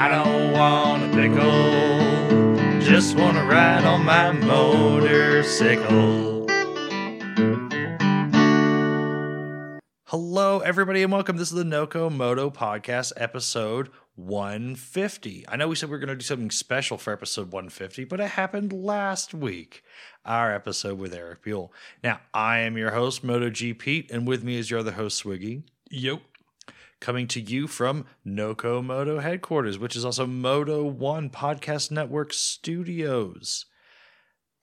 I don't want a pickle, just want to ride on my motorcycle. Hello, everybody, and welcome. This is the NoCo Moto Podcast, episode 150. I know we said we were going to do something special for episode 150, but it happened last week. Our episode with Eric Buell. Now, I am your host, MotoGPete, and with me is your other host, Swiggy. Yep. Coming to you from NoCo Moto headquarters, which is also Moto One Podcast Network Studios.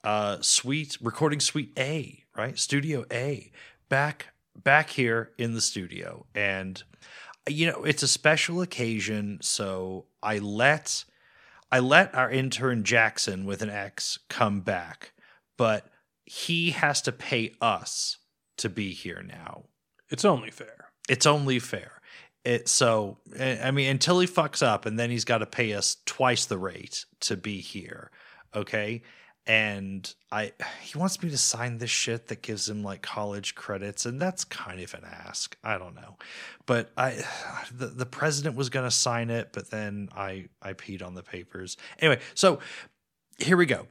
Uh, suite recording suite A, right? Studio A, back back here in the studio, and you know it's a special occasion, so I let I let our intern Jackson with an X come back, but he has to pay us to be here now. It's only fair. It's only fair. It so eh, I mean until he fucks up and then he's got to pay us twice the rate to be here. Okay? And I he wants me to sign this shit that gives him like college credits and that's kind of an ask. I don't know. But I the, the president was to sign it, but then I I peed on the papers. Anyway, so here we go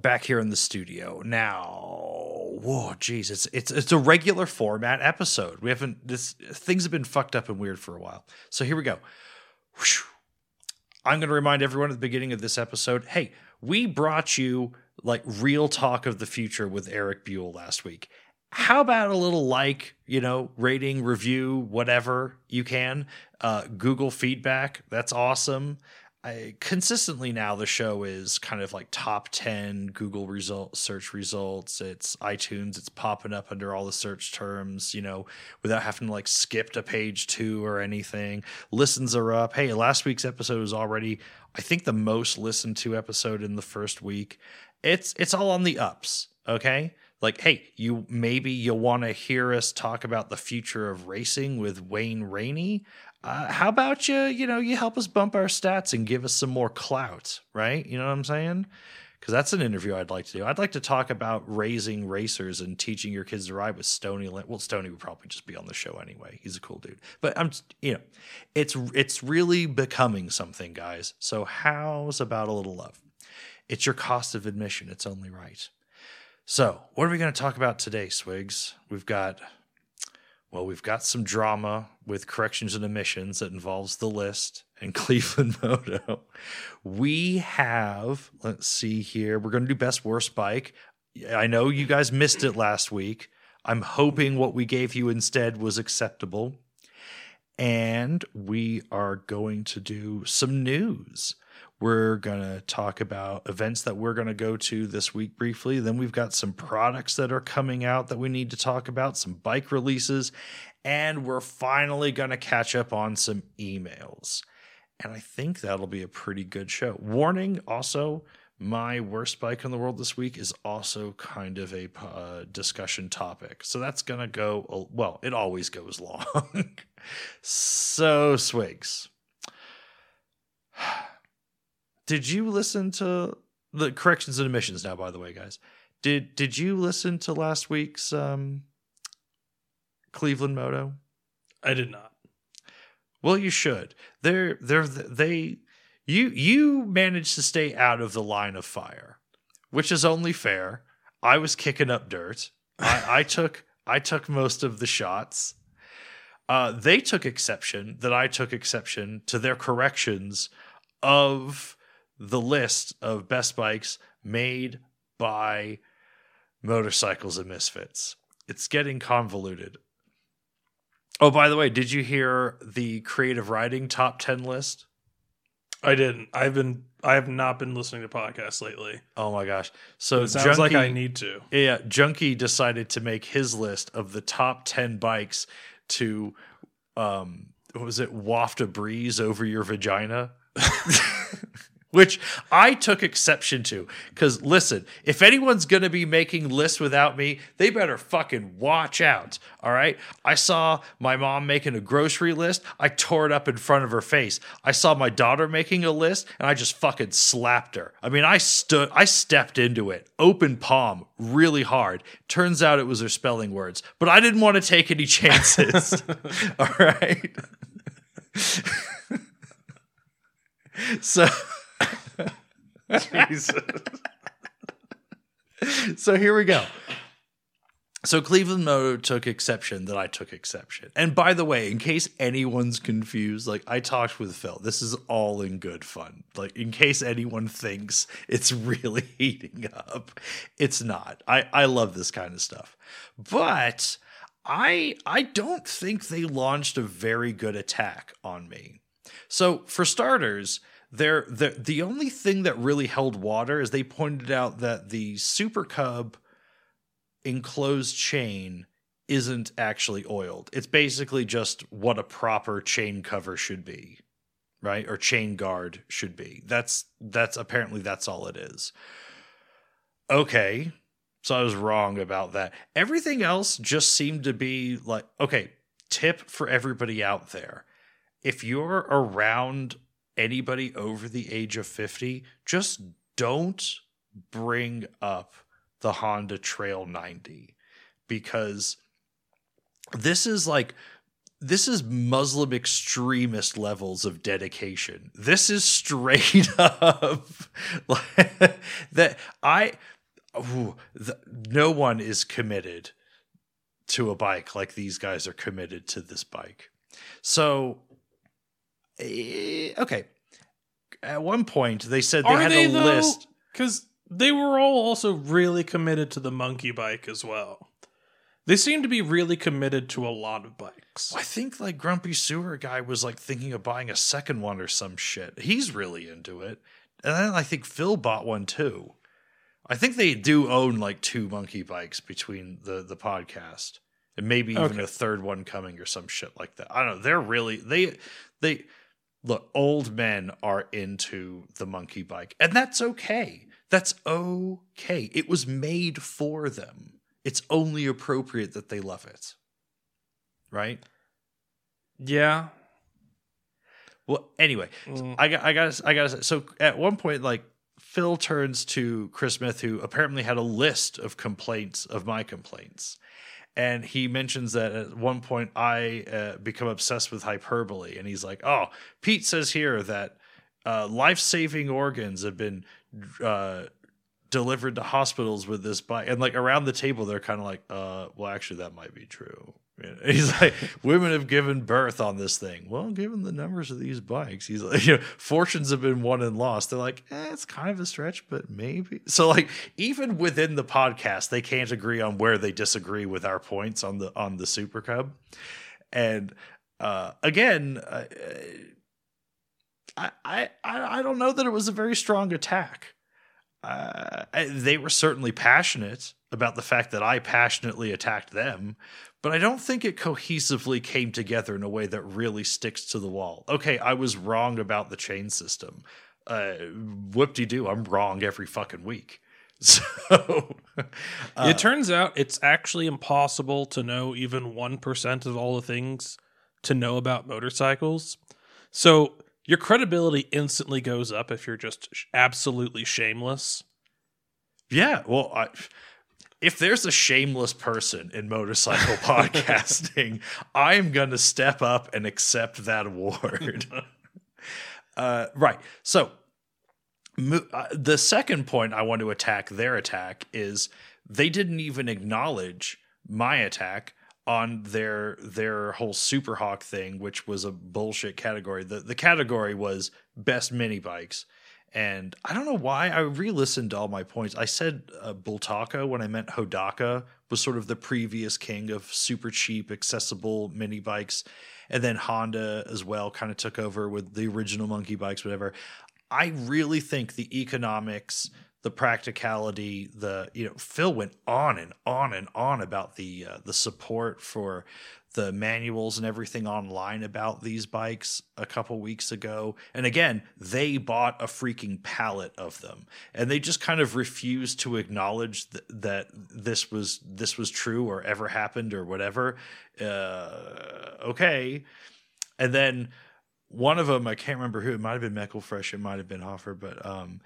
back here in the studio now. Whoa, geez, it's it's it's a regular format episode. We haven't this things have been fucked up and weird for a while. So here we go. I'm going to remind everyone at the beginning of this episode. Hey, we brought you like real talk of the future with Eric Buell last week. How about a little like, you know, rating, review, whatever you can. Uh, Google feedback, that's awesome. I, consistently now the show is kind of like top 10 google result search results. It's itunes it's popping up under all the search terms you know without having to like skip to page two or anything. Listens are up. Hey last week's episode was already i think the most listened to episode in the first week. It's it's all on the ups okay? Like hey you maybe you'll want to hear us talk about the future of racing with wayne rainey uh, how about you you know you help us bump our stats and give us some more clout right? You know what i'm saying? Because that's an interview i'd like to do. I'd like to talk about raising racers and teaching your kids to ride with stony well stony would probably just be on the show anyway. He's a cool dude. But i'm you know it's it's really becoming something guys. So how's about a little love? It's your cost of admission. It's only right. So what are we going to talk about today swigs? We've got well, we've got some drama with corrections and omissions that involves the list and Cleveland Moto. We have, let's see here, we're going to do best worst bike. I know you guys missed it last week. I'm hoping what we gave you instead was acceptable. And we are going to do some news. We're going to talk about events that we're going to go to this week briefly. Then we've got some products that are coming out that we need to talk about, some bike releases, and we're finally going to catch up on some emails. And I think that'll be a pretty good show. Warning also, my worst bike in the world this week is also kind of a uh, discussion topic. So that's going to go, well, it always goes long. so, Swigs. Did you listen to the corrections and omissions now? By the way, guys, did did you listen to last week's um, Cleveland Moto? I did not. Well, you should. They're they're they you you managed to stay out of the line of fire, which is only fair. I was kicking up dirt. I, I took I took most of the shots. Uh, they took exception that I took exception to their corrections of the list of best bikes made by motorcycles and misfits. It's getting convoluted. Oh, by the way, did you hear the creative riding top 10 list? I didn't. I've been I have not been listening to podcasts lately. Oh my gosh. So it sounds Junkie, like I need to. Yeah, Junkie decided to make his list of the top 10 bikes to um what was it waft a breeze over your vagina? which I took exception to. Because listen, if anyone's going to be making lists without me, they better fucking watch out. All right. I saw my mom making a grocery list. I tore it up in front of her face. I saw my daughter making a list and I just fucking slapped her. I mean, I stood, I stepped into it, open palm, really hard. Turns out it was her spelling words, but I didn't want to take any chances. all right. so Jesus. so here we go. So Cleveland Moto took exception that I took exception. And by the way, in case anyone's confused, like I talked with Phil, this is all in good fun. Like in case anyone thinks it's really heating up, it's not. I I love this kind of stuff. But I I don't think they launched a very good attack on me. So for starters, they're, the the only thing that really held water is they pointed out that the Super Cub enclosed chain isn't actually oiled. It's basically just what a proper chain cover should be, right? Or chain guard should be. That's that's apparently that's all it is. Okay. So I was wrong about that. Everything else just seemed to be like okay, tip for everybody out there. If you're around anybody over the age of 50, just don't bring up the Honda Trail 90 because this is like this is Muslim extremist levels of dedication. This is straight up that I ooh, the, no one is committed to a bike like these guys are committed to this bike. So Eh, okay. At one point they said they Are had they a though? list Because they were all also really committed to the monkey bike as well. They seem to be really committed to a lot of bikes. I think like Grumpy Sewer guy was like thinking of buying a second one or some shit. He's really into it. And then I think Phil bought one too. I think they do own like two monkey bikes between the the podcast. And maybe even Okay. a third one coming or some shit like that. I don't know. They're really they they look, old men are into the monkey bike. And that's okay. That's okay. It was made for them. It's only appropriate that they love it. Right? Yeah. Well, anyway, Mm. I got, I got, I got. So at one point, like Phil turns to Chris Smith, who apparently had a list of complaints of my complaints, and he mentions that at one point I uh, become obsessed with hyperbole, and he's like, "Oh, Pete says here that uh, life-saving organs have been." Uh, delivered to hospitals with this bike and like around the table they're kind of like uh well actually that might be true he's like women have given birth on this thing. Well given the numbers of these bikes he's like you know fortunes have been won and lost. They're like eh, it's kind of a stretch but maybe. So like even within the podcast they can't agree on where they disagree with our points on the on the super cub. And uh again uh, I, I I don't know that it was a very strong attack. Uh, they were certainly passionate about the fact that I passionately attacked them, but I don't think it cohesively came together in a way that really sticks to the wall. Okay, I was wrong about the chain system. Uh, whoop de doo, I'm wrong every fucking week. So, uh, it turns out it's actually impossible to know even 1% of all the things to know about motorcycles. So your credibility instantly goes up if you're just absolutely shameless. yeah, well, I, if there's a shameless person in motorcycle podcasting, I'm going to step up and accept that award. uh, right. So, mo- uh, the second point I want to attack their attack is they didn't even acknowledge my attack on their their whole Superhawk thing, which was a bullshit category. The the category was best mini bikes. And I don't know why I re-listened to all my points. I said uh, Bultaco when I meant Hodaka was sort of the previous king of super cheap, accessible mini bikes, and then Honda as well kind of took over with the original monkey bikes, whatever. I really think the economics, the practicality, the you know, Phil went on and on and on about the uh, the support for the manuals and everything online about these bikes a couple weeks ago. And again, they bought a freaking pallet of them, and they just kind of refused to acknowledge th- that this was this was true or ever happened or whatever. Uh, okay, and then one of them, I can't remember who. It might have been Meckelfresh, it might have been Hoffer, but um,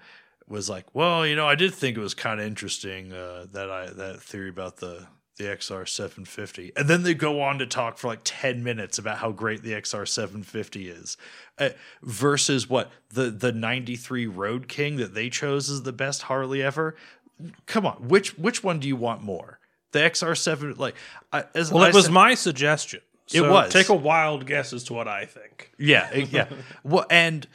was like, well, you know, I did think it was kind of interesting uh, that I that theory about the the XR 750. And then they go on to talk for like 10 minutes about how great the XR 750 is. Uh, versus what the the 93 Road King that they chose as the best Harley ever. Come on, which which one do you want more? The XR 7 like I, as Well, I it was said- my suggestion. It was. Take a wild guess as to what I think. Yeah, yeah. well, and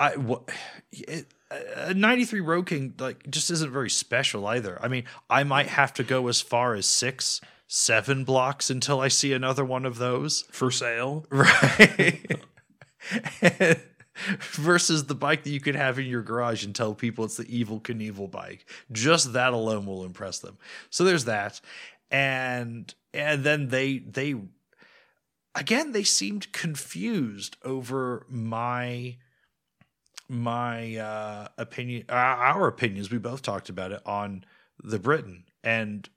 I well, it, a 93 Road King like just isn't very special either. I mean, I might have to go as far as 6 7 blocks until I see another one of those. For sale. Right. Versus the bike that you could have in your garage and tell people it's the Evel Knievel bike. Just that alone will impress them. So there's that. And and then they they again they seemed confused over my my uh opinion uh, our opinions we both talked about it on the Britten and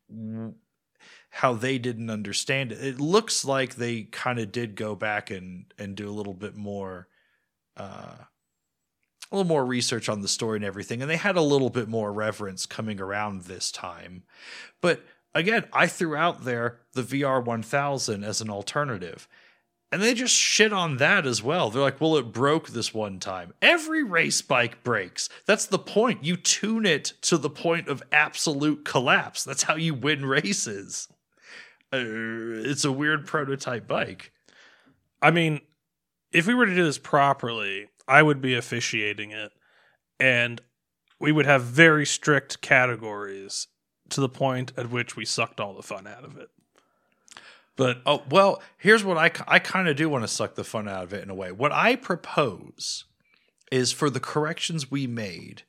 how they didn't understand it. It looks like they kind of did go back and and do a little bit more uh a little more research on the story and everything and they had a little bit more reverence coming around this time. But again i threw out there the vr 1000 as an alternative and they just shit on that as well. They're like, well, it broke this one time. Every race bike breaks. That's the point. You tune it to the point of absolute collapse. That's how you win races. Uh, it's a weird prototype bike. I mean, if we were to do this properly, I would be officiating it, and we would have very strict categories to the point at which we sucked all the fun out of it. But Oh, well, here's what I, I kind of do want to suck the fun out of it in a way. What I propose is for the corrections we made,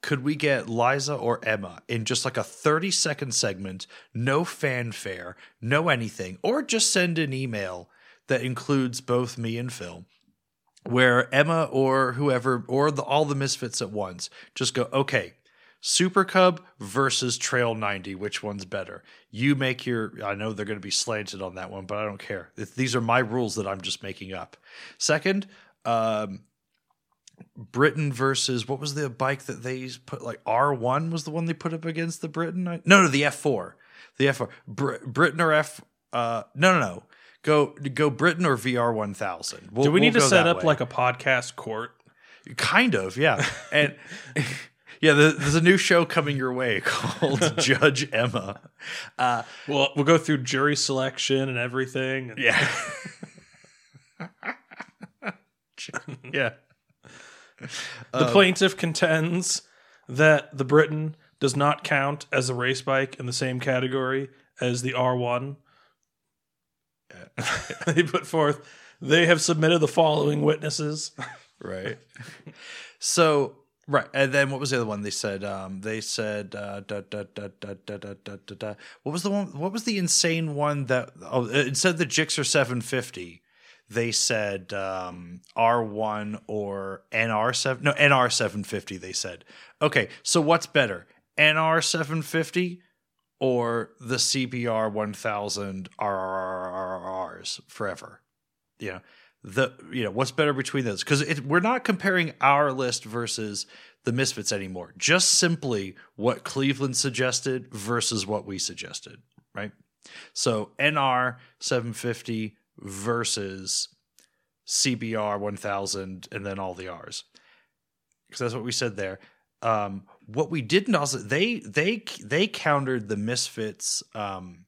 could we get Liza or Emma in just like a 30 second segment, no fanfare, no anything, or just send an email that includes both me and Phil, where Emma or whoever, or the, all the misfits at once, just go, okay, Super Cub versus Trail 90, which one's better? You make your, I know they're going to be slanted on that one, but I don't care. These are my rules that I'm just making up. Second, um, Britten versus what was the bike that they put like R1 was the one they put up against the Britten? No, no, the F4. The F4. Br- Britten or F uh no no no. Go go Britten or VR 1000. We'll, do we need we'll to set up way. like a podcast court? Kind of, yeah. And yeah, there's a new show coming your way called Judge Emma. Uh, Well, we'll go through jury selection and everything. and- yeah. yeah. The plaintiff contends that the Britten does not count as a race bike in the same category as the R1. they put forth, they have submitted the following witnesses. Right. so right, and then what was the other one? They said um they said uh what was the one what was the insane one that oh it said the Gixxer 750 they said um, R1 or NR7 no NR 750 they said. Okay so what's better NR 750 or the CBR 1000 RRRRs forever? You know the you know what's better between those? Because we're not comparing our list versus the misfits anymore. Just simply what cleveland suggested versus what we suggested right? So nr 750 versus cbr 1000 and then all the r's. Because that's what we said there. Um what we didn't also they they they countered the misfits um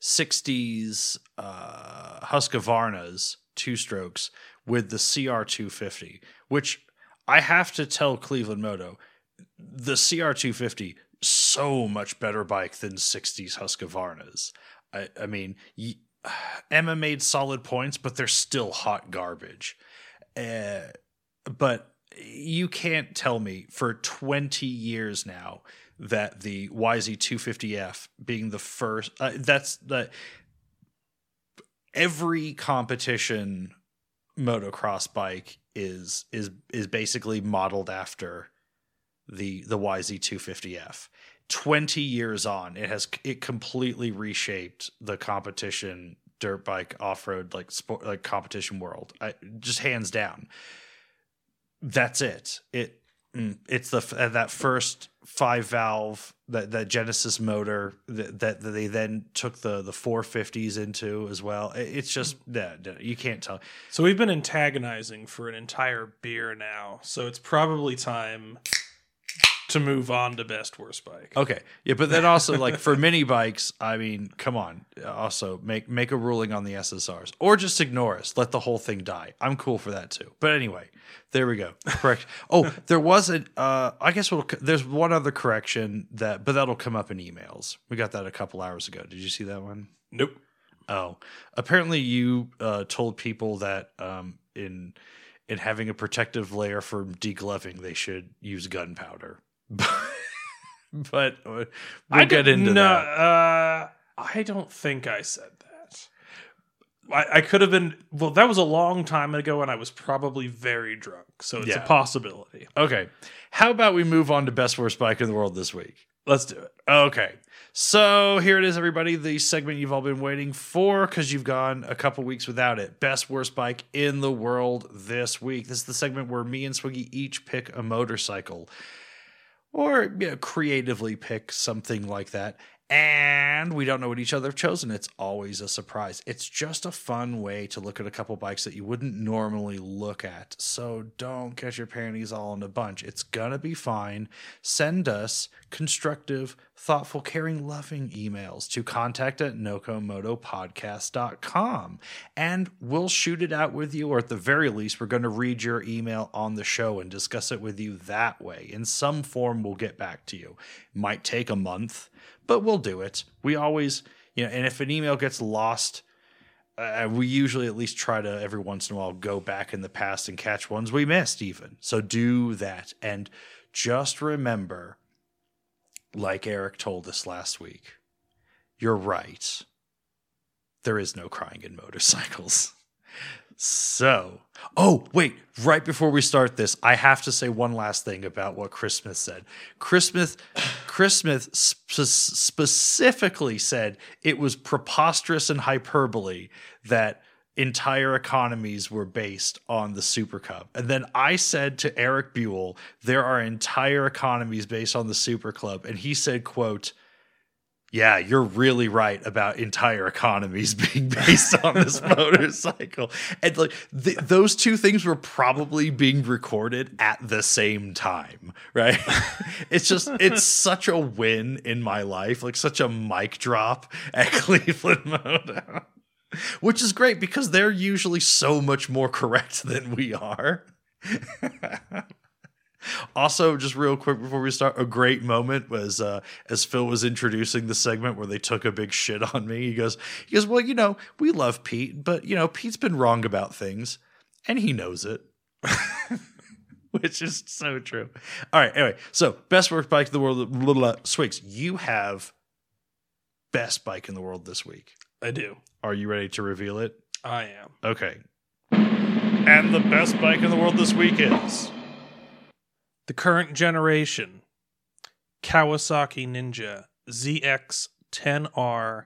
60s uh, Husqvarna's two strokes with the CR250, which I have to tell Cleveland Moto, the CR250 so much better bike than 60s Husqvarna's. I, I mean, y- Emma made solid points, but they're still hot garbage. Uh, but you can't tell me for 20 years now that the YZ250F being the first uh, that's the every competition motocross bike is is is basically modeled after the the YZ250F 20 years on it has it completely reshaped the competition dirt bike off-road like sport like competition world. I, just hands down. That's it. It Mm, it's the uh, that first five valve that that Genesis motor that, that they then took the the 450s into as well. It- It's just that you can't tell. So we've been antagonizing for an entire beer now. So it's probably time to move on to best worst bike. Okay, yeah, but then also like for mini bikes, I mean, come on. Also make make a ruling on the SSRs or just ignore us. Let the whole thing die. I'm cool for that too. But anyway, there we go. Correct. oh, there wasn't. Uh, I guess we'll, there's one other correction that, but that'll come up in emails. We got that a couple hours ago. Did you see that one? Nope. Oh, apparently you uh, told people that um, in in having a protective layer for degloving, they should use gunpowder. but uh, we'll I get into no, that. Uh, I don't think I said that. I, I could have been. Well, that was a long time ago, and I was probably very drunk. So it's Yeah. a possibility. Okay, how about we move on to best worst bike in the world this week? Let's do it. Okay. So here it is, everybody. The segment you've all been waiting for because you've gone a couple weeks without it. Best worst bike in the world this week. This is the segment where me and Swiggy each pick a motorcycle or you know, creatively pick something like that. And we don't know what each other have chosen. It's always a surprise. It's just a fun way to look at a couple bikes that you wouldn't normally look at. So don't get your panties all in a bunch. It's gonna be fine. Send us constructive, thoughtful, caring, loving emails to contact at nocomotopodcast.com. And we'll shoot it out with you, or at the very least, we're going to read your email on the show and discuss it with you that way. In some form, we'll get back to you. Might take a month, but we'll do it. We always, you know, and if an email gets lost, uh, we usually at least try to every once in a while go back in the past and catch ones we missed, even. So do that. And just remember, like Eric told us last week, you're right. There is no crying in motorcycles. So, oh, wait, right before we start this, I have to say one last thing about what Chris Smith said. Chris Smith, Chris Smith sp- specifically said it was preposterous and hyperbole that entire economies were based on the Super Cub. And then I said to Eric Buell, there are entire economies based on the Super Club. And he said, quote, yeah, you're really right about entire economies being based on this motorcycle. And like th- those two things were probably being recorded at the same time, right? it's just it's such a win in my life, like such a mic drop at Cleveland Moto. Which is great because they're usually so much more correct than we are. Also, just real quick before we start, a great moment was uh, as Phil was introducing the segment where they took a big shit on me. He goes, he goes, well, you know, we love Pete, but you know, Pete's been wrong about things, and he knows it, which is so true. All right, anyway, so best work bike in the world, blah. Swigs, you have best bike in the world this week. I do. Are you ready to reveal it? I am. Okay. And the best bike in the world this week is. The current generation Kawasaki Ninja ZX10R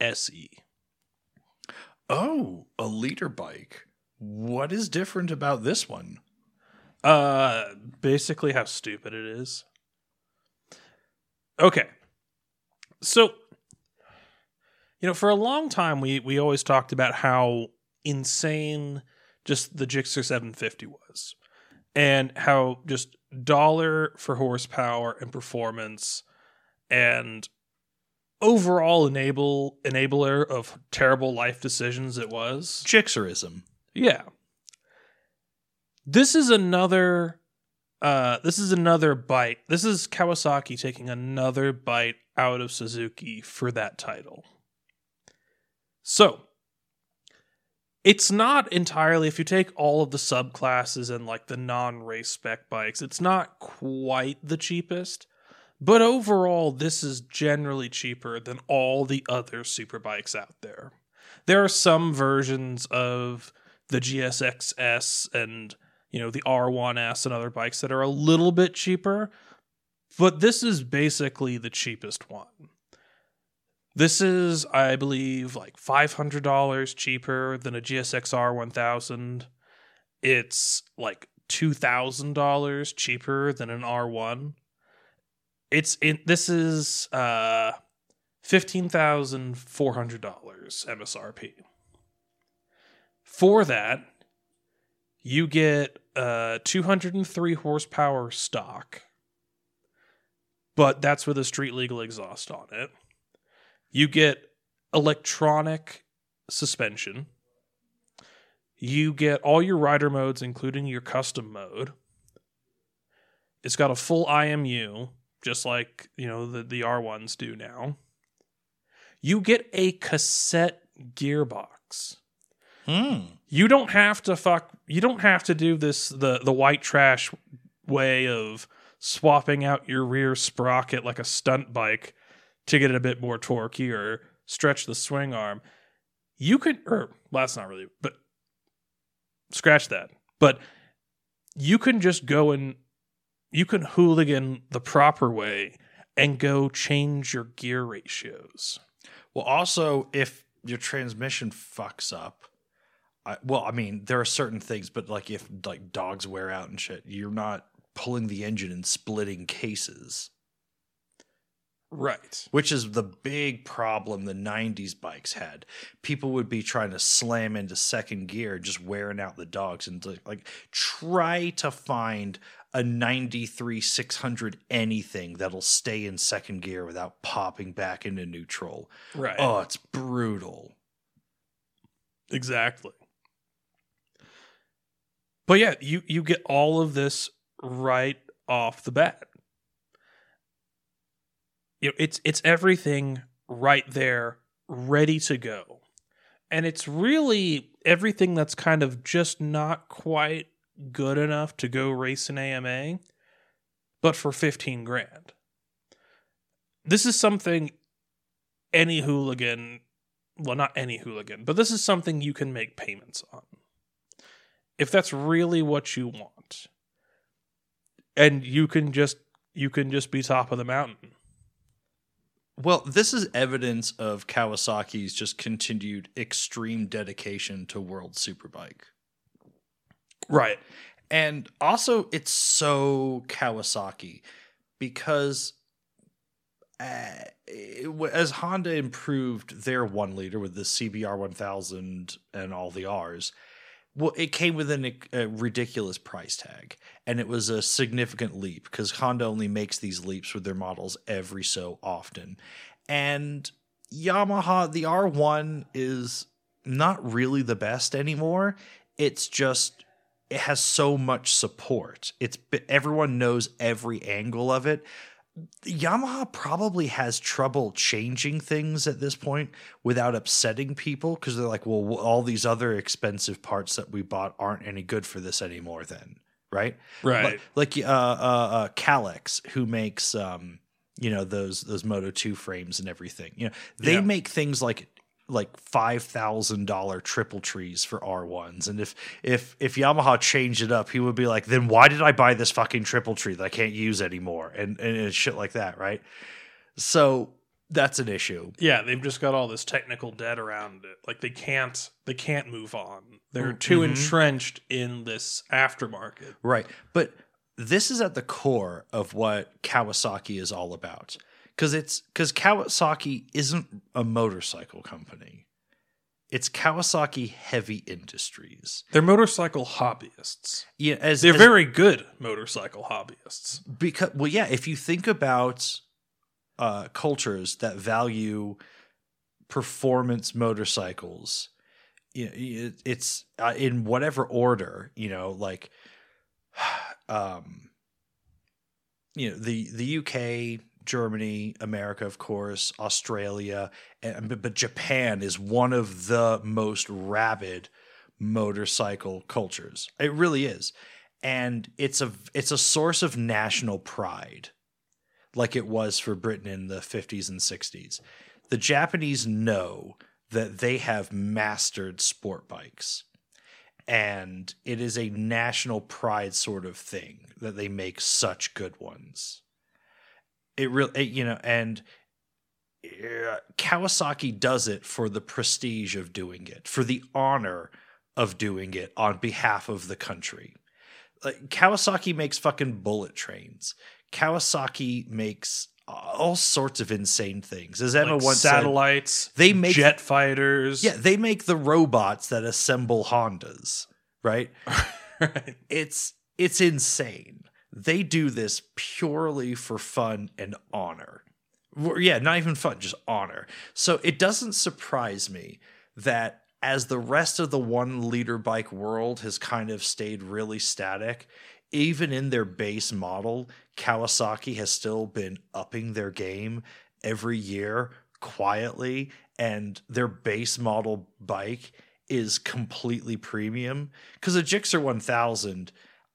SE. Oh, a liter bike. What is different about this one? Uh, basically, how stupid it is. Okay, so you know, for a long time, we we always talked about how insane just the Gixxer 750 was, and how just dollar for horsepower and performance, and overall enable enabler of terrible life decisions it was. Jixerism. Yeah. This is another uh this is another bite. This is Kawasaki taking another bite out of Suzuki for that title. So, it's not entirely if you take all of the subclasses and like the non-race spec bikes, it's not quite the cheapest. But overall, this is generally cheaper than all the other super bikes out there. There are some versions of the GSXS and you know the R1S and other bikes that are a little bit cheaper, but this is basically the cheapest one. This is, I believe, like five hundred dollars cheaper than a GSXR one thousand. It's like two thousand dollars cheaper than an R one. It's in this is uh fifteen thousand four hundred dollars MSRP. For that, you get uh 203 horsepower stock, but that's with a street legal exhaust on it. You get electronic suspension. You get all your rider modes, including your custom mode. It's got a full IMU, just like you know the, the R1s do now. You get a cassette gearbox. Hmm. You don't have to fuck you don't have to do this the the white trash way of swapping out your rear sprocket like a stunt bike to get it a bit more torquey or stretch the swing arm. You could or well, that's not really but scratch that. But you can just go and you can hooligan the proper way and go change your gear ratios. Well, also, if your transmission fucks up, I, well, I mean, there are certain things, but like if like dogs wear out and shit, you're not pulling the engine and splitting cases, Right. which is the big problem the 90s bikes had. People would be trying to slam into second gear, just wearing out the dogs, and like, try to find a 93 600 anything that'll stay in second gear without popping back into neutral. Right. Oh, it's brutal. Exactly. But yeah, you you get all of this right off the bat. You know, it's it's everything right there, ready to go. And it's really everything that's kind of just not quite good enough to go race an AMA, but for 15 grand. This is something any hooligan well, not any hooligan, but this is something you can make payments on. If that's really what you want. And you can just you can just be top of the mountain. Well, this is evidence of Kawasaki's just continued extreme dedication to World Superbike. Right. And also, it's so Kawasaki because uh, it- as Honda improved their one liter with the CBR 1000 and all the R's, well, it came with an, a ridiculous price tag, and it was a significant leap because Honda only makes these leaps with their models every so often. And Yamaha, the R1 is not really the best anymore. It's just it has so much support. It's everyone knows every angle of it. Yamaha probably has trouble changing things at this point without upsetting people because they're like, well, all these other expensive parts that we bought aren't any good for this anymore. Then, right? Right. Like, like uh, uh, uh, Kalex, who makes um, you know those those Moto two frames and everything. You know, they Yeah. make things like like five thousand dollar triple trees for R ones, and if if if Yamaha changed it up, he would be like, then why did I buy this fucking triple tree that I can't use anymore, and and, shit like that, right? So that's an issue. yeah, they've just got all this technical debt around it. Like they can't they can't move on. They're Mm, too entrenched in this aftermarket. Right. But this is at the core of what Kawasaki is all about. Cuz it's cuz Kawasaki isn't a motorcycle company. It's Kawasaki Heavy Industries. They're motorcycle hobbyists. Yeah, as They're as- very good motorcycle hobbyists. because well yeah, if you think about uh cultures that value performance motorcycles, you know, it, it's uh, in whatever order, you know, like um you know, the the UK, Germany, America, of course, Australia, and but, Japan is one of the most rabid motorcycle cultures. It really is. And it's a it's a source of national pride like it was for Britain in the 50s and 60s. The Japanese know that they have mastered sport bikes. And it is a national pride sort of thing that they make such good ones. It really, you know, and uh, Kawasaki does it for the prestige of doing it, for the honor of doing it on behalf of the country. like Kawasaki makes fucking bullet trains. Kawasaki makes all sorts of insane things. As Emma Like once said, satellites, they make jet fighters. yeah, they make the robots that assemble Hondas, right? right. It's it's insane. They do this purely for fun and honor. Yeah, not even fun, just honor. So it doesn't surprise me that as the rest of the one liter bike world has kind of stayed really static, even in their base model, Kawasaki has still been upping their game every year quietly, and their base model bike is completely premium. Because a Gixxer 1000,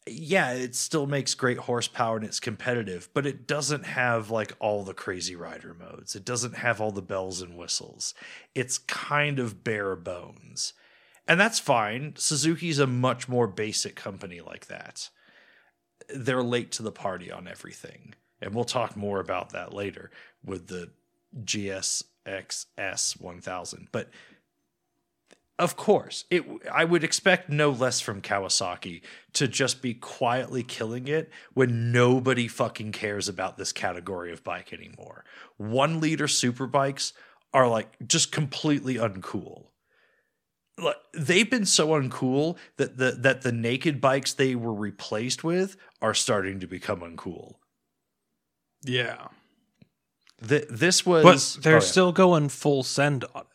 yeah, it still makes great horsepower and it's competitive, but it doesn't have like all the crazy rider modes. It doesn't have all the bells and whistles. It's kind of bare bones. And that's fine. Suzuki's a much more basic company like that. They're late to the party on everything. And we'll talk more about that later with the GSXS 1000. But of course, it I would expect no less from Kawasaki to just be quietly killing it when nobody fucking cares about this category of bike anymore. 1 liter super bikes are like just completely uncool. Like they've been so uncool that the that the naked bikes they were replaced with are starting to become uncool. Yeah. Th- this was But they're oh, yeah. still going full send on it.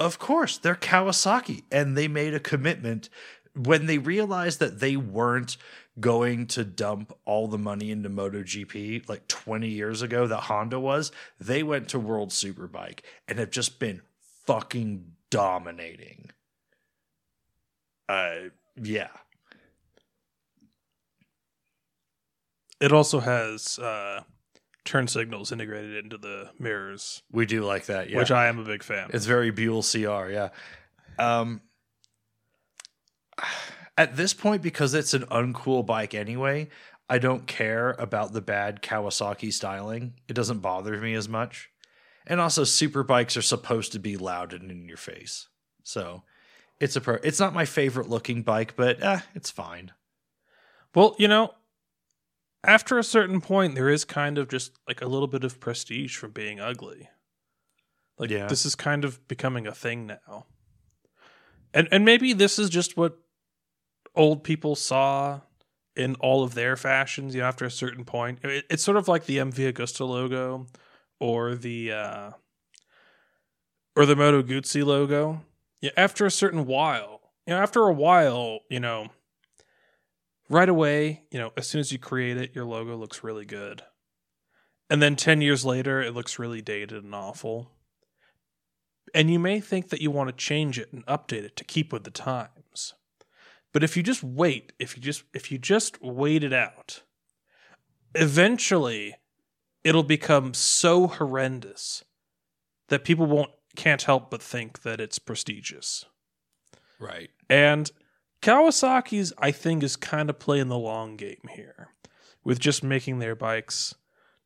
Of course, they're Kawasaki, and they made a commitment when they realized that they weren't going to dump all the money into MotoGP like 20 years ago that Honda was. They went to World Superbike and have just been fucking dominating. Uh, yeah, It also has uh, turn signals integrated into the mirrors, we do like that. Yeah, which I am a big fan. It's very Buell CR, yeah. Um, at this point, because it's an uncool bike anyway, I don't care about the bad Kawasaki styling. It doesn't bother me as much. And also, super bikes are supposed to be loud and in your face, so it's a pro. It's not my favorite looking bike, but eh, it's fine. Well, you know, after a certain point, there is kind of just like a little bit of prestige from being ugly. Like Yeah. this is kind of becoming a thing now. And and maybe this is just what old people saw in all of their fashions, you know, after a certain point. It, it's sort of like the MV Agusta logo or the uh or the Moto Guzzi logo. Yeah, after a certain while, you know, after a while, you know, right away, you know, as soon as you create it, your logo looks really good. And then 10 years later, it looks really dated and awful. And you may think that you want to change it and update it to keep with the times. But if you just wait, if you just if you just wait it out, eventually it'll become so horrendous that people won't can't help but think that it's prestigious. Right. And Kawasaki's, I think, is kind of playing the long game here with just making their bikes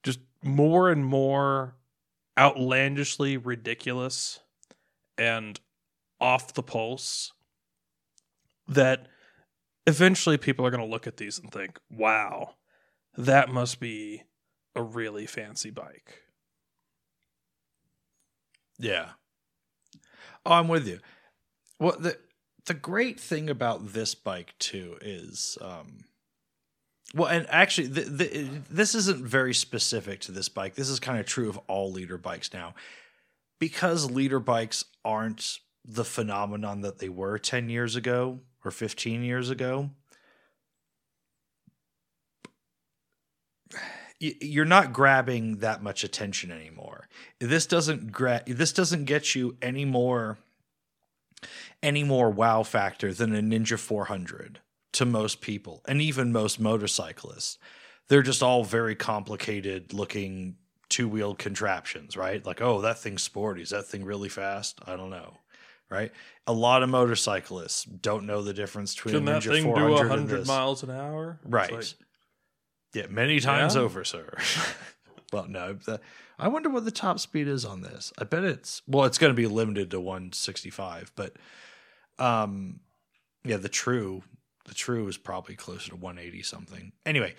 just more and more outlandishly ridiculous and off the pulse that eventually people are going to look at these and think, wow, that must be a really fancy bike. Yeah. Oh, I'm with you. Well, the the great thing about this bike too is, um, well, and actually, the, the, this isn't very specific to this bike. This is kind of true of all liter bikes now, because liter bikes aren't the phenomenon that they were ten years ago or fifteen years ago. You're not grabbing that much attention anymore. This doesn't gra- This doesn't get you any more any more wow factor than a Ninja 400 to most people and even most motorcyclists. They're just all very complicated looking two wheeled contraptions, right? Like, oh, that thing's sporty. Is that thing really fast? I don't know. Right? A lot of motorcyclists don't know the difference between Can a that Ninja thing do 400 and 100 this. miles an hour? Right. like- yeah, many times Yeah? over, sir. well, no. I wonder what the top speed is on this. I bet it's well, it's going to be limited to 165, but um, yeah, the true The True is probably closer to 180 something. Anyway,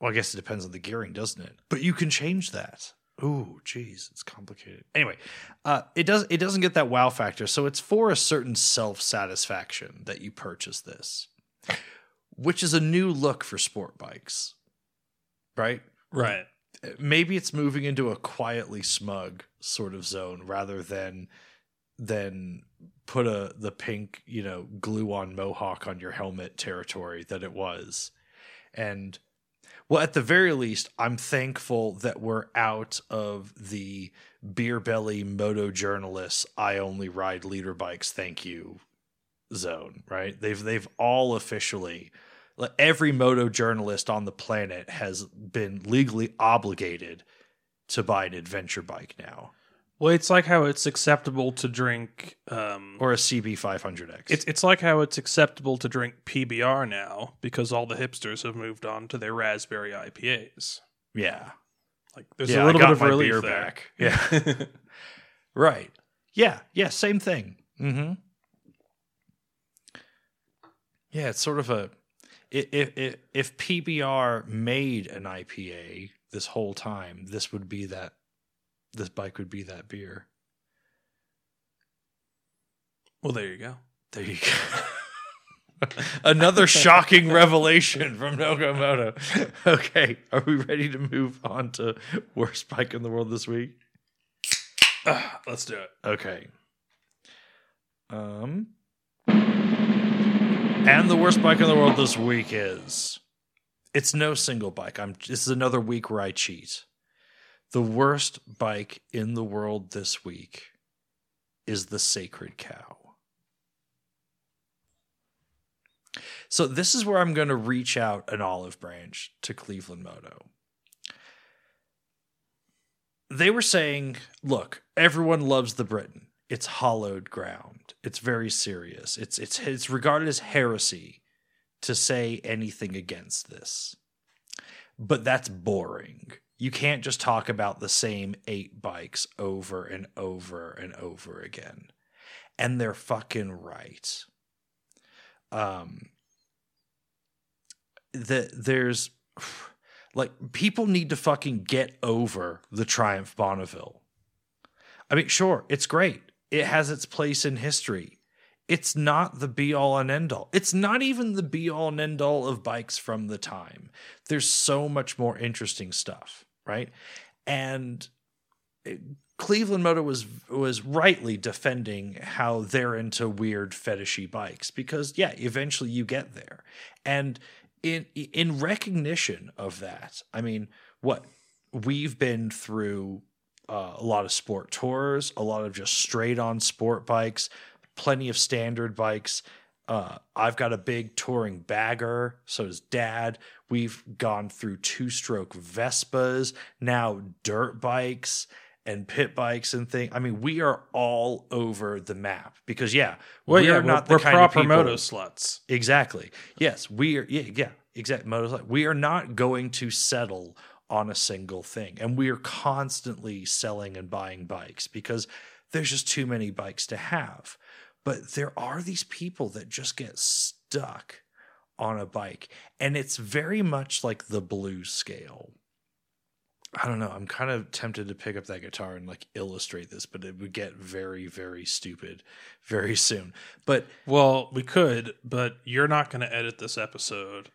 well, I guess it depends on the gearing, doesn't it? But you can change that. Ooh, geez, it's complicated. Anyway, uh, it does it doesn't get that wow factor, so it's for a certain self satisfaction that you purchase this, which is a new look for sport bikes, right? Right. Maybe it's moving into a quietly smug sort of zone rather than than put a the pink you know glue on mohawk on your helmet territory that it was. And well at the very least i'm thankful that we're out of the beer belly moto journalists i only ride liter bikes thank you zone right? They've they've all officially every moto journalist on the planet has been legally obligated to buy an adventure bike now Well, it's like how it's acceptable to drink. Um, or a CB500X. it's it's like how it's acceptable to drink PBR now because all the hipsters have moved on to their raspberry IPAs. yeah, Like there's yeah. a little bit of relief there. back. Yeah, right. Yeah, yeah. Same thing. Mm-hmm. Yeah, it's sort of a if if if PBR made an IPA this whole time, this would be that. This bike would be that beer. well, there you go. There you go. Another shocking revelation from NoCo Moto. Okay, are we ready to move on to worst bike in the world this week? Ah, let's do it. Okay. Um and the worst bike in the world this week is it's no single bike. I'm this is another week where I cheat. The worst bike in the world this week is the Sacred Cow. So this is where I'm going to reach out an olive branch to Cleveland Moto. They were saying, look, everyone loves the Britten. It's hollowed ground. It's very serious. It's it's it's regarded as heresy to say anything against this. But that's boring. You can't just talk about the same eight bikes over and over and over again. And they're fucking right. Um that there's like people need to fucking get over the Triumph Bonneville. I mean, sure, it's great. It has its place in history. It's not the be all and end all. It's not even the be all and end all of bikes from the time. There's so much more interesting stuff, right? And it- Cleveland Moto was was rightly defending how they're into weird fetishy bikes because yeah, eventually you get there. And in in recognition of that, I mean, what we've been through uh, a lot of sport tours, a lot of just straight on sport bikes, plenty of standard bikes. Uh, I've got a big touring bagger, so does dad. We've gone through two stroke Vespas, now dirt bikes and pit bikes and things. I mean, we are all over the map because, yeah, Well, we're yeah, not we're, the we're kind proper of people, moto sluts. Exactly. Yes, we are. Yeah, yeah, exactly. Motorcycle. We are not going to settle on a single thing, and we are constantly selling and buying bikes because there's just too many bikes to have. But there are these people that just get stuck on a bike, and it's very much like the blues scale. I don't know. I'm kind of tempted to pick up that guitar and like illustrate this, but it would get very, very stupid very soon. But Well, we could, but you're not going to edit this episode,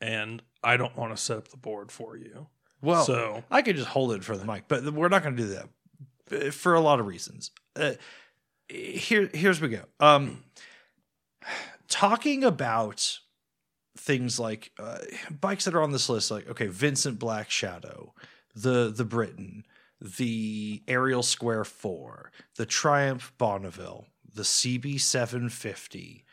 and I don't want to set up the board for you. Well, so I could just hold it for the mic, but we're not going to do that uh, for a lot of reasons. Uh, here, here's we go. Um, talking about things like uh, bikes that are on this list, like okay, Vincent Black Shadow, the the Britten, the Ariel Square Four, the Triumph Bonneville, the CB seven fifty.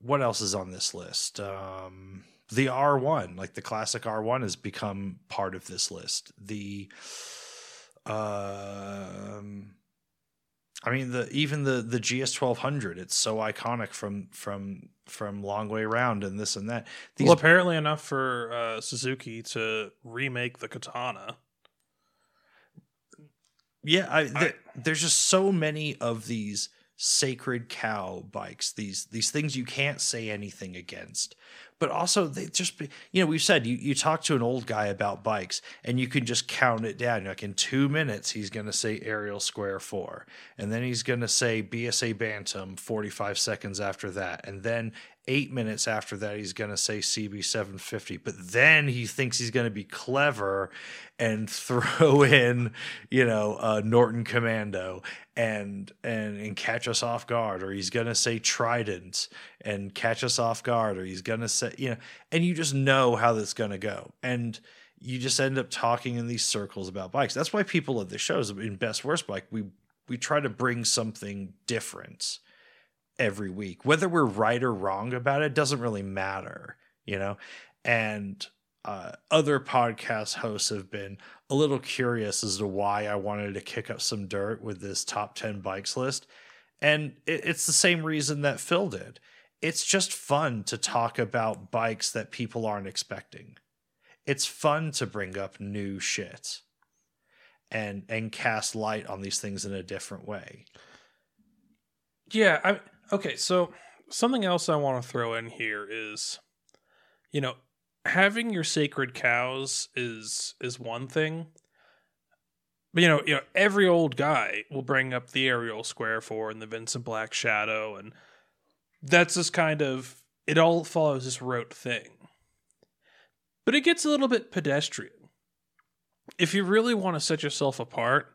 What else is on this list? Um, the R1, like the classic R1 has become part of this list. The um I mean the even the the GS 1200 it's so iconic from from from long way around and this and that. These well, apparently enough for uh, Suzuki to remake the Katana. yeah, I, th- there's just so many of these sacred cow bikes these these things you can't say anything against but also they just be, you know we've said you, you talk to an old guy about bikes and you can just count it down. Like in two minutes he's going to say Ariel square four and then he's going to say bsa bantam 45 seconds after that and then eight minutes after that he's going to say cb750 but then he thinks he's going to be clever and throw in you know uh, norton commando and and and catch us off guard or he's going to say trident and catch us off guard or he's going to say you know and you just know how that's going to go and you just end up talking in these circles about bikes that's why people at the shows in best worst bike we we try to bring something different every week. Whether we're right or wrong about it doesn't really matter, you know? And uh, other podcast hosts have been a little curious as to why I wanted to kick up some dirt with this top 10 bikes list. And it, it's the same reason that Phil did. It's just fun to talk about bikes that people aren't expecting. It's fun to bring up new shit and and cast light on these things in a different way. Yeah, I Okay, so something else I want to throw in here is, you know, having your sacred cows is is one thing. But you know, you know, every old guy will bring up the Ariel Square Four and the Vincent Black Shadow, and that's this kind of it all follows this rote thing. But it gets a little bit pedestrian. If you really want to set yourself apart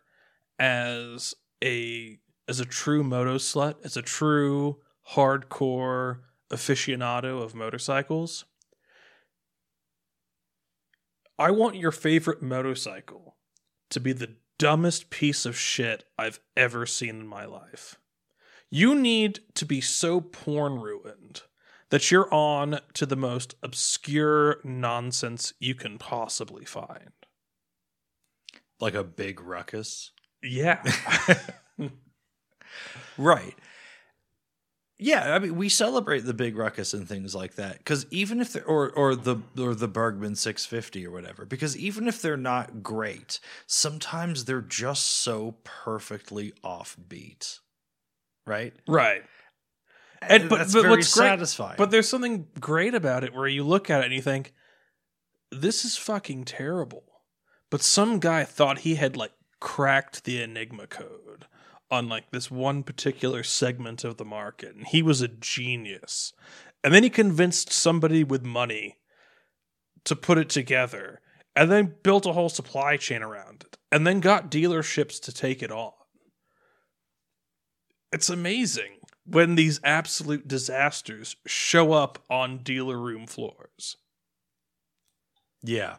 as a as a true moto slut, as a true hardcore aficionado of motorcycles, I want your favorite motorcycle to be the dumbest piece of shit I've ever seen in my life. You need to be so porn ruined that you're on to the most obscure nonsense you can possibly find. Like a big ruckus? Yeah. Right. Yeah, I mean, we celebrate the big ruckus and things like that because even if they're or or the or the Burgman 650 or whatever, because even if they're not great, sometimes they're just so perfectly offbeat, right? Right. And, And- but- that's but very what's great- satisfying. But there's something great about it where you look at it and you think, this is fucking terrible. But some guy thought he had like cracked the Enigma code on like this one particular segment of the market, and he was a genius. And then he convinced somebody with money to put it together, and then built a whole supply chain around it, and then got dealerships to take it on. It's amazing when these absolute disasters show up on dealer room floors. Yeah.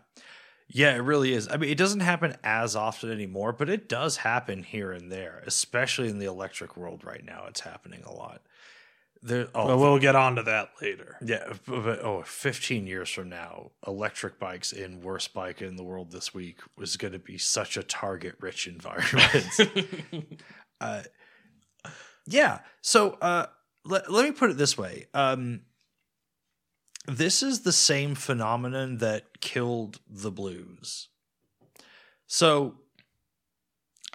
Yeah, it really is. I mean, it doesn't happen as often anymore, but it does happen here and there, especially in the electric world right now. It's happening a lot. There, oh, But we'll get on to that later. yeah, but, but, oh, 15 years from now, electric bikes in worst bike in the world this week was going to be such a target rich environment. uh, yeah. So uh, let, let me put it this way. Um, this is the same phenomenon that killed the blues. So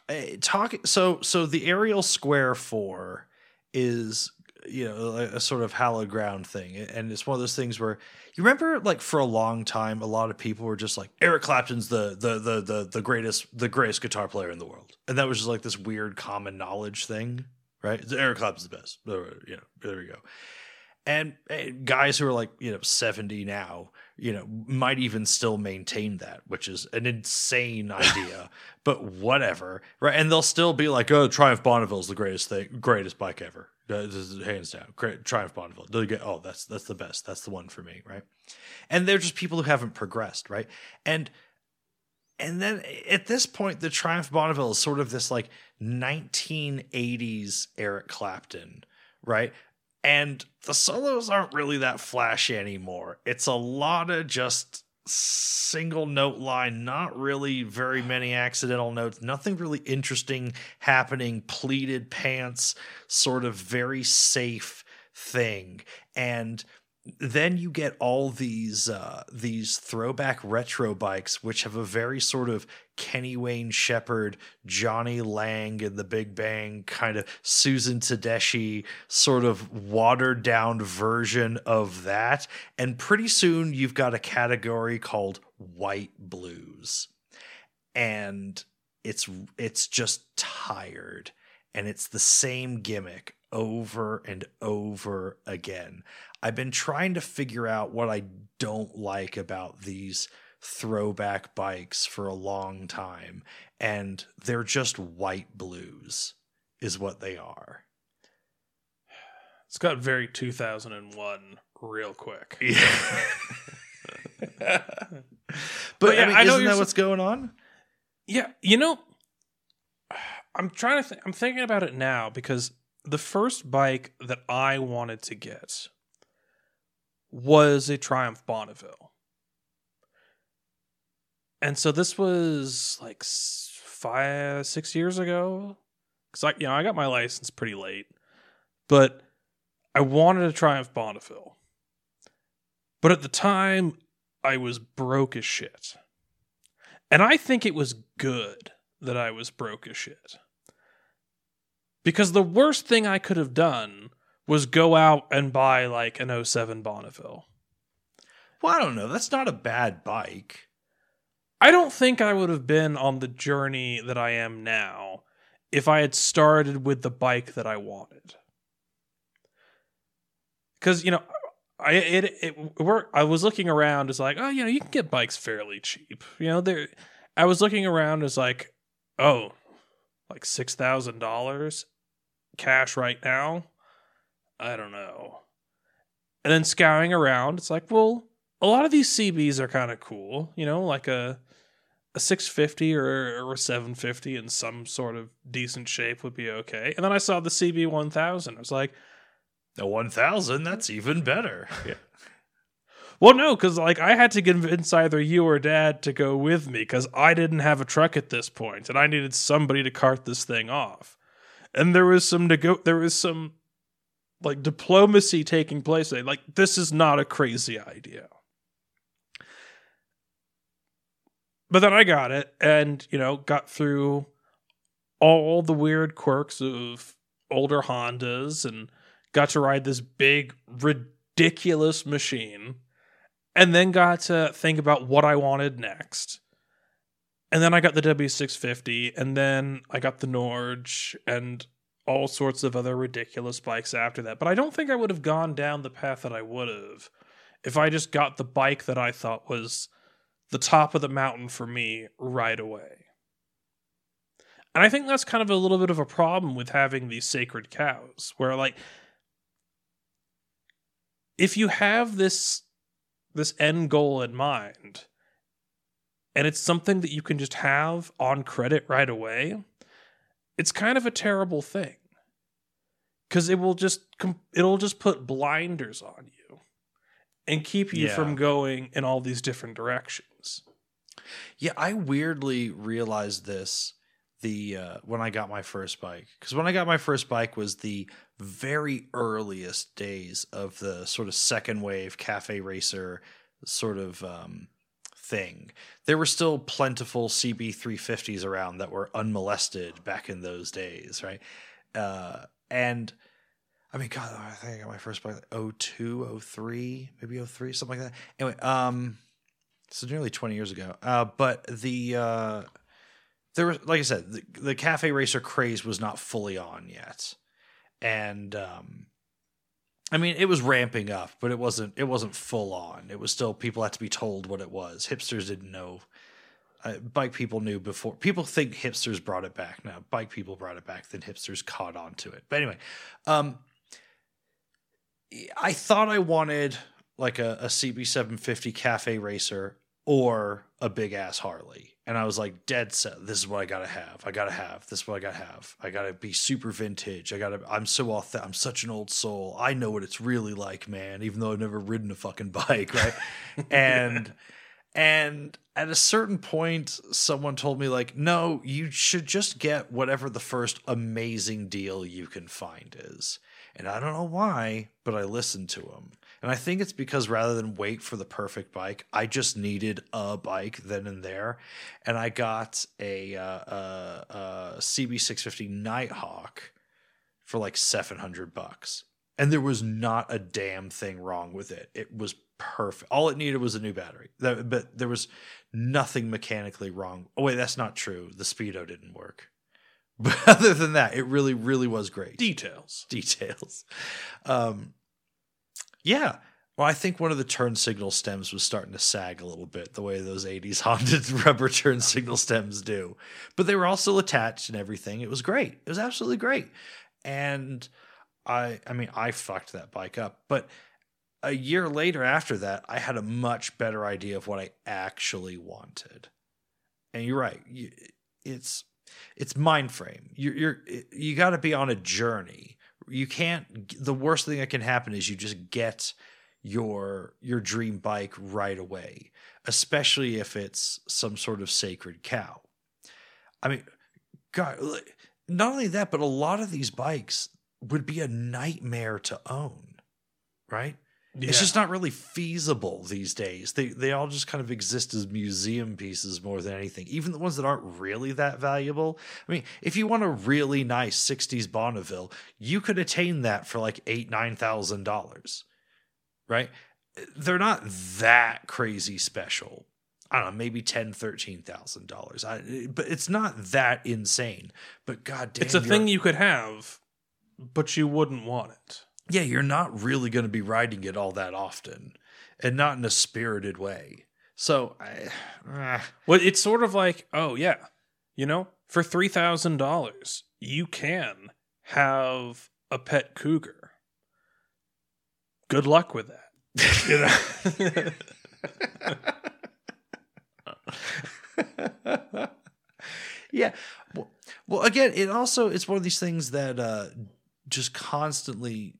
eh, talk so so the Ariel square 4 is you know a, a sort of hallowed ground thing and it's one of those things where you remember like for a long time a lot of people were just like Eric Clapton's the the the the, the greatest the greatest guitar player in the world and that was just like this weird common knowledge thing right? The Eric Clapton's the best Or, you know there we go. And uh, guys who are like you know 70 now you know might even still maintain that which is an insane idea but whatever right? And they'll still be like oh triumph bonneville's the greatest thing greatest bike ever. Uh, this is hands down. Great triumph bonneville. They get oh that's that's the best. That's the one for me right? And they're just people who haven't progressed right? And and then at this point the triumph bonneville is sort of this like 1980s eric clapton right and the solos aren't really that flashy anymore. It's a lot of just single note line, not really very many accidental notes, nothing really interesting happening, pleated pants, sort of very safe thing. And then you get all these uh, these throwback retro bikes, which have a very sort of Kenny Wayne Shepherd, Jonny Lang and the Big Bang kind of Susan Tedeschi sort of watered down version of that. And pretty soon you've got a category called white blues. And it's it's just tired and it's the same gimmick over and over again. I've been trying to figure out what I don't like about these throwback bikes for a long time, and they're just white blues, is what they are. It's got very 2001 real quick. Yeah. but, But yeah, I mean, I know isn't that s- what's going on? Yeah, you know, I'm trying to. I'm thinking about it now because the first bike that I wanted to get was a Triumph Bonneville, and so this was like five, six years ago. Because I, you know, I got my license pretty late, but I wanted a Triumph Bonneville. But at the time, I was broke as shit. And I think it was good that I was broke as shit. Because the worst thing I could have done was go out and buy like an 07 Bonneville. Well, I don't know. That's not a bad bike. I don't think I would have been on the journey that I am now if I had started with the bike that I wanted. Cuz you know, I it it work I was looking around as like, oh, you know, you can get bikes fairly cheap. You know, there I was looking around as like, oh, like $6,000 cash right now. I don't know. And then scouring around, it's like, well, a lot of these CBs are kind of cool, you know, like a a 650 or, or a 750 in some sort of decent shape would be okay. And then I saw the CB 1000. I was like, A 1000, that's even better. Yeah. well, no, because like I had to convince either you or dad to go with me because I didn't have a truck at this point and I needed somebody to cart this thing off. And there was some nego- there was some like diplomacy taking place. there. Like this is not a crazy idea. But then I got it and, you know, got through all the weird quirks of older Hondas and got to ride this big, ridiculous machine. And then got to think about what I wanted next. And then I got the W650, and then I got the Norge, and all sorts of other ridiculous bikes after that. But I don't think I would have gone down the path that I would have if I just got the bike that I thought was the top of the mountain for me right away. And I think that's kind of a little bit of a problem with having these sacred cows, where like if you have this this end goal in mind and it's something that you can just have on credit right away, it's kind of a terrible thing. Cuz it will just it'll just put blinders on you and keep you Yeah. from going in all these different directions. Yeah, I weirdly realized this the uh, when I got my first bike because when I got my first bike was the very earliest days of the sort of second wave cafe racer sort of um, thing. There were still plentiful CB 350s around that were unmolested back in those days, right? Uh, and I mean, God, I think I got my first bike like 02, 03, maybe 03, something like that. Anyway, um, so nearly 20 years ago. Uh, but the uh, there was, like I said, the, the cafe racer craze was not fully on yet, and um, I mean, it was ramping up, but it wasn't. It wasn't full on. It was still people had to be told what it was. Hipsters didn't know. Uh, bike people knew before. People think hipsters brought it back. Now, bike people brought it back. Then hipsters caught on to it. But anyway, um, I thought I wanted like a, a CB750 cafe racer or a big ass Harley. And I was like, dead set. This is what I gotta have. I gotta have. This is what I gotta have. I gotta be super vintage. I gotta. I'm so authentic. I'm such an old soul. I know what it's really like, man. Even though I've never ridden a fucking bike, right? and and at a certain point, someone told me like, no, you should just get whatever the first amazing deal you can find is. And I don't know why, but I listened to him. And I think it's because rather than wait for the perfect bike, I just needed a bike then and there. And I got a, uh, uh, uh, CB650 Nighthawk for like 700 bucks. And there was not a damn thing wrong with it. It was perfect. All it needed was a new battery. That, but there was nothing mechanically wrong. Oh, wait, that's not true. The Speedo didn't work. But other than that, it really, really was great. Details. Details. Um, yeah. Well, I think one of the turn signal stems was starting to sag a little bit, the way those 80s Honda rubber turn signal stems do. But they were still attached and everything. It was great. It was absolutely great. And I I mean, I fucked that bike up. But a year later after that, I had a much better idea of what I actually wanted. And you're right. It's it's mind frame. You're, you're you got to be on a journey. You can't. The worst thing that can happen is you just get your your dream bike right away, especially if it's some sort of sacred cow. I mean, God, not only that, but a lot of these bikes would be a nightmare to own, right? Yeah. It's just not really feasible these days. They they all just kind of exist as museum pieces more than anything. Even the ones that aren't really that valuable. I mean, if you want a really nice '60s Bonneville, you could attain that for like eight nine thousand dollars, right? They're not that crazy special. I don't know, maybe ten, thirteen thousand dollars. I but it's not that insane. But god damn, it's a thing you could have, but you wouldn't want it. Yeah, you're not really going to be riding it all that often, and not in a spirited way. So, I, ah, Well, it's sort of like, oh yeah, you know, for three thousand dollars, you can have a pet cougar. Good luck with that. Yeah. Well, well, again, it also it's one of these things that uh, just constantly.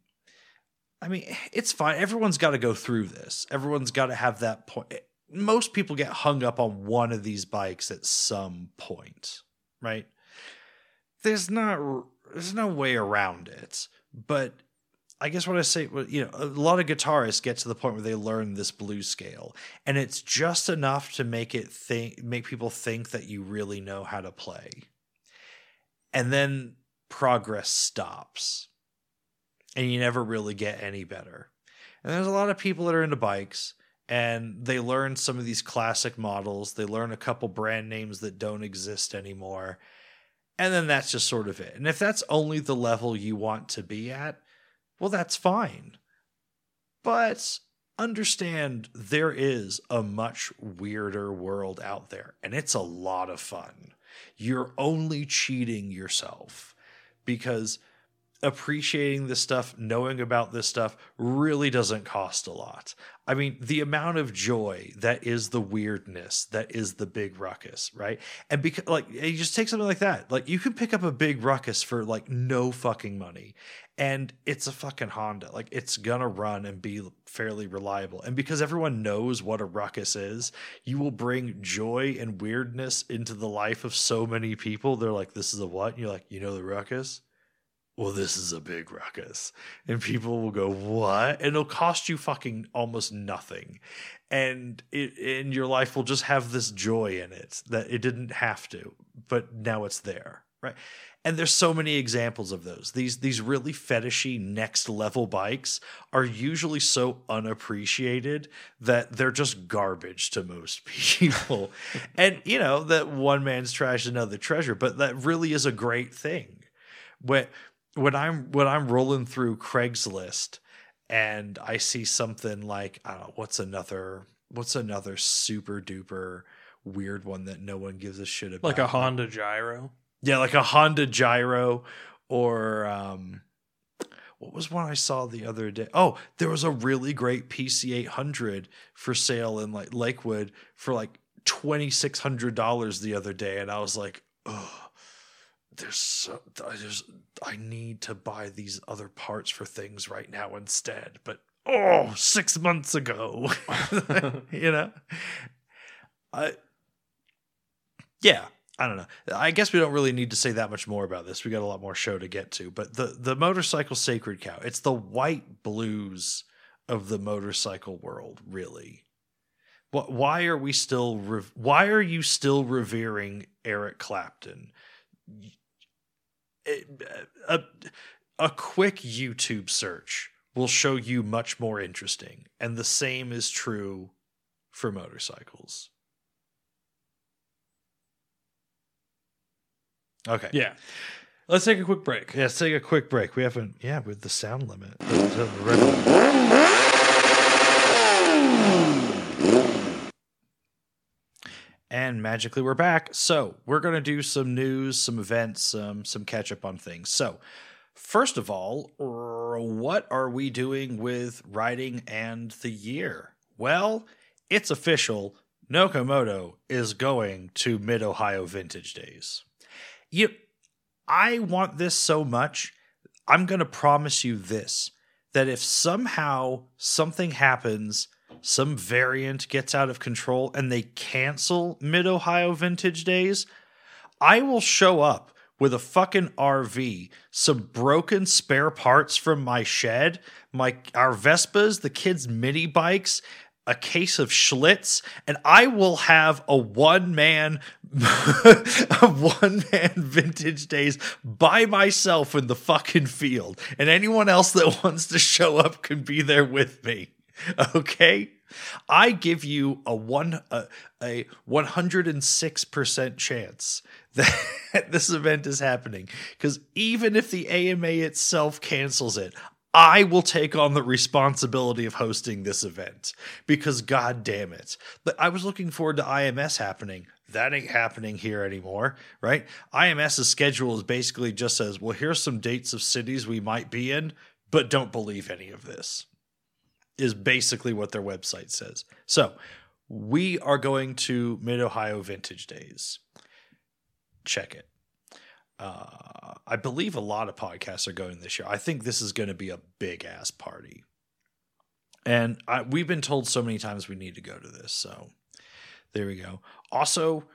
I mean, it's fine. Everyone's got to go through this. Everyone's got to have that point. Most people get hung up on one of these bikes at some point, right? There's not. There's no way around it. But I guess what I say, you know, a lot of guitarists get to the point where they learn this blues scale, and it's just enough to make it think, make people think that you really know how to play, and then progress stops, and you never really get any better. And there's a lot of people that are into bikes, and they learn some of these classic models. They learn a couple brand names that don't exist anymore, and then that's just sort of it. And if that's only the level you want to be at, well, that's fine. But understand there is a much weirder world out there, and it's a lot of fun. You're only cheating yourself because appreciating this stuff, knowing about this stuff really doesn't cost a lot. I mean, the amount of joy that is the weirdness, that is the big ruckus, right? And because like you just take something like that. Like you can pick up a big ruckus for like no fucking money. And it's a fucking Honda. Like it's gonna run and be fairly reliable. And because everyone knows what a ruckus is, you will bring joy and weirdness into the life of so many people. They're like, this is a what? And you're like, you know the ruckus? Well, this is a big ruckus. And people will go, what? And it'll cost you fucking almost nothing. And it and your life will just have this joy in it that it didn't have to, but now it's there. Right. And there's so many examples of those. These these really fetishy next level bikes are usually so unappreciated that they're just garbage to most people. and you know, that one man's trash is another treasure, but that really is a great thing. When when I'm when I'm rolling through Craigslist and I see something like I don't know what's another what's another super duper weird one that no one gives a shit about like a Honda Gyro. yeah like a Honda Gyro or um what was one I saw the other day? Oh, there was a really great PC 800 for sale in like Lakewood for like $2600 the other day and I was like, "Oh, there's so I just I need to buy these other parts for things right now instead. But oh, six months ago, you know, I yeah. I don't know. I guess we don't really need to say that much more about this. We got a lot more show to get to. But the the motorcycle sacred cow, it's the white blues of the motorcycle world, really. What? Why are we still? Re- why are you still revering Eric Clapton? It- a, a quick YouTube search will show you much more interesting, and the same is true for motorcycles. Okay. Yeah. Let's take a quick break. Yeah, let's take a quick break. We haven't, yeah, with the sound limit. And magically, we're back. So we're gonna do some news, some events, some some catch up on things. So, first of all, what are we doing with writing and the year? Well, it's official. NoCo Moto is going to Mid Ohio Vintage Days. You, I want this so much. I'm going to promise you this that if somehow something happens, some variant gets out of control and they cancel Mid Ohio Vintage Days, I will show up with a fucking RV, some broken spare parts from my shed, my our Vespas, the kids' mini bikes, a case of Schlitz, and I will have a one man, a one man vintage days by myself in the fucking field, and anyone else that wants to show up can be there with me. Okay, I give you a one a, a one hundred and six percent chance that this event is happening because even if the AMA itself cancels it, I will take on the responsibility of hosting this event because god damn it. But I was looking forward to IMS happening. That ain't happening here anymore, right? IMS's schedule is basically just says, well, here's some dates of cities we might be in, but don't believe any of this. Is basically what their website says. So we are going to Mid Ohio Vintage Days. Check it uh, I believe a lot of podcasts are going this year. I think this is going to be a big ass party. And I, we've been told so many times we need to go to this. So there we go. Also,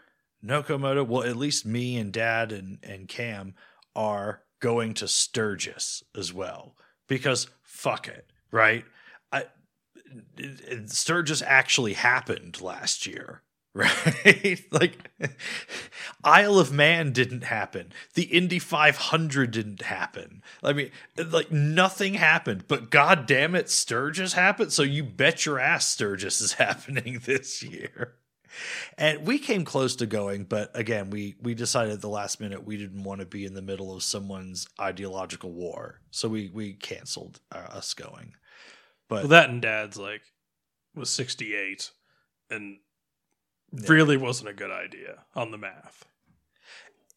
NoCo Moto, well, at least me and dad and, and Cam are going to Sturgis as well because fuck it, right? Sturgis actually happened last year right? like Isle of Man didn't happen. The Indy 500 didn't happen. I mean, like nothing happened, but god damn it, Sturgis happened. So you bet your ass Sturgis is happening this year. And we came close to going, but again, we we decided at the last minute we didn't want to be in the middle of someone's ideological war, so we we canceled uh, us going. But Well, that and dad's like was 68 and Yeah. really wasn't a good idea on the math.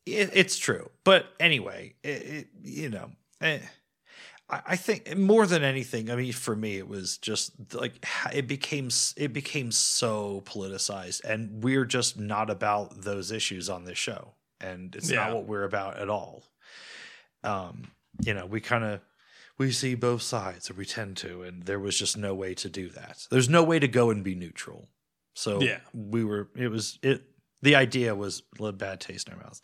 it, it's true. But anyway, it, it, you know, eh, I, I think more than anything, I mean, for me, it was just like it became it became so politicized, and we're just not about those issues on this show, and it's Yeah. not what we're about at all. Um, you know, we kind of we see both sides, or we tend to, and there was just no way to do that. There's no way to go and be neutral. So Yeah. we were. It was it. The idea was a bad taste in our mouths.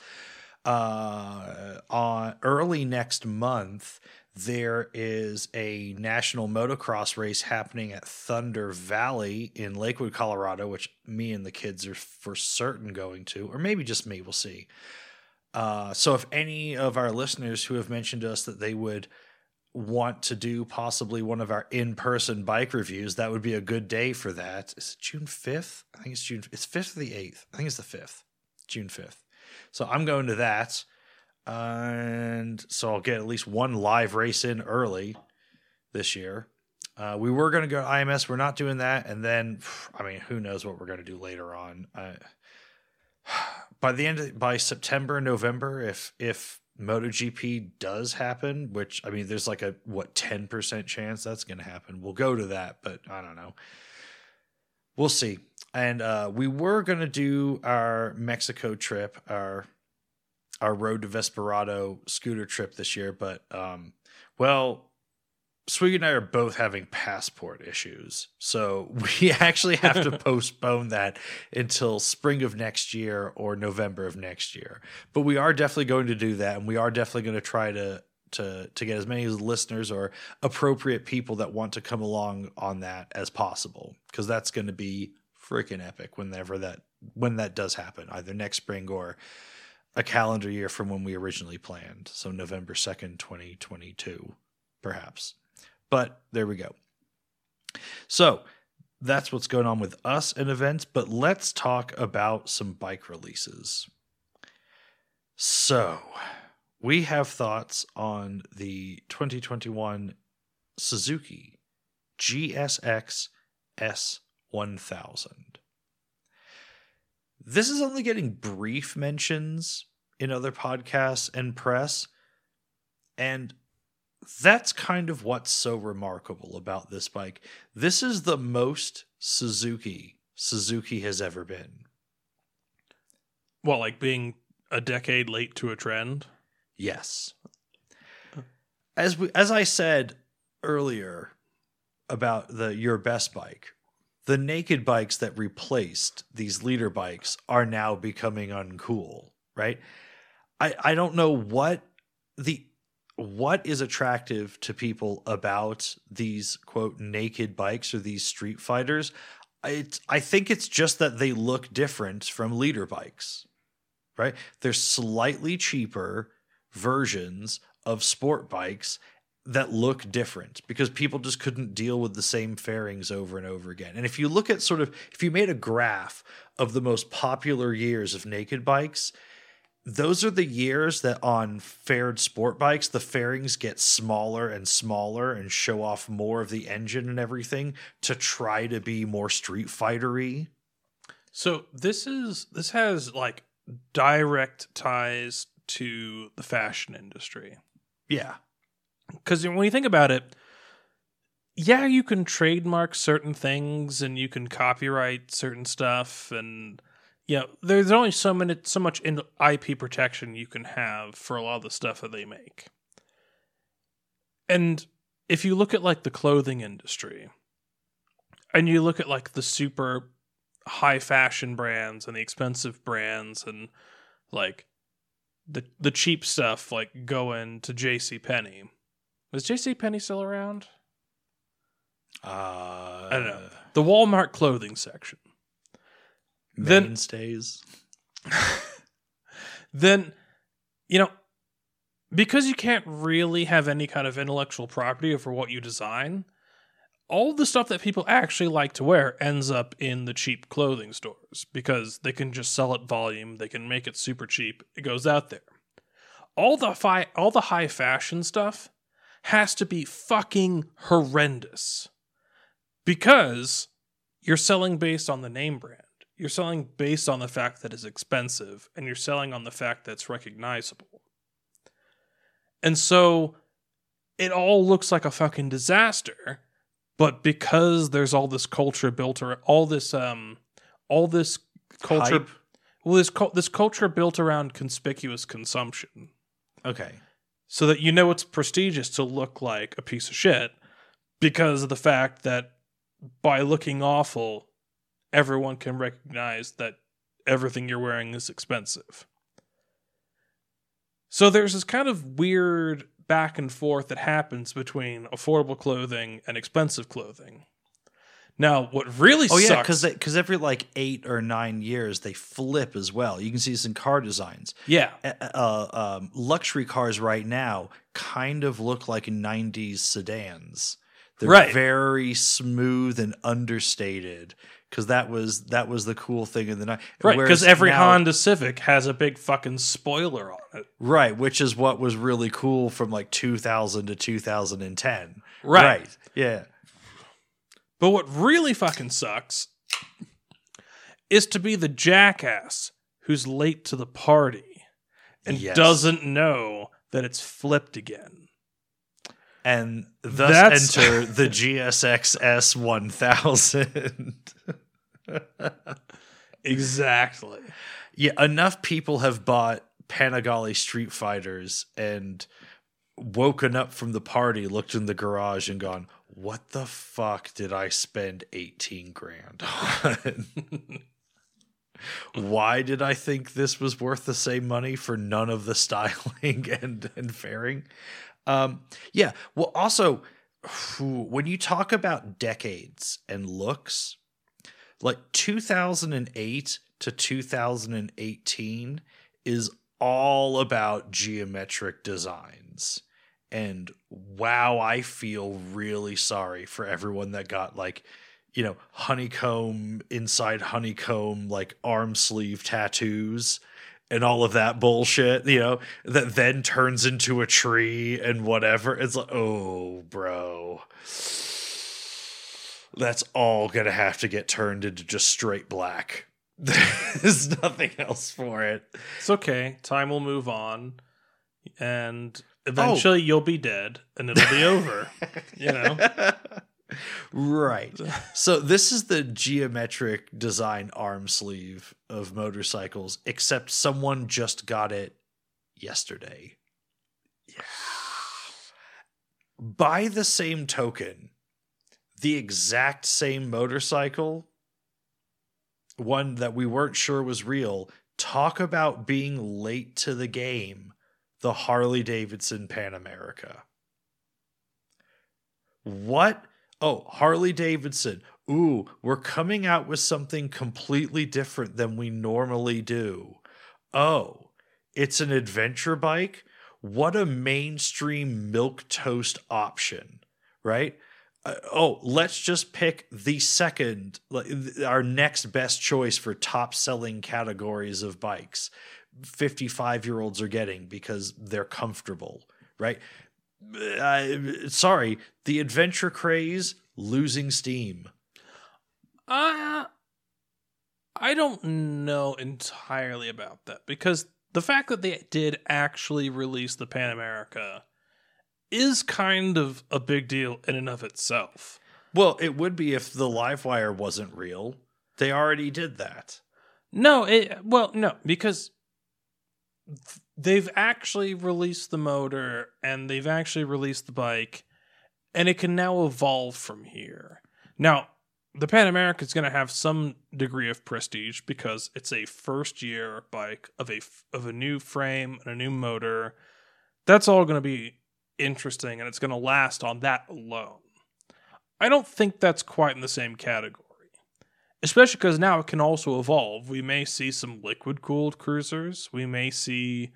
Uh, on early next month, there is a national motocross race happening at Thunder Valley in Lakewood, Colorado, which me and the kids are for certain going to, or maybe just me. We'll see. Uh, so, if any of our listeners who have mentioned to us that they would want to do possibly one of our in-person bike reviews, that would be a good day for that. Is it June fifth? I think it's June. It's fifth or the eighth. I think it's the fifth. June fifth. So I'm going to that, and so I'll get at least one live race in early this year. Uh, we were going to go to IMS. We're not doing that, and then I mean, who knows what we're going to do later on. I, by the end of, by September, November, if if MotoGP does happen, which I mean, there's like a what ten percent chance that's going to happen. We'll go to that, but I don't know. We'll see. And uh, we were going to do our Mexico trip, our our road to Vesperado scooter trip this year, but um, well, Swig and I are both having passport issues, so we actually have to postpone that until spring of next year or November of next year. But we are definitely going to do that, and we are definitely going to try to to to get as many listeners or appropriate people that want to come along on that as possible because that's going to be freaking epic whenever that when that does happen either next spring or a calendar year from when we originally planned so november 2nd 2022 perhaps but there we go so that's what's going on with us and events but let's talk about some bike releases so we have thoughts on the 2021 Suzuki GSX S1000. This is only getting brief mentions in other podcasts and press, and that's kind of what's so remarkable about this bike. This is the most Suzuki Suzuki has ever been. Well, like being a decade late to a trend. Yes. As we, as I said earlier about the your best bike, the naked bikes that replaced these liter bikes are now becoming uncool, right? I I don't know what the what is attractive to people about these quote naked bikes or these street fighters. It's, I think it's just that they look different from liter bikes, right? They're slightly cheaper versions of sport bikes that look different because people just couldn't deal with the same fairings over and over again. And if you look at sort of if you made a graph of the most popular years of naked bikes, those are the years that on fared sport bikes the fairings get smaller and smaller and show off more of the engine and everything to try to be more street fightery. So this is this has like direct ties to the fashion industry. Yeah. Because when you think about it, yeah, you can trademark certain things and you can copyright certain stuff, and yeah, there's only so many, so much in IP protection you can have for a lot of the stuff that they make. And if you look at like the clothing industry, and you look at like the super high fashion brands and the expensive brands and like the the cheap stuff like going to JC Penney. Was JC Penney still around? Uh I don't know. The Walmart clothing section. Then- Mainstays. Then you know because you can't really have any kind of intellectual property over what you design, all the stuff that people actually like to wear ends up in the cheap clothing stores because they can just sell it volume, they can make it super cheap, it goes out there. All the fi- all the high fashion stuff has to be fucking horrendous because you're selling based on the name brand. You're selling based on the fact that it's expensive and you're selling on the fact that it's recognizable. And so it all looks like a fucking disaster, but because there's all this culture built around all this um all this culture Hype? well this this culture built around conspicuous consumption Okay. so that you know it's prestigious to look like a piece of shit because of the fact that by looking awful everyone can recognize that everything you're wearing is expensive so there's this kind of weird back and forth that happens between affordable clothing and expensive clothing now what really Oh yeah, because because every like eight or nine years they flip as well. You can see this in car designs. yeah Uh, uh, um, luxury cars right now kind of look like '90s sedans. They're Right. very smooth and understated because that was that was the cool thing in the night. right because every now- honda civic has a big fucking spoiler on it right, which is what was really cool from like 2000 to 2010. Right. Yeah. But what really fucking sucks is to be the jackass who's late to the party and Yes. doesn't know that it's flipped again. And thus That's- enter the GSX-S 1000. Exactly. Yeah, enough people have bought Panigale Street Fighters and woken up from the party, looked in the garage, and gone, "What the fuck did I spend eighteen grand on? Why did I think this was worth the same money for none of the styling and and fairing?" Um, yeah. Well, also, when you talk about decades and looks, like 2008 to 2018 is all about geometric designs. And wow, I feel really sorry for everyone that got like, you know, honeycomb inside honeycomb, like arm sleeve tattoos and all of that bullshit, you know, that then turns into a tree and whatever. It's like, oh, bro. That's all gonna have to get turned into just straight black. There's nothing else for it. It's okay. Time will move on. And oh. eventually oh. you'll be dead and it'll be over. You know? right. So this is the geometric design arm sleeve of motorcycles, except someone just got it yesterday. Yeah. By the same token, the exact same motorcycle, one that we weren't sure was real, talk about being late to the game, the Harley Davidson Pan America. What? Oh, Harley Davidson. Ooh, we're coming out with something completely different than we normally do. Oh, it's an adventure bike? What a mainstream milk toast option, right? uh, oh, let's just pick the second, our next best choice for top selling categories of bikes. 55 year olds are getting because they're comfortable, right? Uh, sorry, the adventure craze losing steam. Uh, I don't know entirely about that because the fact that they did actually release the Pan America is kind of a big deal in and of itself. Well, it would be if the LiveWire wasn't real. They already did that. No, it well, no, because they've actually released the motor and they've actually released the bike and it can now evolve from here. Now, the Pan America is going to have some degree of prestige because it's a first year bike of a of a new frame and a new motor. That's all going to be interesting and it's going to last on that alone. I don't think that's quite in the same category. Especially because now it can also evolve. We may see some liquid cooled cruisers. We may see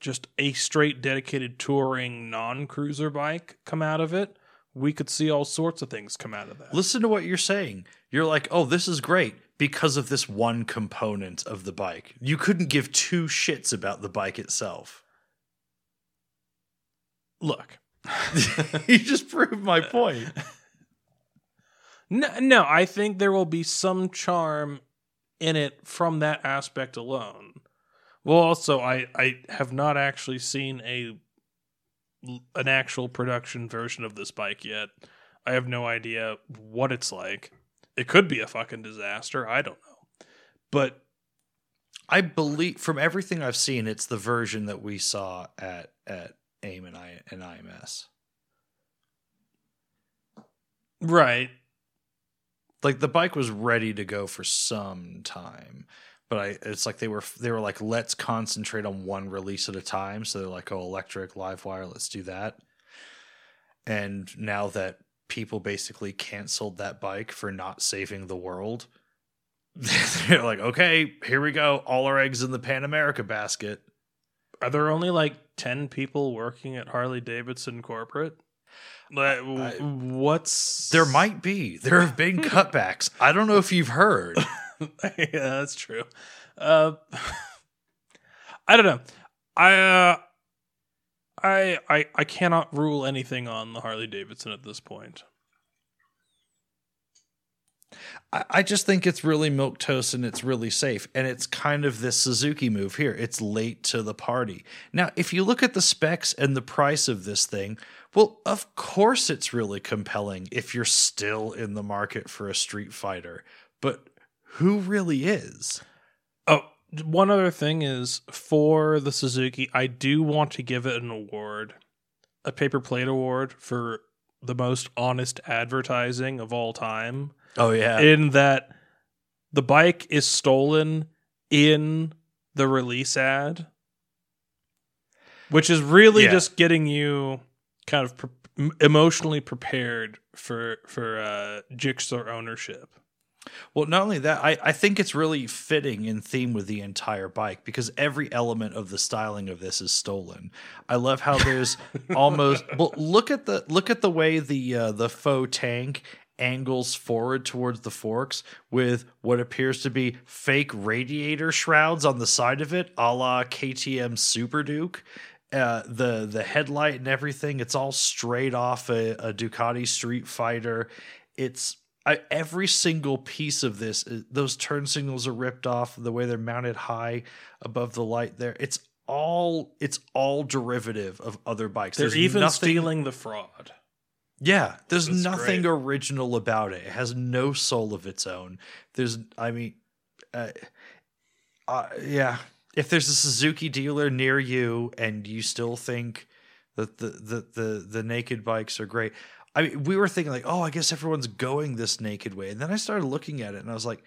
just a straight dedicated touring non cruiser bike come out of it. We could see all sorts of things come out of that. Listen to what you're saying. You're like, oh, this is great because of this one component of the bike. You couldn't give two shits about the bike itself. Look, you just proved my point. No, no, I think there will be some charm in it from that aspect alone. Well, also, I I have not actually seen a an actual production version of this bike yet. I have no idea what it's like. It could be a fucking disaster. I don't know. But I believe from everything I've seen, it's the version that we saw at at AIM and I and IMS. Right. Like the bike was ready to go for some time, but I it's like they were they were like let's concentrate on one release at a time. So they're like, oh, electric LiveWire, let's do that. And now that people basically canceled that bike for not saving the world, they're like, okay, here we go, all our eggs in the Pan America basket. Are there only like 10 people working at Harley Davidson corporate? Like, what's there might be there have been cutbacks i don't know if you've heard yeah that's true uh i don't know i uh I, I I cannot rule anything on the Harley Davidson at this point. I just think it's really milk toast and it's really safe. And it's kind of this Suzuki move here. It's late to the party. Now, if you look at the specs and the price of this thing, well, of course it's really compelling if you're still in the market for a Street Fighter. But who really is? Oh, one other thing is for the Suzuki, I do want to give it an award, a paper plate award for the most honest advertising of all time Oh yeah. In that the bike is stolen in the release ad. which is really Yeah. just getting you kind of pre- emotionally prepared for for uh, Gixxer ownership. Well, not only that, I, I think it's really fitting in theme with the entire bike because every element of the styling of this is stolen. I love how there's almost well look at the look at the way the uh, the faux tank angles forward towards the forks with what appears to be fake radiator shrouds on the side of it, a la KTM Super Duke. Uh, the the headlight and everything, it's all straight off a, a Ducati Streetfighter. It's I, every single piece of this, uh, those turn signals are ripped off. The way they're mounted high above the light, there, it's all it's all derivative of other bikes. They're There's even nothing, stealing the fraud. Yeah, there's That's nothing great. original about it. It has no soul of its own. There's, I mean, uh, uh, yeah. If there's a Suzuki dealer near you and you still think that the the the, the naked bikes are great, I mean, we were thinking like, oh, I guess everyone's going this naked way, and then I started looking at it and I was like.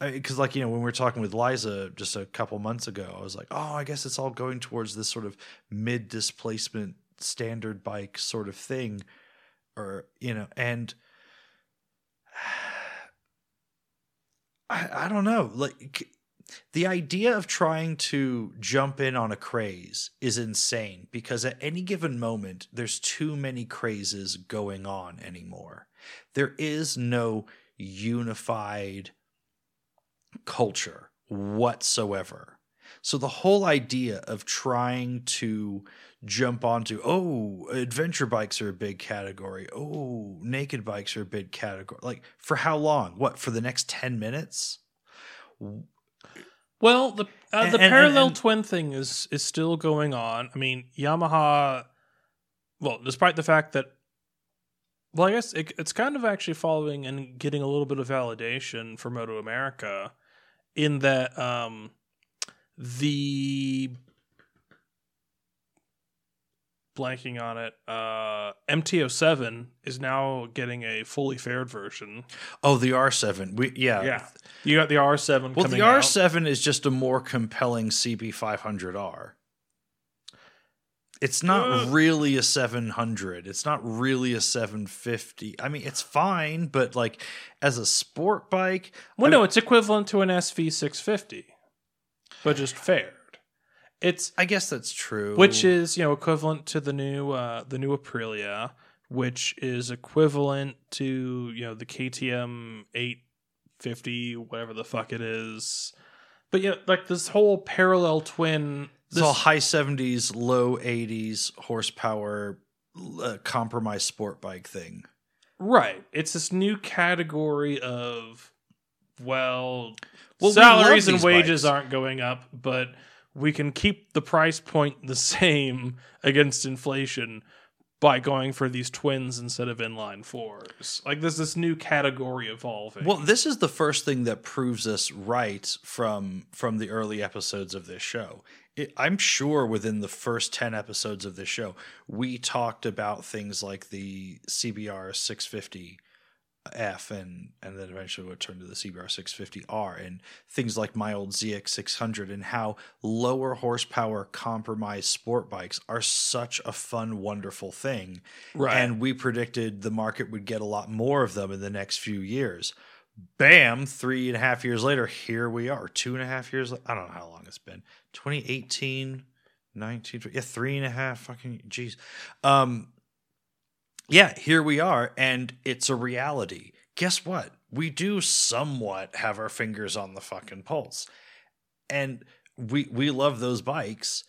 Because, like, you know, when we were talking with Liza just a couple months ago, I was like, oh, I guess it's all going towards this sort of mid displacement standard bike sort of thing or you know and I, I don't know like the idea of trying to jump in on a craze is insane because at any given moment there's too many crazes going on anymore. There is no unified culture whatsoever. So the whole idea of trying to jump onto oh adventure bikes are a big category. Oh naked bikes are a big category. Like for how long? What for the next 10 minutes Well, the uh, And- the and- parallel and- twin thing is is still going on. I mean, Yamaha. Well, despite the fact that, well, I guess it, it's kind of actually following and getting a little bit of validation for MotoAmerica, in that um, the blanking on it, uh, MT07 is now getting a fully faired version. oh the r7 we yeah Yeah, you got the R7. well the out. r7 is just a more compelling cb500r it's not Uh. really a 700 it's not really a 750 i mean it's fine but like as a sport bike Well, I no, mean- it's equivalent to an SV 650, but just faired. It's i guess that's true which is you know equivalent to the new uh, the new Aprilia, which is equivalent to you know the KTM 850, whatever the fuck it is. But yeah, like this whole parallel twin. It's all This, high 70s, low 80s horsepower uh, compromise sport bike thing. right, it's this new category of well, Well, salaries love and wages bikes. aren't going up, but we can keep the price point the same against inflation by going for these twins instead of inline fours. Like there's this new category evolving. Well, this is the first thing that proves us right from from the early episodes of this show. It, I'm sure within the first 10 episodes of this show, we talked about things like the CBR 650 F and and then eventually would turn to the CBR 650R and things like my old ZX 600 and how lower horsepower compromised sport bikes are such a fun wonderful thing. Right. and we predicted the market would get a lot more of them in the next few years. Bam three and a half years later here we are two and a half years i don't know how long it's been 2018 19 yeah three and a half fucking jeez. Um yeah, here we are, and it's a reality. Guess what? We do somewhat have our fingers on the fucking pulse. And we we love those bikes,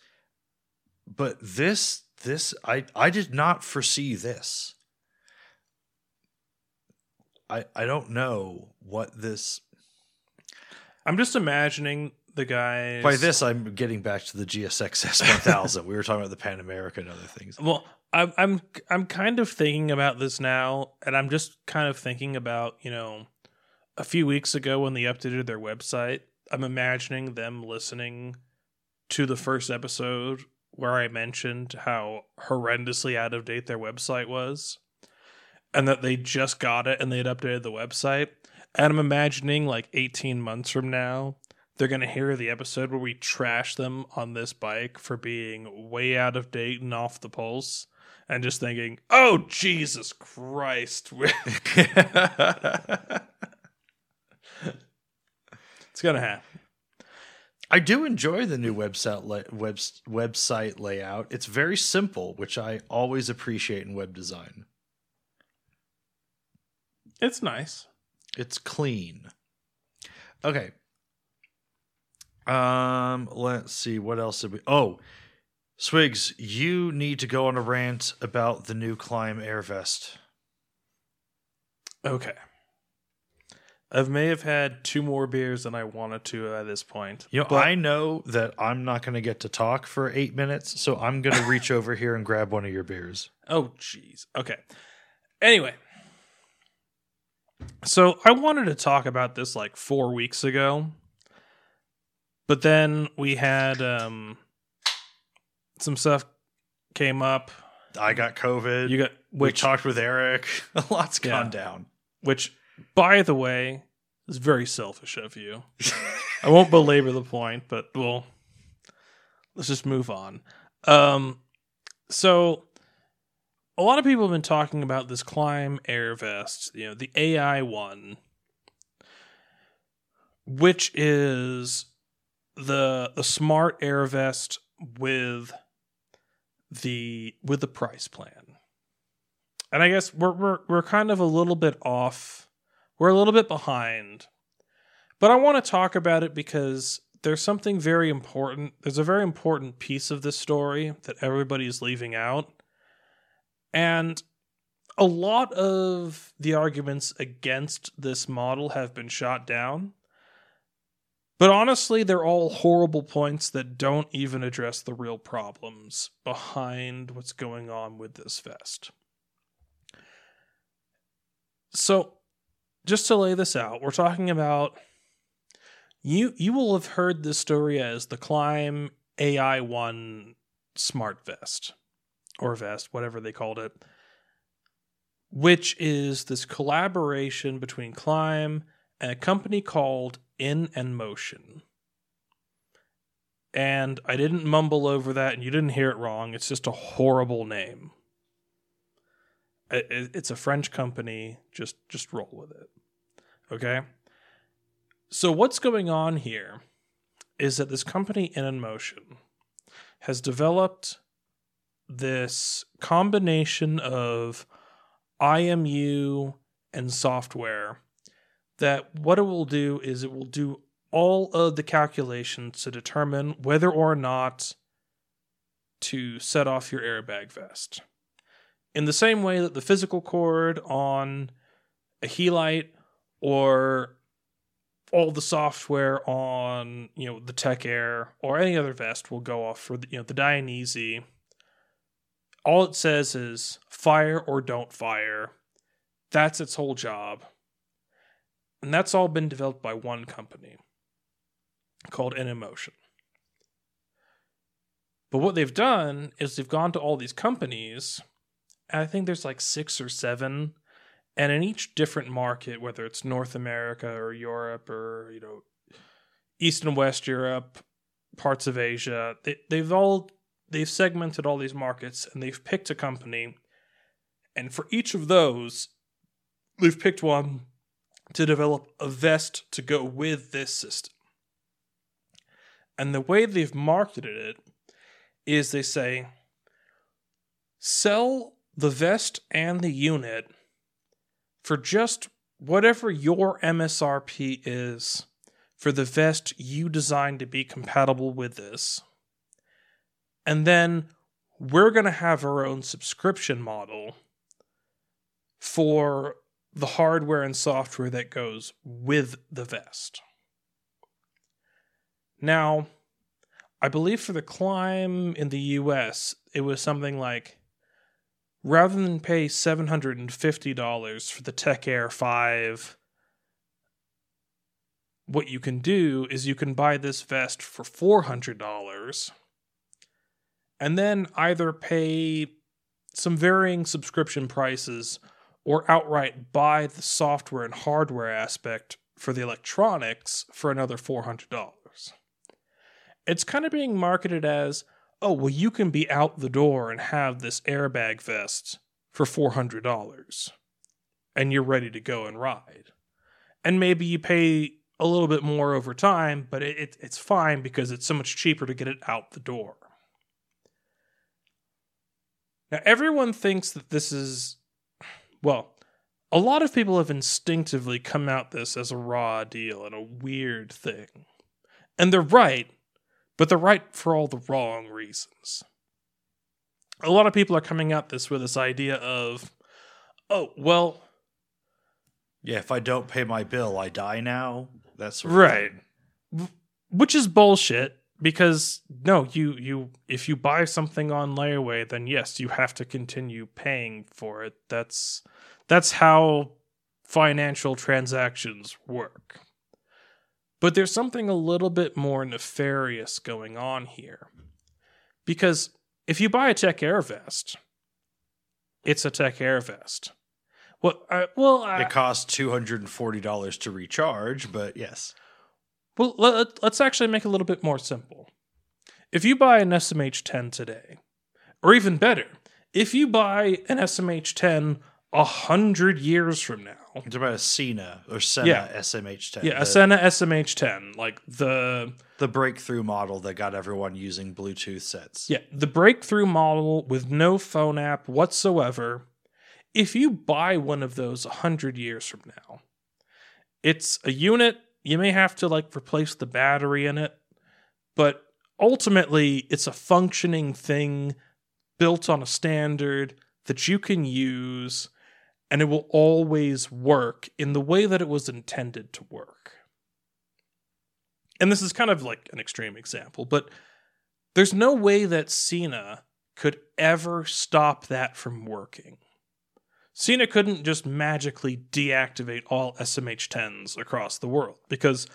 but this this I I did not foresee this. I I don't know what this I'm just imagining the guys by this I'm getting back to the GSX-S 1000. we were talking about the Pan America and other things. Well, I'm I'm I'm kind of thinking about this now, and I'm just kind of thinking about you know, a few weeks ago when they updated their website. I'm imagining them listening to the first episode where I mentioned how horrendously out of date their website was, and that they just got it and they had updated the website. And I'm imagining like 18 months from now, they're going to hear the episode where we trash them on this bike for being way out of date and off the pulse and just thinking, oh, Jesus Christ. it's going to happen. I do enjoy the new website la- web, website layout. It's very simple, which I always appreciate in web design. It's nice. It's clean. Okay. Um, let's see what else did we Oh, Swigs, you need to go on a rant about the new Klim Air Vest. Okay. I may have had two more beers than I wanted to at this point. You know, but I know that I'm not going to get to talk for eight minutes, so I'm going to reach over here and grab one of your beers. Oh, jeez. Okay. Anyway, so I wanted to talk about this like four weeks ago, but then we had um some stuff came up. I got COVID. You got we talked with Eric. A lot's gone Yeah. down. which, by the way, is very selfish of you. I won't belabor the point, but well, let's just move on. Um, so a lot of people have been talking about this Klim air vest, you know, the AI one, which is the the smart air vest with the with the price plan. And I guess we're we're we're kind of a little bit off. We're a little bit behind. But I want to talk about it because there's something very important. There's a very important piece of this story that everybody's leaving out. And a lot of the arguments against this model have been shot down. But honestly, they're all horrible points that don't even address the real problems behind what's going on with this vest. So, just to lay this out, we're talking about you you will have heard this story as the Klim AI1 smart vest or vest, whatever they called it, which is this collaboration between Klim and a company called In&motion. And I didn't mumble over that, and you didn't hear it wrong. It's just a horrible name. It's a French company. Just just roll with it. Okay. So what's going on here is that this company In&motion has developed this combination of IMU and software that what it will do is it will do all of the calculations to determine whether or not to set off your airbag vest. In the same way that the physical cord on a helite or all the software on you know the Tech Air or any other vest will go off for the, you know the Dainese. All it says is fire or don't fire. That's its whole job. And that's all been developed by one company called In&motion. But what they've done is they've gone to all these companies, I think there's like six or seven, and in each different market, whether it's North America or Europe or you know East and West Europe, parts of Asia, they, they've all they've segmented all these markets and they've picked a company, and for each of those, they've picked one to develop a vest to go with this system. And the way they've marketed it is they say, sell the vest and the unit for just whatever your MSRP is for the vest you designed to be compatible with this. And then we're going to have our own subscription model for the hardware and software that goes with the vest. Now, I believe for the Klim in the US, it was something like rather than pay $750 for the Tech Air 5, what you can do is you can buy this vest for $400 and then either pay some varying subscription prices or outright buy the software and hardware aspect for the electronics for another $400. It's kind of being marketed as, oh, well, you can be out the door and have this airbag vest for $400 and you're ready to go and ride. And maybe you pay a little bit more over time, but it, it, it's fine because it's so much cheaper to get it out the door. Now, everyone thinks that this is, well, a lot of people have instinctively come out this as a raw deal and a weird thing. And they're right, but they're right for all the wrong reasons. A lot of people are coming out this with this idea of, oh, well, Yeah, if I don't pay my bill, I die now. That's sort of Right. thing. which is bullshit because no you you if you buy something on layaway then yes you have to continue paying for it. That's that's how financial transactions work. But there's something a little bit more nefarious going on here. Because if you buy a tech air vest it's a tech air vest. Well well It costs two hundred and forty dollars to recharge, but yes, Well, let, us actually make it a little bit more simple. If you buy an SMH 10 today, or even better, if you buy an SMH 10 a hundred years from now, it's about a Sena or Senna Yeah. SMH ten. yeah, the, a Senna SMH 10, like the the breakthrough model that got everyone using Bluetooth sets. yeah the breakthrough model with no phone app whatsoever. If you buy one of those a hundred years from now, it's a unit. You may have to like replace the battery in it, but ultimately it's a functioning thing built on a standard that you can use and it will always work in the way that it was intended to work. And this is kind of like an extreme example, but there's no way that Sena could ever stop that from working. Sena couldn't just magically deactivate all SMH 10s across the world because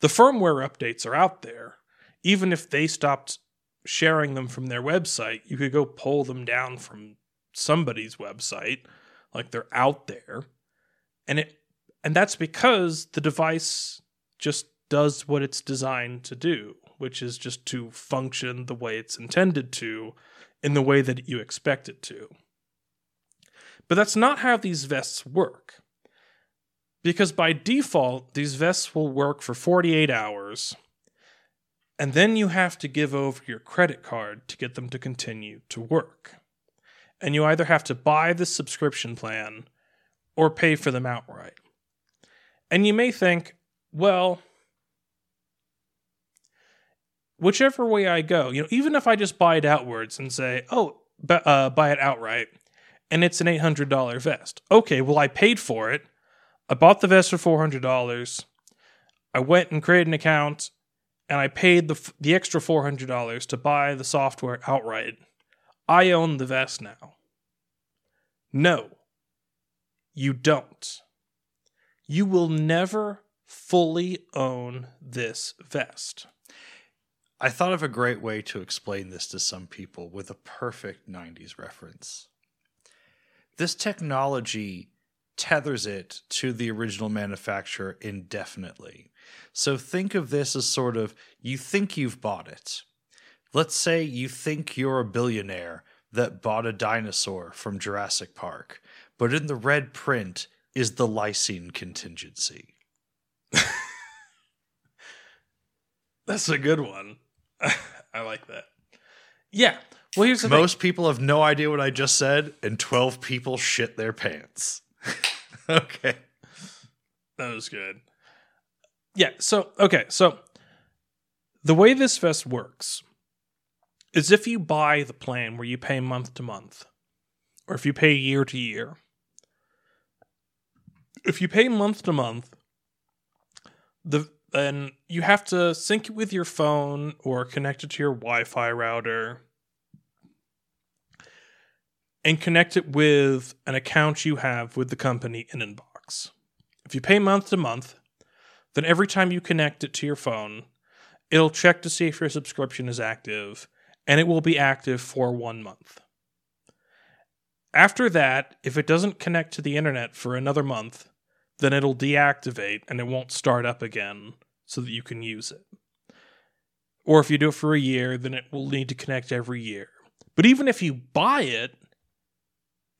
the firmware updates are out there. Even if they stopped sharing them from their website, you could go pull them down from somebody's website. Like they're out there. And it and that's because the device just does what it's designed to do, which is just to function the way it's intended to in the way that you expect it to. But that's not how these vests work. Because by default, these vests will work for 48 hours, and then you have to give over your credit card to get them to continue to work. And you either have to buy the subscription plan or pay for them outright. And you may think, well, whichever way I go, you know, even if I just buy it outwards and say, oh, uh, buy it outright, and it's an $800 vest. Okay, well, I paid for it. I bought the vest for $400. I went and created an account and I paid the, the extra $400 to buy the software outright. I own the vest now. No, you don't. You will never fully own this vest. I thought of a great way to explain this to some people with a perfect 90s reference. This technology tethers it to the original manufacturer indefinitely. So think of this as sort of you think you've bought it. Let's say you think you're a billionaire that bought a dinosaur from Jurassic Park, but in the red print is the lysine contingency. That's a good one. I like that. Yeah. Well, here's the thing. Most people have no idea what I just said, and 12 people shit their pants. okay. That was good. Yeah. So, okay. So, the way this vest works is if you buy the plan where you pay month to month, or if you pay year to year, if you pay month to month, the then you have to sync it with your phone or connect it to your Wi-Fi router and connect it with an account you have with the company in Inbox. If you pay month to month, then every time you connect it to your phone, it'll check to see if your subscription is active, and it will be active for one month. After that, if it doesn't connect to the internet for another month, then it'll deactivate and it won't start up again so that you can use it. Or if you do it for a year, then it will need to connect every year. But even if you buy it,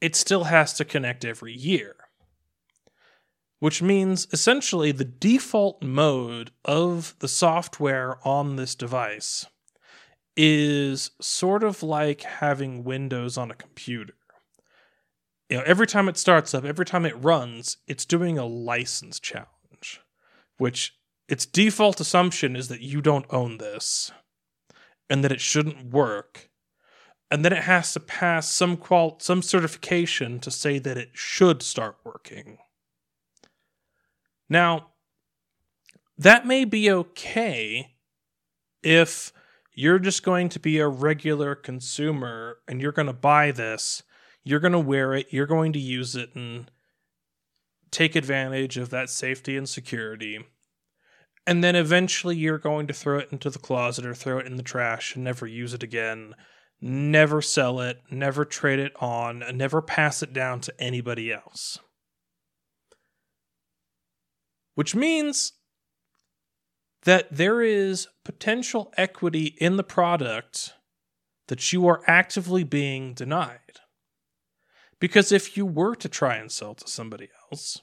it still has to connect every year. Which means essentially the default mode of the software on this device is sort of like having Windows on a computer. You know, every time it starts up, every time it runs, it's doing a license challenge, which its default assumption is that you don't own this and that it shouldn't work. And then it has to pass some qual some certification to say that it should start working. Now, that may be okay if you're just going to be a regular consumer and you're going to buy this, you're going to wear it, you're going to use it and take advantage of that safety and security. And then eventually you're going to throw it into the closet or throw it in the trash and never use it again. Never sell it, never trade it on, never pass it down to anybody else. Which means that there is potential equity in the product that you are actively being denied. Because if you were to try and sell to somebody else,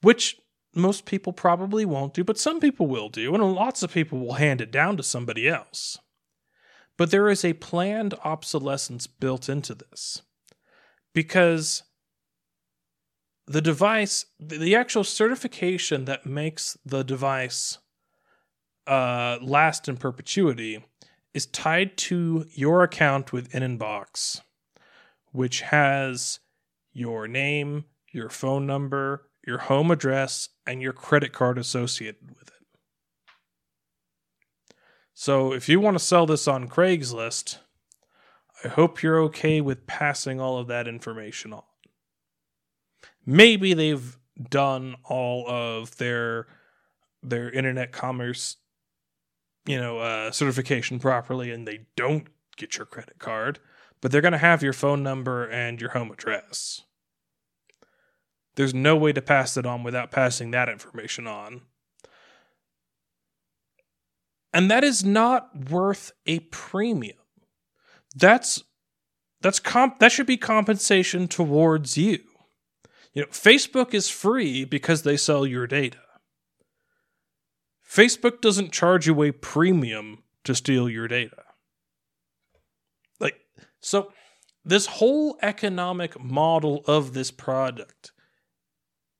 which most people probably won't do, but some people will do, and lots of people will hand it down to somebody else. But there is a planned obsolescence built into this. Because the device, the actual certification that makes the device uh, last in perpetuity is tied to your account with Inbox, which has your name, your phone number, your home address, and your credit card associated with it. So if you want to sell this on Craigslist, I hope you're okay with passing all of that information on. Maybe they've done all of their their internet commerce you know, uh, certification properly and they don't get your credit card, but they're going to have your phone number and your home address. There's no way to pass it on without passing that information on. And that is not worth a premium. That's that's comp that should be compensation towards you. You know, Facebook is free because they sell your data. Facebook doesn't charge you a premium to steal your data. Like, so this whole economic model of this product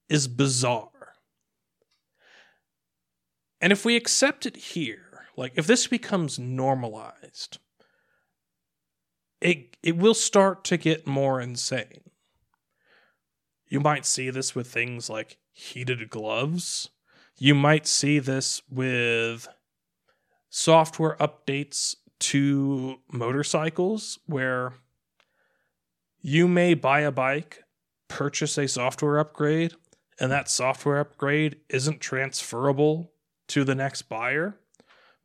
is bizarre. And if we accept it here, like if this becomes normalized, it it will start to get more insane. You might see this with things like heated gloves you might see this with software updates to motorcycles where you may buy a bike, purchase a software upgrade, and that software upgrade isn't transferable to the next buyer,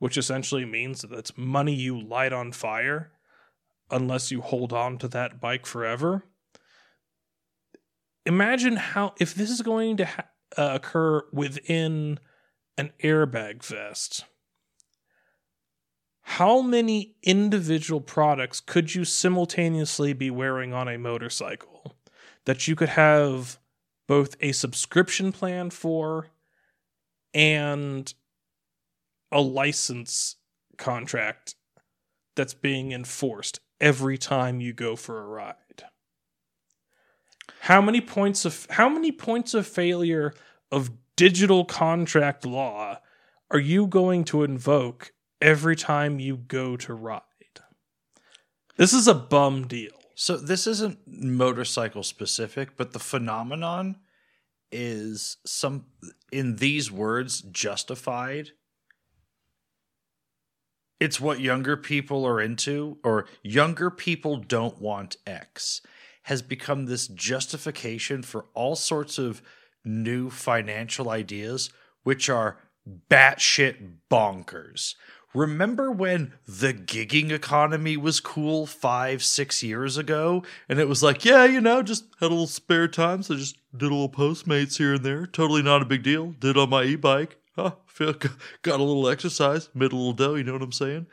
which essentially means that it's money you light on fire unless you hold on to that bike forever. Imagine how, if this is going to ha- uh, occur within an airbag vest, how many individual products could you simultaneously be wearing on a motorcycle that you could have both a subscription plan for and a license contract that's being enforced every time you go for a ride? How many points of how many points of failure of digital contract law are you going to invoke every time you go to ride? This is a bum deal. So this isn't motorcycle specific, but the phenomenon is some in these words justified. It's what younger people are into, or younger people don't want X has become this justification for all sorts of new financial ideas, which are batshit bonkers. Remember when the gigging economy was cool five, six years ago? And it was like, yeah, you know, just had a little spare time, so just did a little Postmates here and there. Totally not a big deal. Did on my e bike. Oh, feel got a little exercise, made a little dough. You know what I'm saying?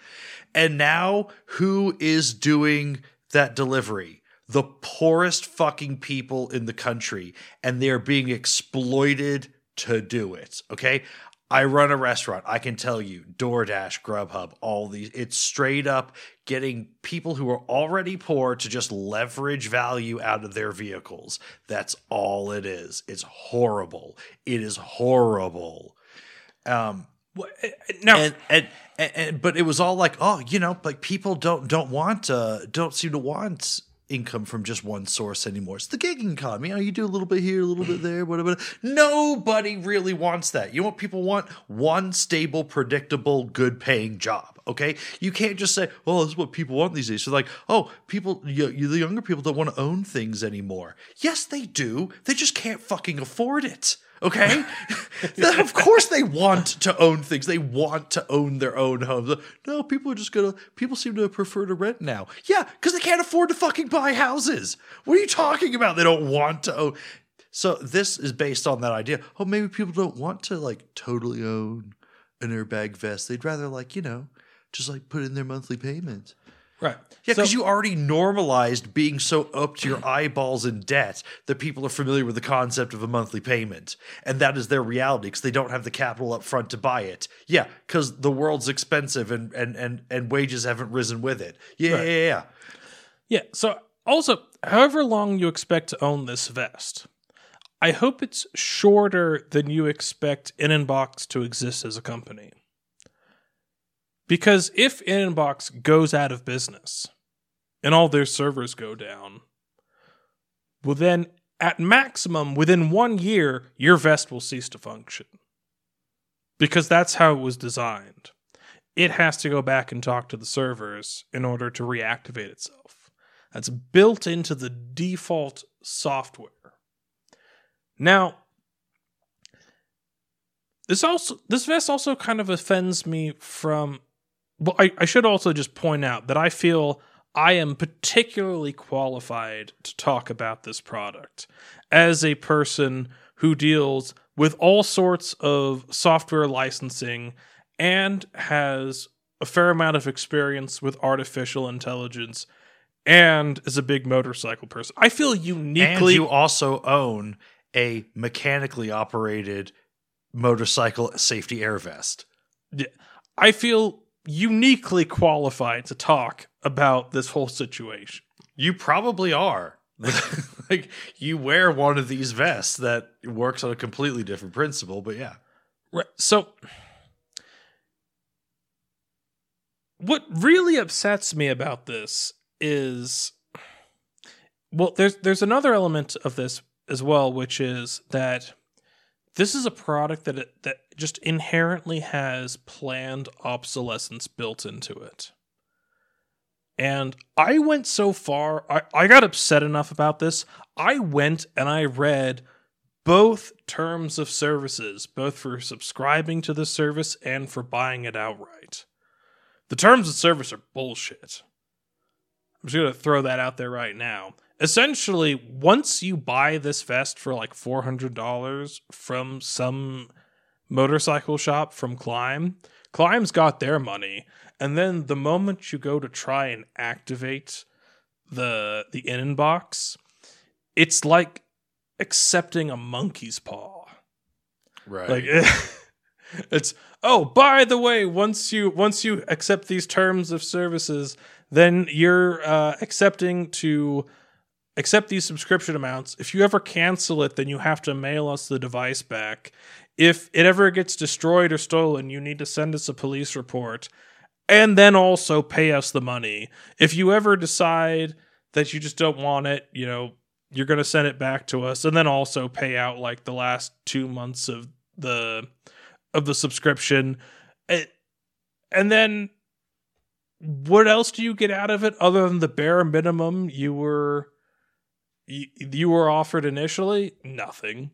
And now, who is doing that delivery? The poorest fucking people in the country, and they are being exploited to do it. Okay. I run a restaurant. I can tell you, DoorDash, Grubhub, all these, it's straight up getting people who are already poor to just leverage value out of their vehicles. That's all it is. It's horrible. It is horrible. Um, no, and, and, and, but it was all like, oh, you know, like people don't don't want uh don't seem to want income from just one source anymore. It's the gig economy. You know, you do a little bit here, a little bit there, whatever. Nobody really wants that. You know what people want? One stable, predictable, good paying job. Okay, you can't just say, "Oh, this is what people want these days." So, like, oh, people, you, you, the younger people don't want to own things anymore. Yes, they do. They just can't fucking afford it. Okay, of course they want to own things. They want to own their own homes. No, people are just gonna. People seem to prefer to rent now. Yeah, because they can't afford to fucking buy houses. What are you talking about? They don't want to own. So this is based on that idea. Oh, maybe people don't want to like totally own an airbag vest. They'd rather like you know just like put in their monthly payment. Right. Yeah, So- because you already normalized being so up to your eyeballs in debt that people are familiar with the concept of a monthly payment. And that is their reality because they don't have the capital up front to buy it. Yeah, because the world's expensive and, and, and, and wages haven't risen with it. Yeah, Right. yeah, yeah. Yeah. So also, however long you expect to own this vest, I hope it's shorter than you expect Inbox to exist as a company. Because if Inbox goes out of business and all their servers go down, well then at maximum within 1 year your vest will cease to function. Because that's how it was designed. It has to go back and talk to the servers in order to reactivate itself. That's built into the default software. Now, this also this vest also kind of offends me from well, I, I should also just point out that I feel I am particularly qualified to talk about this product as a person who deals with all sorts of software licensing and has a fair amount of experience with artificial intelligence and is a big motorcycle person. I feel uniquely. And you also own a mechanically operated motorcycle safety air vest. I feel uniquely qualified to talk about this whole situation. You probably are. like you wear one of these vests that works on a completely different principle, but yeah. Right. So what really upsets me about this is well there's there's another element of this as well which is that this is a product that it, that just inherently has planned obsolescence built into it. And I went so far, I, I got upset enough about this. I went and I read both terms of services, both for subscribing to the service and for buying it outright. The terms of service are bullshit. I'm just going to throw that out there right now. Essentially, once you buy this vest for like $400 from some motorcycle shop from Klim, Klim's got their money. And then the moment you go to try and activate the the in box, it's like accepting a monkey's paw. Right. Like it's oh, by the way, once you once you accept these terms of services, then you're uh, accepting to accept these subscription amounts. If you ever cancel it, then you have to mail us the device back. If it ever gets destroyed or stolen, you need to send us a police report and then also pay us the money. If you ever decide that you just don't want it, you know, you're going to send it back to us and then also pay out like the last 2 months of the of the subscription. It, and then what else do you get out of it other than the bare minimum you were you, you were offered initially? Nothing.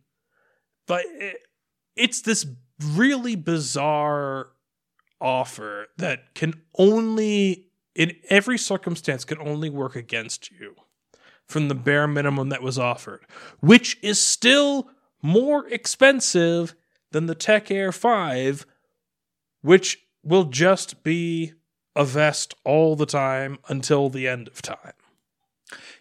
But it, it's this really bizarre offer that can only in every circumstance can only work against you from the bare minimum that was offered, which is still more expensive than the Tech Air 5, which will just be a vest all the time until the end of time.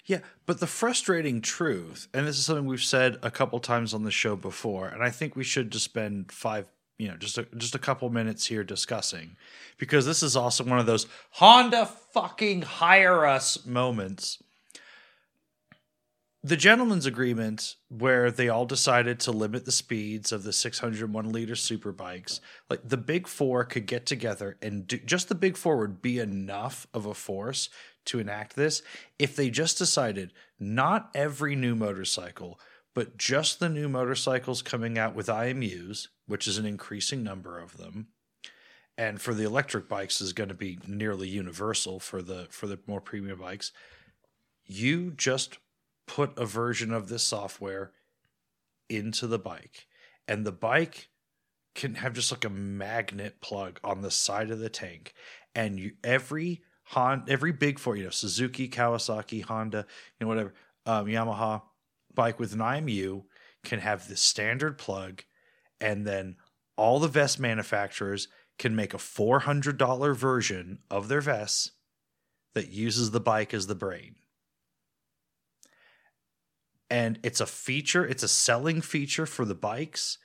Yeah, but the frustrating truth, and this is something we've said a couple times on the show before, and I think we should just spend five, you know, just a, just a couple minutes here discussing, because this is also one of those Honda fucking hire us moments. The gentleman's agreement, where they all decided to limit the speeds of the 601 liter super bikes, like the big four could get together and do, just the big four would be enough of a force to enact this if they just decided not every new motorcycle, but just the new motorcycles coming out with IMUs, which is an increasing number of them. And for the electric bikes is going to be nearly universal for the for the more premium bikes. You just put a version of this software into the bike and the bike can have just like a magnet plug on the side of the tank and you every Honda, every big four, you know, Suzuki, Kawasaki, Honda, you know, whatever, um, Yamaha bike with an IMU can have the standard plug, and then all the vest manufacturers can make a $400 version of their vests that uses the bike as the brain. And it's a feature, it's a selling feature for the bikes.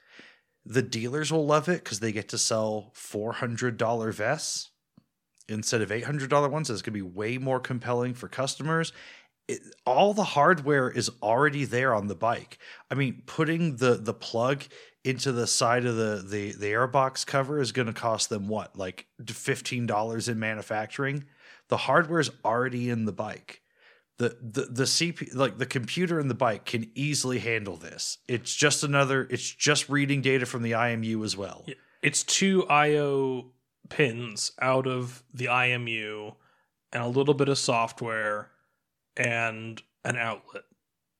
The dealers will love it because they get to sell $400 vests instead of $800 ones. It's going to be way more compelling for customers. It, all the hardware is already there on the bike. I mean, putting the the plug into the side of the the the airbox cover is going to cost them what, like fifteen dollars in manufacturing. The hardware is already in the bike. The the the CP like the computer in the bike can easily handle this. It's just another. It's just reading data from the IMU as well. It's two IO pins out of the IMU and a little bit of software and an outlet.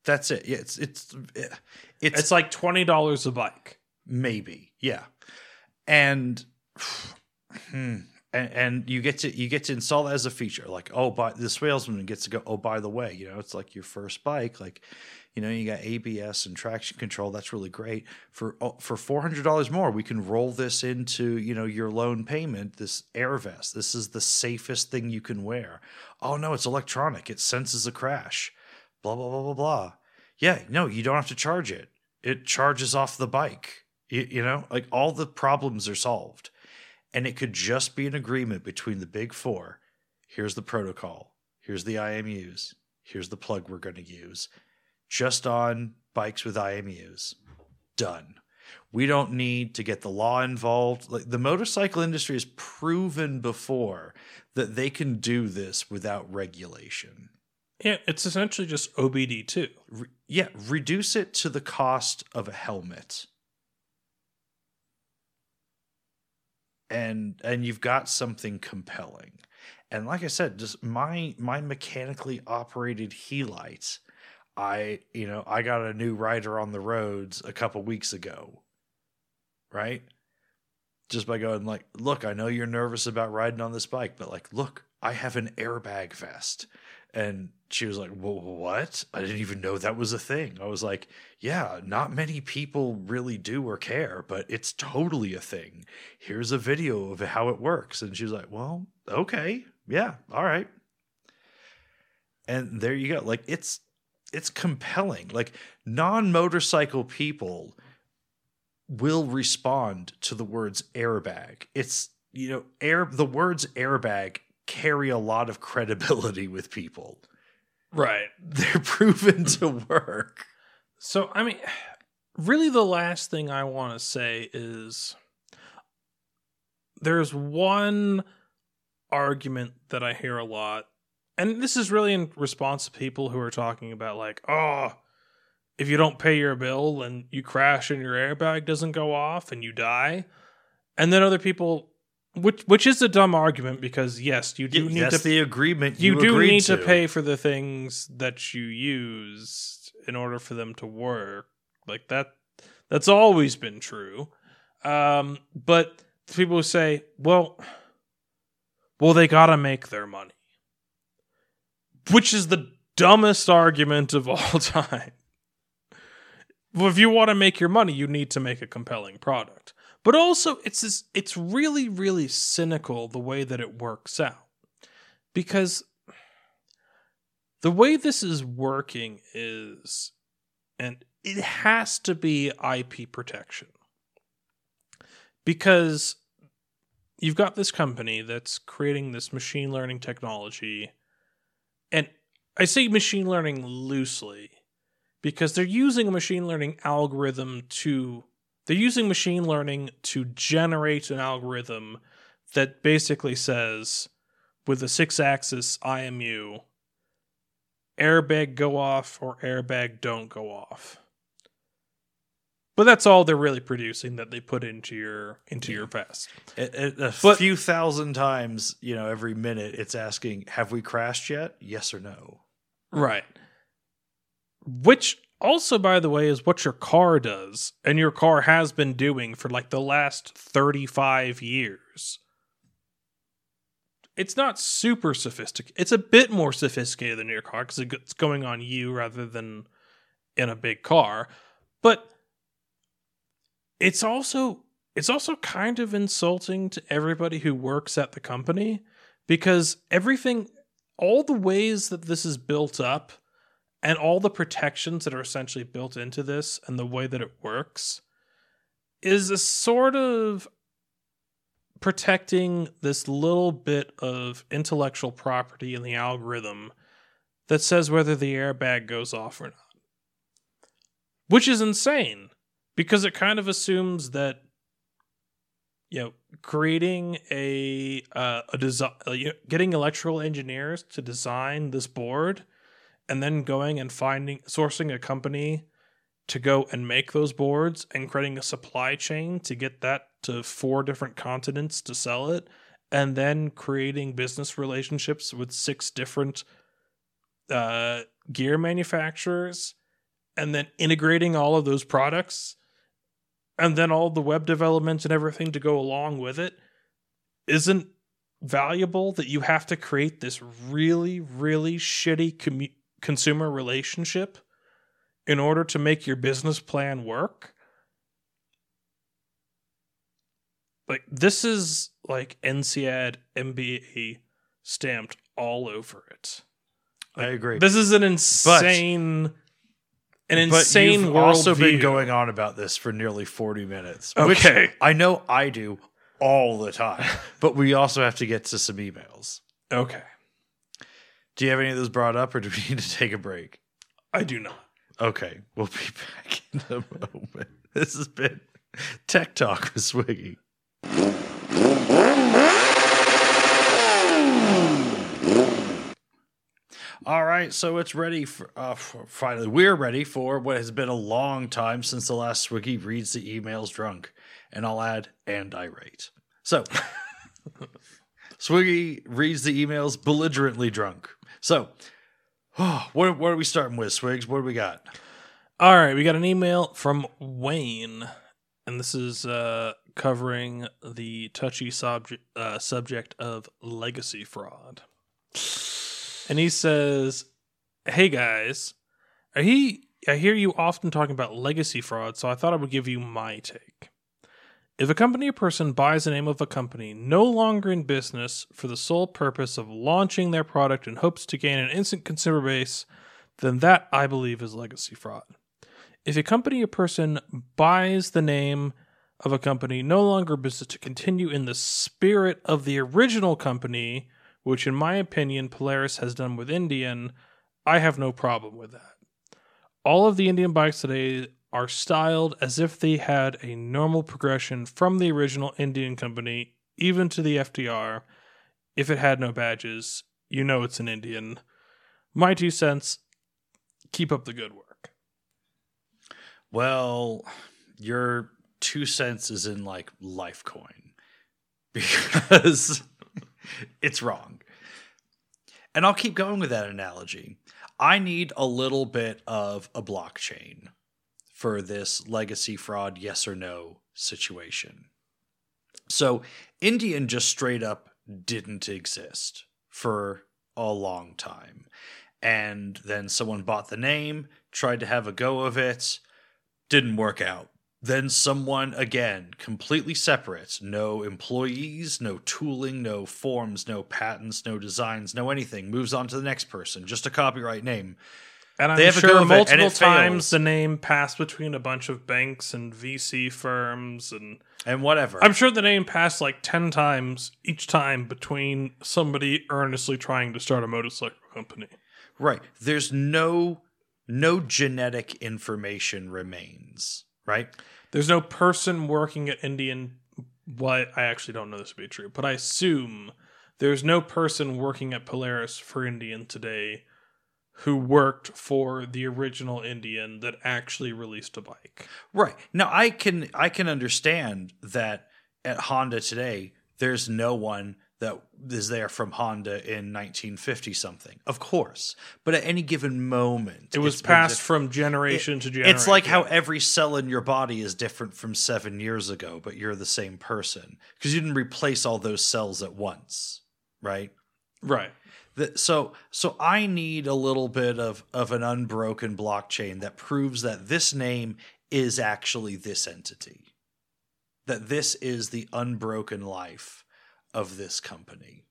That's it. Yeah, it's it's it's It's like twenty dollars a bike. maybe yeah, and hmm, and and you get to you get to install that as a feature. Like oh, by the salesman gets to go. Oh, by the way, you know it's like your first bike. Like you know you got ABS and traction control. That's really great. For oh, for four hundred dollars more, we can roll this into you know your loan payment. This air vest. This is the safest thing you can wear. Oh no, it's electronic. It senses a crash. Blah blah blah blah blah. Yeah, no, you don't have to charge it. It charges off the bike. You, you know, like all the problems are solved. And it could just be an agreement between the big four. Here's the protocol. Here's the IMUs. Here's the plug we're going to use. Just on bikes with IMUs. Done. We don't need to get the law involved. Like the motorcycle industry has proven before that they can do this without regulation. Yeah, it's essentially just OBD two. Re- yeah, reduce it to the cost of a helmet. And and you've got something compelling. And like I said, just my my mechanically operated helites, I you know, I got a new rider on the roads a couple weeks ago. Right? Just by going like, look, I know you're nervous about riding on this bike, but like, look, I have an airbag vest. And she was like, what? I didn't even know that was a thing. I was like, yeah, not many people really do or care, but it's totally a thing. Here's a video of how it works. And she was like, well, okay. Yeah. All right. And there you go. Like it's it's compelling. Like non-motorcycle people will respond to the words airbag. It's you know, air the words airbag carry a lot of credibility with people. Right. They're proven to work. So I mean, really, the last thing I want to say is there's one argument that I hear a lot, and this is really in response to people who are talking about like, oh, if you don't pay your bill and you crash and your airbag doesn't go off and you die, and then other people. Which which is a dumb argument because yes, you do need to the agreement you, you, do need to. pay for the things that you use in order for them to work like that that's always been true um but people who say well well they gotta make their money which is the dumbest argument of all time. Well, if you want to make your money, you need to make a compelling product. But also, it's this, it's really, really cynical the way that it works out, because the way this is working is, and it has to be IP protection, because you've got this company that's creating this machine learning technology, and I say machine learning loosely because they're using a machine learning algorithm to they're using machine learning to generate an algorithm that basically says with a six axis IMU airbag go off or airbag don't go off. But that's all they're really producing that they put into your into your vest. It, it, a But- few thousand times, you know, every minute, it's asking, "Have we crashed yet? Yes or no?" Right. Which also, by the way, is what your car does, and your car has been doing for like the last 35 years. It's not super sophisticated. It's a bit more sophisticated than your car because it's going on you rather than in a big car. But it's also it's also kind of insulting to everybody who works at the company because everything all the ways that this is built up and all the protections that are essentially built into this and the way that it works is a sort of protecting this little bit of intellectual property in the algorithm that says whether the airbag goes off or not. Which is insane because it kind of assumes that you know creating a uh, a design getting electrical engineers to design this board and then going and finding sourcing a company to go and make those boards and creating a supply chain to get that to four different continents to sell it and then creating business relationships with six different uh, gear manufacturers and then integrating all of those products and then all the web development and everything to go along with it isn't valuable that you have to create this really really shitty commu- consumer relationship in order to make your business plan work like this is like NCAD MBA stamped all over it I agree. this is an insane an but insane you've world also been going on about this for nearly 40 minutes. Okay. Which I know I do all the time. but we also have to get to some emails. okay Do you have any of those brought up or do we need to take a break? i do not Okay, we'll be back in a moment. This has been Tech Talk with Swiggy. All right, so it's ready for, uh, for finally. We're ready for what has been a long time since the last Swiggy reads the emails drunk, and I'll add and irate. So, Swiggy reads the emails belligerently drunk. So, what what are we starting with, Swigs? What do we got? All right, we got an email from Wayne, and this is uh, covering the touchy subject uh, subject of legacy fraud. And he says, "Hey guys, he I hear you often talking about legacy fraud, so I thought I would give you my take. If a company or person buys the name of a company no longer in business for the sole purpose of launching their product in hopes to gain an instant consumer base, then that I believe is legacy fraud. If a company or person buys the name of a company no longer business to continue in the spirit of the original company, which in my opinion Polaris has done with Indian, I have no problem with that. All of the Indian bikes today are styled as if they had a normal progression from the original Indian company, even to the FTR. If it had no badges, you know it's an Indian. My two cents, keep up the good work. Well, your two cents is in like Litecoin because it's wrong. And I'll keep going with that analogy. I need a little bit of a blockchain for this legacy fraud yes or no situation. So, Indian just straight up didn't exist for a long time. And then someone bought the name, tried to have a go of it, didn't work out. Then someone again, completely separate, no employees, no tooling, no forms, no patents, no designs, no anything, moves on to the next person, just a copyright name. And I'm They have sure go it, and multiple times fails. the name passed between a bunch of banks and VC firms, and And whatever. I'm sure the name passed like ten times each time between somebody earnestly trying to start a motorcycle company. Right. There's no no genetic information remains, right? There's no person working at Indian. What I actually don't know this to be true, but I assume there's no person working at Polaris for Indian today who worked for the original Indian that actually released a bike. Right. Now I can I can understand that at Honda today there's no one that is there from Honda in 1950 something. Of course. But at any given moment It was passed from generation to generation. It's like how every cell in your body is different from 7 years ago, but you're the same person because you didn't replace all those cells at once, right? right. so so I need a little bit of of an unbroken blockchain that proves that this name is actually this entity. That this is the unbroken life of this company.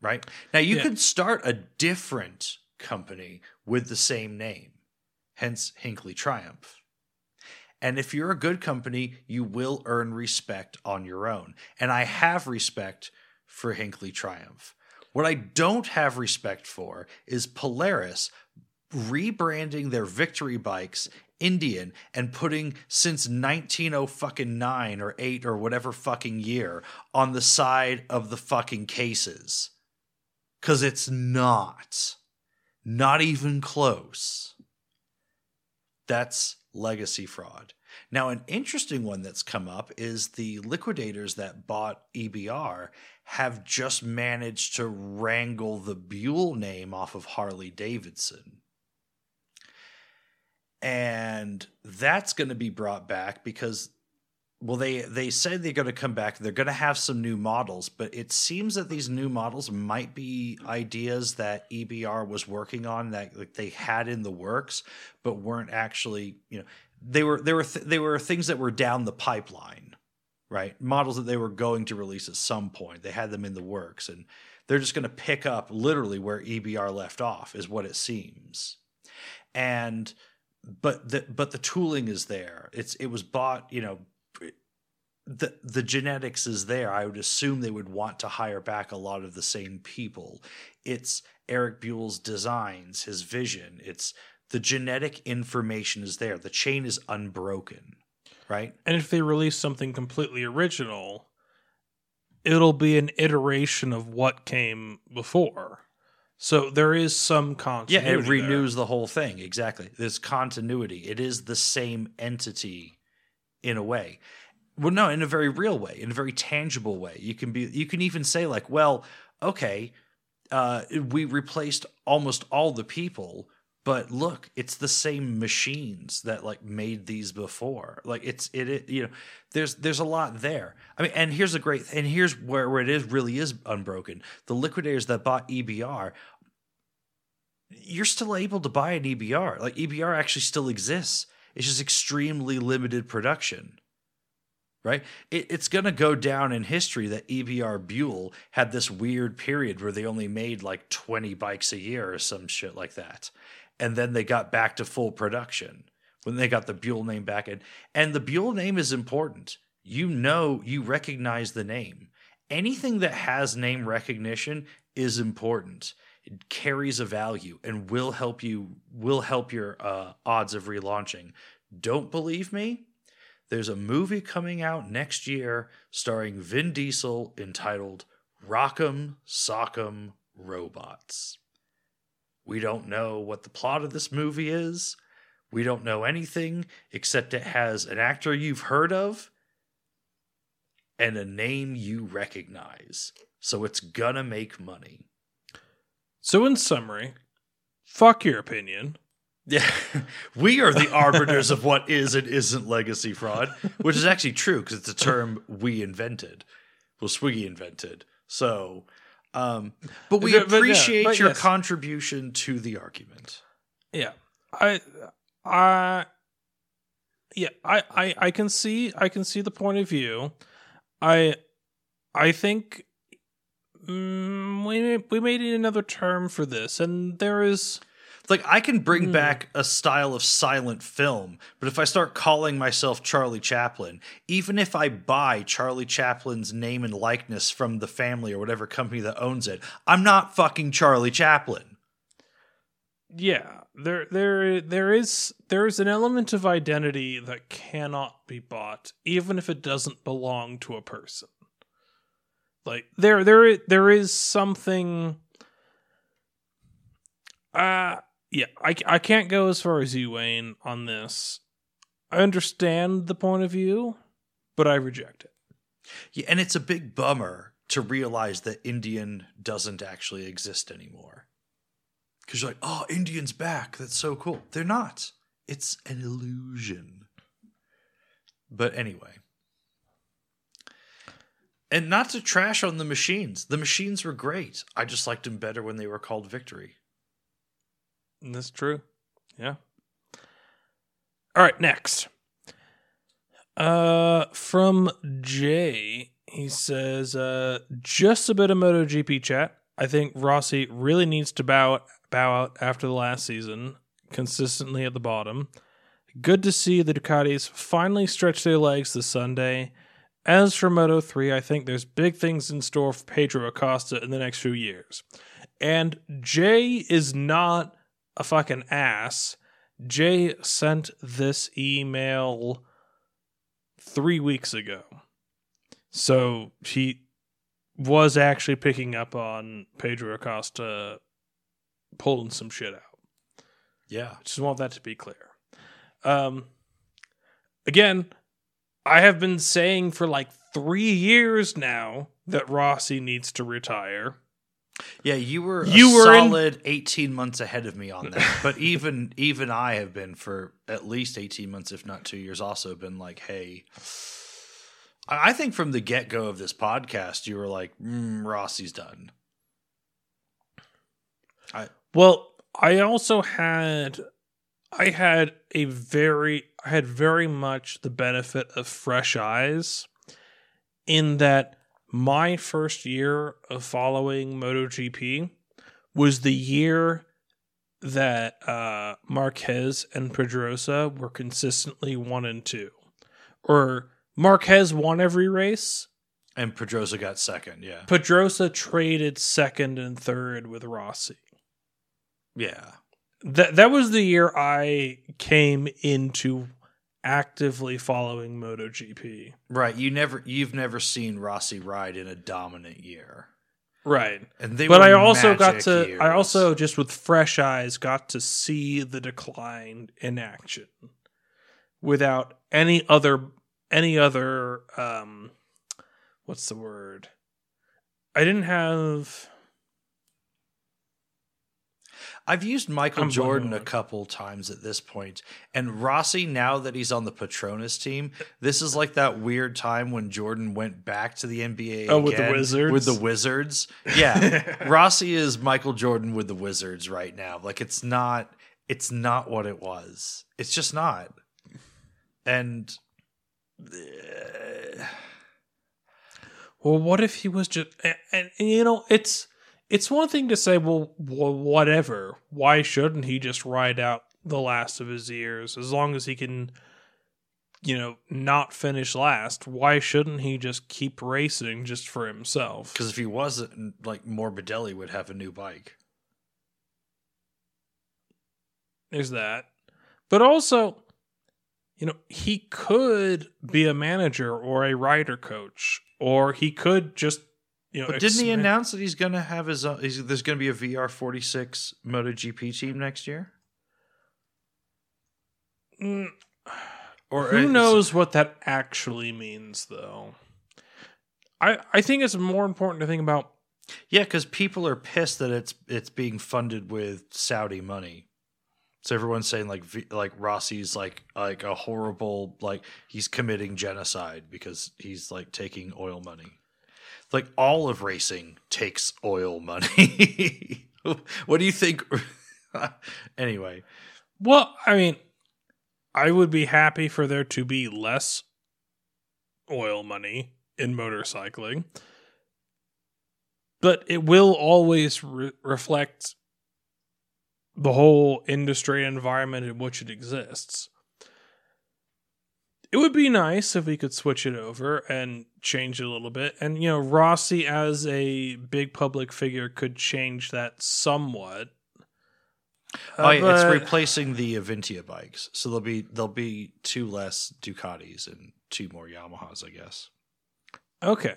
Right? Now you Yeah. could start a different company with the same name. Hence Hinckley Triumph. And if you're a good company, you will earn respect on your own. And I have respect for Hinckley Triumph. What I don't have respect for is Polaris rebranding their victory bikes Indian and putting since 1909 or 8 or whatever fucking year on the side of the fucking cases. Cuz it's not. Not even close. That's legacy fraud. Now, an interesting one that's come up is the liquidators that bought EBR have just managed to wrangle the Buell name off of Harley Davidson. And that's going to be brought back because well they they said they're going to come back they're going to have some new models but it seems that these new models might be ideas that EBR was working on that like they had in the works but weren't actually you know they were they were th- they were things that were down the pipeline right? Models that they were going to release at some point they had them in the works and they're just going to pick up literally where EBR left off is what it seems. And but the but the tooling is there. It's it was bought you know the the genetics is there. I would assume they would want to hire back a lot of the same people. It's Erik Buell's designs his vision. It's the genetic information is there. The chain is unbroken right? And if they release something completely original, it'll be an iteration of what came before. So there is some continuity. yeah it there. renews the whole thing exactly there's continuity it is the same entity in a way well no in a very real way in a very tangible way you can be you can even say like well okay uh we replaced almost all the people but look it's the same machines that like made these before. Like it's it, it you know there's there's a lot there. I mean and here's a great and here's where, where it is really is unbroken. The liquidators that bought ebr you're still able to buy an ebr like ebr actually still exists. It's just extremely limited production right? It, it's going to go down in history that EBR Buell had this weird period where they only made like 20 bikes a year or some shit like that. And then they got back to full production when they got the Buell name back. And, and the Buell name is important. You know, you recognize the name. Anything that has name recognition is important. It carries a value and will help you, will help your uh, odds of relaunching. Don't believe me? there's a movie coming out next year starring Vin Diesel entitled Rock'em Sock'em Robots. We don't know what the plot of this movie is. We don't know anything except it has an actor you've heard of and a name you recognize. So it's gonna make money. So in summary, fuck your opinion. Yeah, we are the arbiters of what is and isn't legacy fraud, which is actually true because it's a term we invented. Well, Swiggy invented. So, um, but we But- but yeah, appreciate but your yes. contribution to the argument. Yeah. I I yeah, I, I I can see I can see the point of view. I I think mm, we we may need another term for this, and there is Like I can bring Hmm. back a style of silent film, but if I start calling myself Charlie Chaplin, even if I buy Charlie Chaplin's name and likeness from the family or whatever company that owns it, I'm not fucking Charlie Chaplin. yeah there there there is there is an element of identity that cannot be bought, even if it doesn't belong to a person. Like there there there is something. Uh yeah, I I can't go as far as you, Wayne, on this. I understand the point of view, but I reject it. Yeah, and it's a big bummer to realize that Indian doesn't actually exist anymore. Because you're like, oh, Indian's back. That's so cool. They're not. It's an illusion. But anyway. And not to trash on the machines. The machines were great. I just liked them better when they were called Victory. That's true. Yeah. All right, next. Uh from Jay, he says uh just a bit of MotoGP chat. I think Rossi really needs to bow bow out after the last season, consistently at the bottom. Good to see the Ducatis finally stretch their legs this Sunday. As for Moto 3, I think there's big things in store for Pedro Acosta in the next few years. And Jay is not a fucking ass. Jay sent this email three weeks ago. So he was actually picking up on Pedro Acosta pulling some shit out. Yeah. Just want that to be clear. Um, again, I have been saying for like three years now that Rossi needs to retire. Yeah, you were a You were in- solid 18 months ahead of me on that. but even even I have been for at least 18 months if not 2 years also been like, "Hey, I I think from the get-go of this podcast you were like, mm, Rossi's done." Well, I also had I had a very I had very much the benefit of fresh eyes in that my first year of following MotoGP was the year that uh, Marquez and Pedrosa were consistently one and two. Or Marquez won every race. And Pedrosa got second, yeah. Pedrosa traded second and third with Rossi. Yeah. that that was the year I came into actively following MotoGP. Right, you never you've never seen Rossi ride in a dominant year. Right. And they but I also got to years. I also just with fresh eyes got to see the decline in action without any other any other um what's the word? I didn't have I've used Michael I'm Jordan a couple times at this point, and Rossi. Now that he's on the Petronas team, this is like that weird time when Jordan went back to the NBA. Oh, with the Wizards? With the Wizards, yeah. Rossi is Michael Jordan with the Wizards right now. Like it's not. It's not what it was. It's just not. And uh, Well, what if he was just and, and, and, you know it's it's one thing to say well whatever why shouldn't he just ride out the last of his years? As long as he can you know not finish last why shouldn't he just keep racing just for himself? Because if he wasn't, like Morbidelli would have a new bike. there's that. But also you know he could be a manager or a rider coach or he could just you know But didn't he announce that he's going to have his own? He's, there's going to be a VR 46 MotoGP team next year? Mm, Or Who uh, knows what that actually means, though? I I think it's more important to think about. Yeah, because people are pissed that it's it's being funded with Saudi money. So everyone's saying like V- like Rossi's like like a horrible like he's committing genocide because he's like taking oil money. Like all of racing takes oil money. what do you think? anyway, Well, I mean, I would be happy for there to be less oil money in motorcycling, but it will always re- reflect the whole industry environment in which it exists. It would be nice if we could switch it over and change it a little bit. And, you know, Rossi as a big public figure could change that somewhat. oh, yeah, it's replacing the Avintia bikes, so there'll be there'll be two less Ducatis and two more Yamahas, I guess. okay.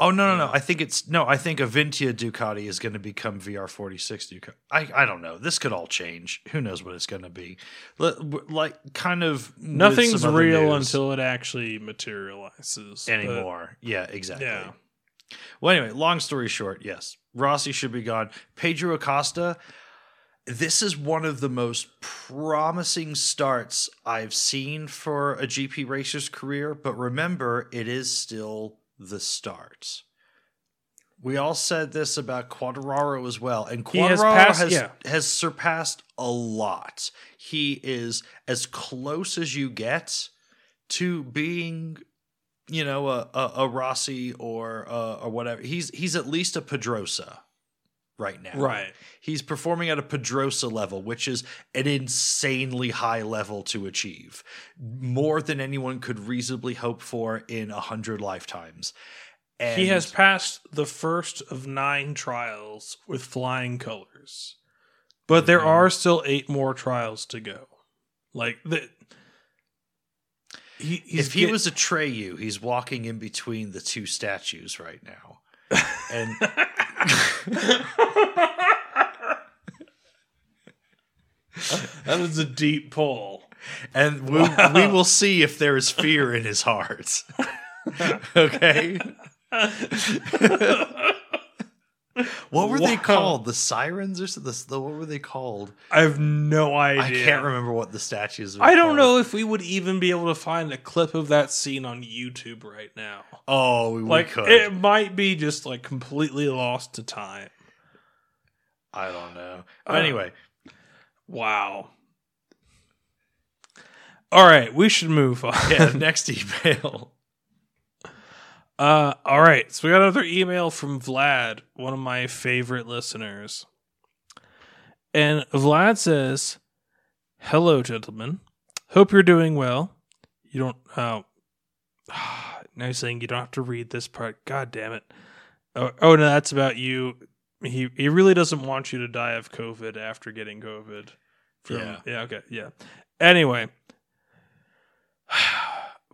Oh no no no! I think it's no. I think Avintia Ducati is going to become VR46 Ducati. I I don't know. This could all change. Who knows what it's going to be? Li- Like kind of Nothing's real until it actually materializes. but- anymore. yeah, exactly. Yeah. Well, anyway, long story short, yes, Rossi should be gone. Pedro Acosta. This is one of the most promising starts I've seen for a GP racer's career, but remember, it is still the start. We all said this about Quartararo as well, and He has passed- has yeah. has surpassed a lot. He is as close as you get to being, you know, a a, a Rossi or uh, or whatever. He's he's at least a Pedrosa right now. Right. He's performing at a Pedrosa level, which is an insanely high level to achieve, more than anyone could reasonably hope for in a hundred lifetimes. And he has passed the first of nine trials with flying colors, but there Mhm. are still eight more trials to go. Like the, he, if he get- was Atreyu, he's walking in between the two statues right now. And that is a deep pull. and we, Wow. we will see if there is fear in his heart. okay. What were they called? The sirens or something? The, what were they called? I have no idea. I can't remember what the statues were I don't called. know if we would even be able to find a clip of that scene on YouTube right now. Oh, we, we Like could. it might be just like completely lost to time. I don't know. Uh, anyway, Wow. All right, we should move on. yeah, next email. Uh, all right, so we got another email from Vlad, one of my favorite listeners. And Vlad says, Hello, gentlemen. Hope you're doing well. You don't, oh, now he's saying you don't have to read this part. God damn it. Oh, oh no, that's about you. He, he really doesn't want you to die of COVID after getting COVID. From, Yeah. Yeah, okay, yeah. Anyway,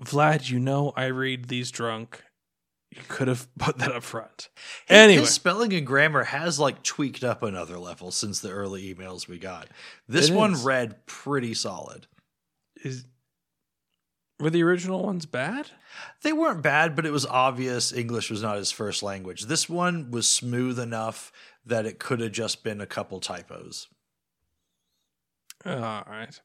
Vlad, you know I read these drunk. You could have put that up front. Anyway. his spelling and grammar has like tweaked up another level since the early emails we got. This It one is. read pretty solid. Is were the original ones bad? They weren't bad, but it was obvious English was not his first language. This one was smooth enough that it could have just been a couple typos. All right.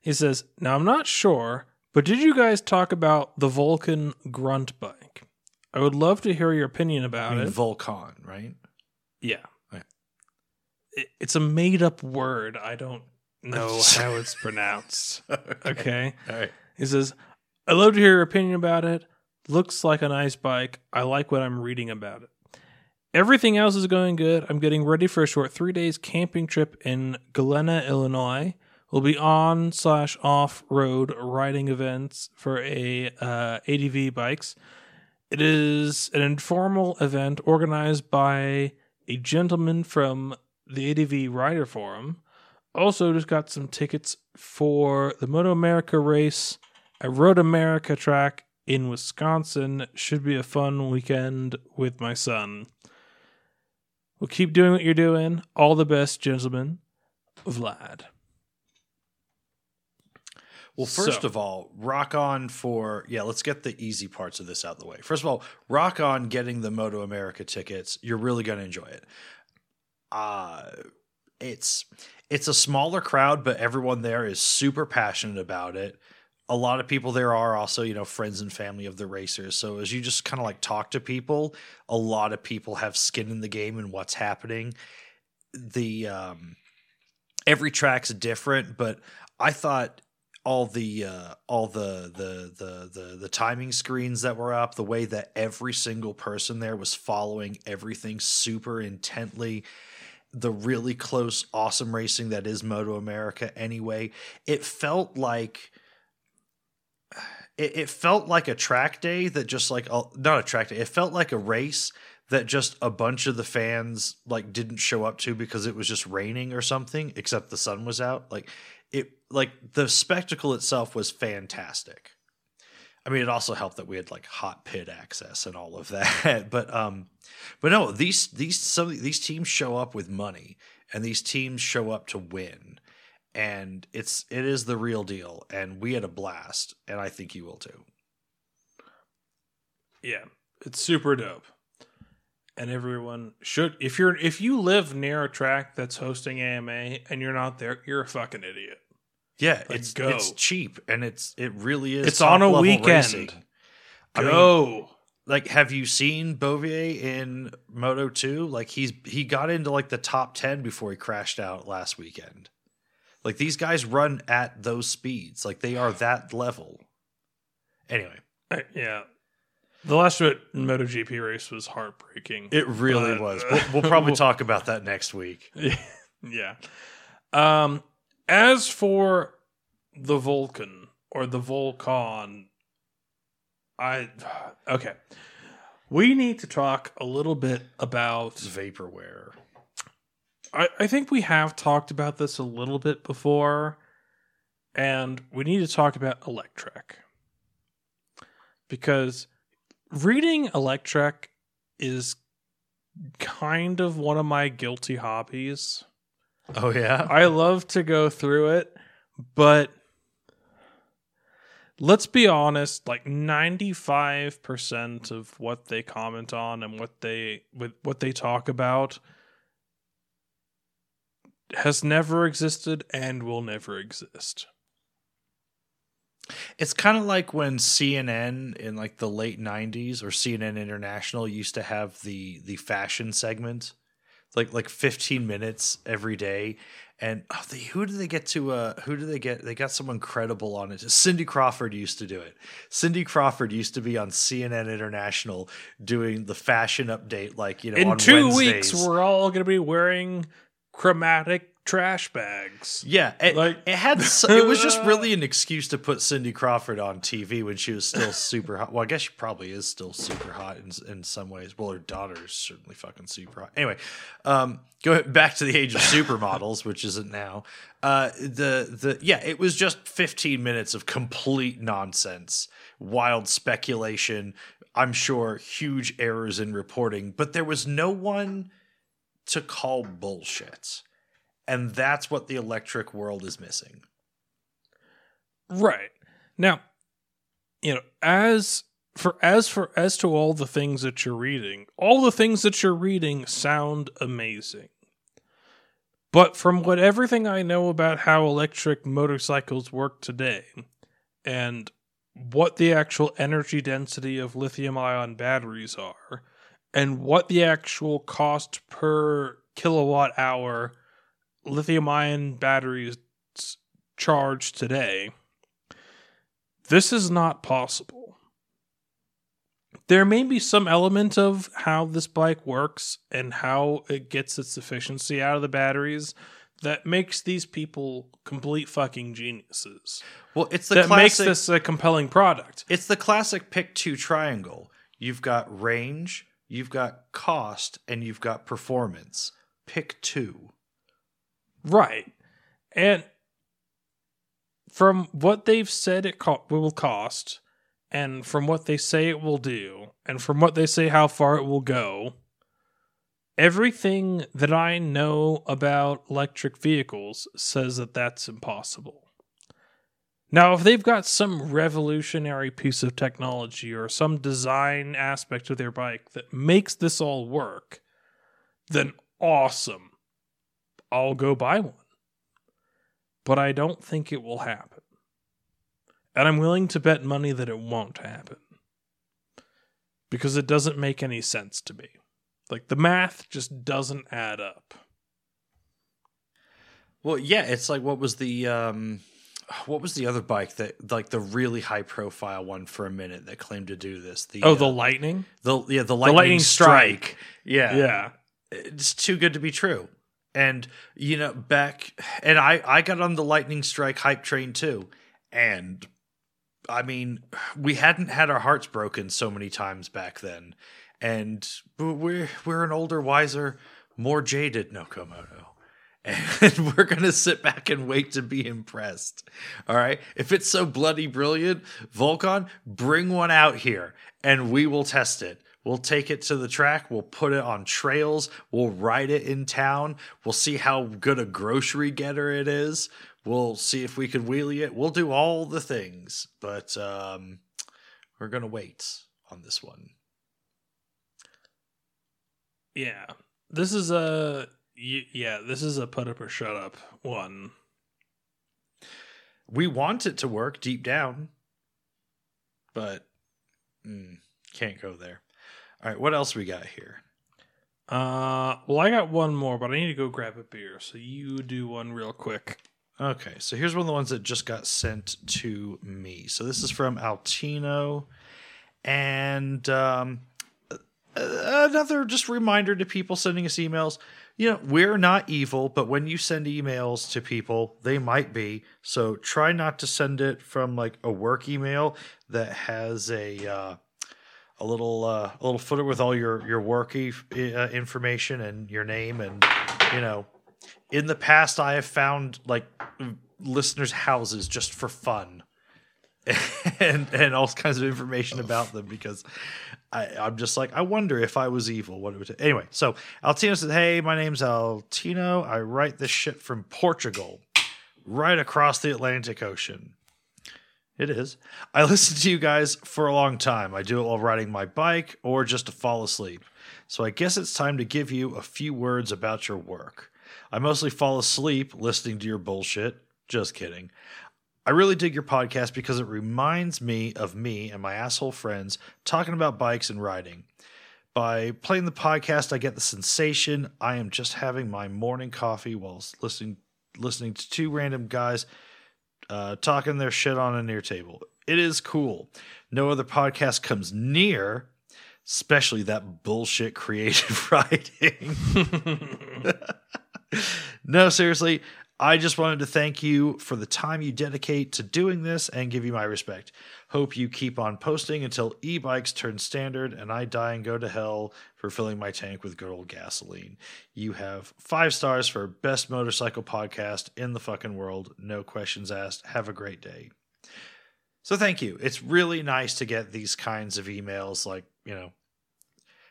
He says, "Now I'm not sure, but did you guys talk about the Vulcan grunt bike? I would love to hear your opinion about I mean, it. Volcon, right? yeah, Right. It, it's a made up word. I don't know how it's pronounced. Okay. All right. He says, I'd love to hear your opinion about it. Looks like a nice bike. I like what I'm reading about it. Everything else is going good. I'm getting ready for a short three days camping trip in Galena, Illinois. We'll be on slash off road riding events for a uh, ADV bikes. It is an informal event organized by a gentleman from the ADV Rider Forum. Also, just got some tickets for the MotoAmerica race at Road America track in Wisconsin. Should be a fun weekend with my son. Well, keep doing what you're doing. All the best, gentlemen. Vlad. Well, first So- of all, rock on for yeah. Let's get the easy parts of this out of the way. First of all, rock on getting the MotoAmerica tickets. You're really going to enjoy it. Uh it's it's a smaller crowd, but everyone there is super passionate about it. A lot of people there are also, you know, friends and family of the racers. So as you just kind of like talk to people, a lot of people have skin in the game and what's happening. the um every track's different, but I thought all the uh all the the the the the timing screens that were up, the way that every single person there was following everything super intently, the really close awesome racing that is MotoAmerica anyway, it felt like it, felt like a track day that just like not a track day, it felt like a race that just a bunch of the fans like didn't show up to because it was just raining or something except the sun was out like it like the spectacle itself was fantastic i mean it also helped that we had like hot pit access and all of that but um but no these these some these teams show up with money and these teams show up to win and it's it is the real deal and we had a blast and i think you will too Yeah, it's super dope. And everyone should if you're if you live near a track that's hosting AMA and you're not there, you're a fucking idiot. yeah Like, it's go. it's cheap and it's it really is It's on a weekend. racing. I mean, Go. like have you seen Beaubier in Moto 2? Like he's he got into like the top 10 before he crashed out last weekend. Like these guys run at those speeds. Like they are that level. Anyway, Uh, yeah. The last MotoGP race was heartbreaking. it really But- was. We'll, we'll probably talk about that next week. yeah. Um as for the Vulcan or the Volcon, I okay. We need to talk a little bit about Vaporware. I, I think we have talked about this a little bit before, and we need to talk about Electrek. Because reading Electrek is kind of one of my guilty hobbies. Oh yeah. I love to go through it, but let's be honest, like 95% of what they comment on and what they with what they talk about has never existed and will never exist. It's kind of like when CNN in like the late '90s or CNN International used to have the the fashion segment, It's like like 15 minutes every day. And oh, the, who do they get to? Uh, who do they get? They got someone credible on it. Cindy Crawford used to do it. Cindy Crawford used to be on CNN International doing the fashion update, like you know, In two Wednesdays. weeks, we're all going to be wearing chromatic trash bags. Yeah, it, Like- it had. It was just really an excuse to put Cindy Crawford on TV when she was still super hot. Well, I guess she probably is still super hot in in some ways. Well, her daughter is certainly fucking super hot. Anyway, um, go back to the age of supermodels, which isn't now. Uh, the the yeah, it was just 15 minutes of complete nonsense, wild speculation. I'm sure huge errors in reporting, but there was no one to call bullshit. And that's what the electric world is missing. Right. Now, you know, as for as for as to all the things that you're reading, all the things that you're reading sound amazing. But from what everything I know about how electric motorcycles work today and what the actual energy density of lithium ion batteries are and what the actual cost per kilowatt hour lithium ion batteries charge today, this is not possible. There may be some element of how this bike works and how it gets its efficiency out of the batteries that makes these people complete fucking geniuses. Well, it's the that makes this a compelling product. it's the classic pick two triangle. You've got range, you've got cost, and you've got performance. Pick two. Right. And from what they've said it co- will cost, and from what they say it will do, and from what they say how far it will go, everything that I know about electric vehicles says that that's impossible. Now, if they've got some revolutionary piece of technology or some design aspect of their bike that makes this all work, then awesome. I'll go buy one. But I don't think it will happen. And I'm willing to bet money that it won't happen. Because it doesn't make any sense to me. Like the math just doesn't add up. Well, yeah, it's like what was the um what was the other bike that like the really high profile one for a minute that claimed to do this? The Oh, the uh, lightning. the yeah the lightning, Lightning strike. Strike. Yeah, Yeah. it's too good to be true. And you know, back and I I got on the lightning strike hype train too, and I mean, we hadn't had our hearts broken so many times back then, and we're we're an older, wiser, more jaded NoCo Moto. And we're gonna sit back and wait to be impressed. All right. If it's so bloody brilliant, Volcon, bring one out here and we will test it. We'll take it to the track. We'll put it on trails. We'll ride it in town. We'll see how good a grocery getter it is. We'll see if we can wheelie it. We'll do all the things, but um, we're gonna wait on this one. Yeah. This is a yeah, this is a put up or shut up one. We want it to work deep down, but mm, can't go there. All right, what else we got here? Uh well I got one more, but I need to go grab a beer. So you do one real quick. Okay, so here's one of the ones that just got sent to me. So this is from Altino, and um, another just reminder to people sending us emails. You know, we're not evil, but when you send emails to people, they might be. So try not to send it from like a work email that has a uh, a little uh, a little footer with all your your work e- uh, information and your name and you know in the past i have found like listeners houses just for fun and and all kinds of information about them because I, I'm just like I wonder if I was evil what it would anyway. So Altino says, "Hey, my name's Altino. I write this shit from Portugal, right across the Atlantic Ocean. It is. I listen to you guys for a long time. I do it while riding my bike or just to fall asleep. So I guess it's time to give you a few words about your work. I mostly fall asleep listening to your bullshit. Just kidding. I really dig your podcast because it reminds me of me and my asshole friends talking about bikes and riding. By playing the podcast, I get the sensation I am just having my morning coffee while listening listening to two random guys uh, talking their shit on a near table. It is cool. No other podcast comes near, especially that bullshit creative writing. no, seriously, I just wanted to thank you for the time you dedicate to doing this and give you my respect. Hope you keep on posting until e bikes turn standard and I die and go to hell for filling my tank with good old gasoline. You have five stars for best motorcycle podcast in the fucking world. No questions asked. Have a great day. So thank you. It's really nice to get these kinds of emails like, you know,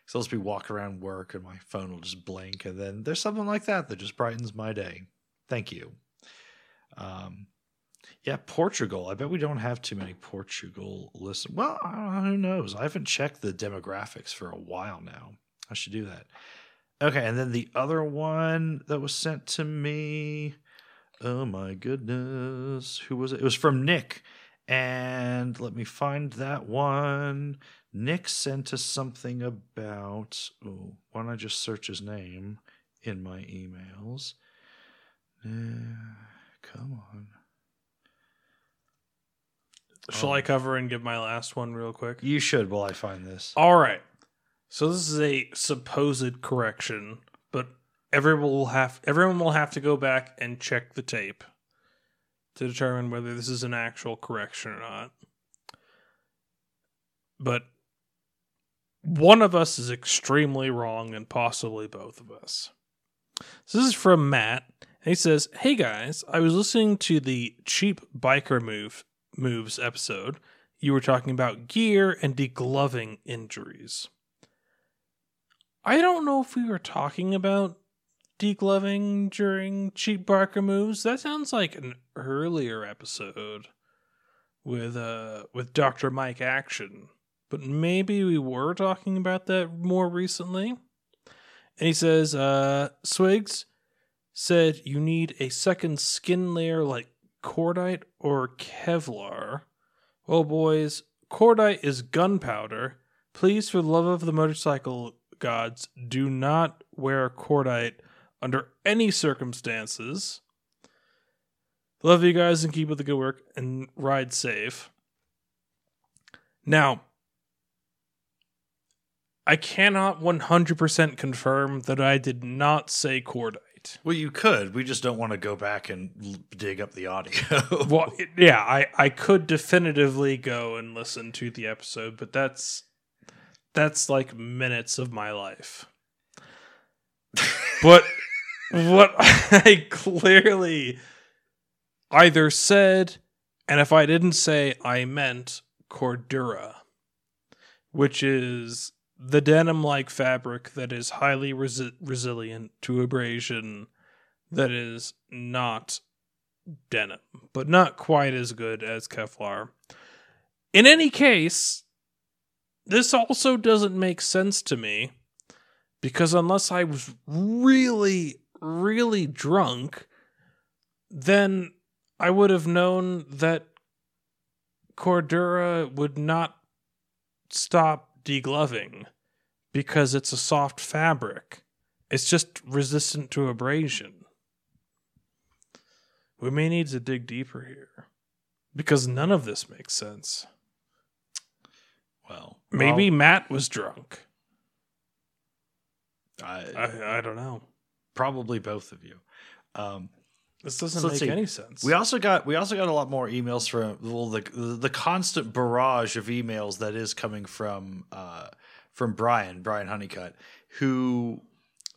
so I'll just be walking around work and my phone will just blink and then there's something like that that just brightens my day. Thank you. Um, yeah, Portugal. I bet we don't have too many Portugal listen. Well, know, who knows? I haven't checked the demographics for a while now. I should do that. Okay, and then the other one that was sent to me. Oh my goodness. Who was it? It was from Nick. And let me find that one. Nick sent us something about. Oh, why don't I just search his name in my emails? Uh, come on. Shall Oh. I cover and give my last one real quick? You should while I find this. All right. So this is a supposed correction, but everyone will have everyone will have to go back and check the tape to determine whether this is an actual correction or not. But one of us is extremely wrong and possibly both of us. So this is from Matt. He says, "Hey guys, I was listening to the cheap biker move moves episode. You were talking about gear and degloving injuries. I don't know if we were talking about degloving during cheap biker moves. That sounds like an earlier episode with uh with Dr. Mike Action. But maybe we were talking about that more recently. And he says, uh, Swigs said you need a second skin layer like cordite or Kevlar. Well, boys, cordite is gunpowder. Please, for the love of the motorcycle gods, do not wear cordite under any circumstances. Love you guys and keep up the good work and ride safe. Now, I cannot 100% confirm that I did not say cordite. Well, you could. We just don't want to go back and l- dig up the audio. Well, it- yeah, I, I could definitively go and listen to the episode, but that's that's like minutes of my life. but what I clearly either said, and if I didn't say, I meant cordura, which is the denim like fabric that is highly resi- resilient to abrasion, that is not denim, but not quite as good as Kevlar. In any case, this also doesn't make sense to me because unless I was really, really drunk, then I would have known that Cordura would not stop degloving because it's a soft fabric. It's just resistant to abrasion. We may need to dig deeper here because none of this makes sense. well, Maybe Matt was drunk. I, I, I don't know. probably both of you. Um, This doesn't So make see. any sense. we also got we also got a lot more emails from well the the constant barrage of emails that is coming from uh, from Brian Brian Honeycutt who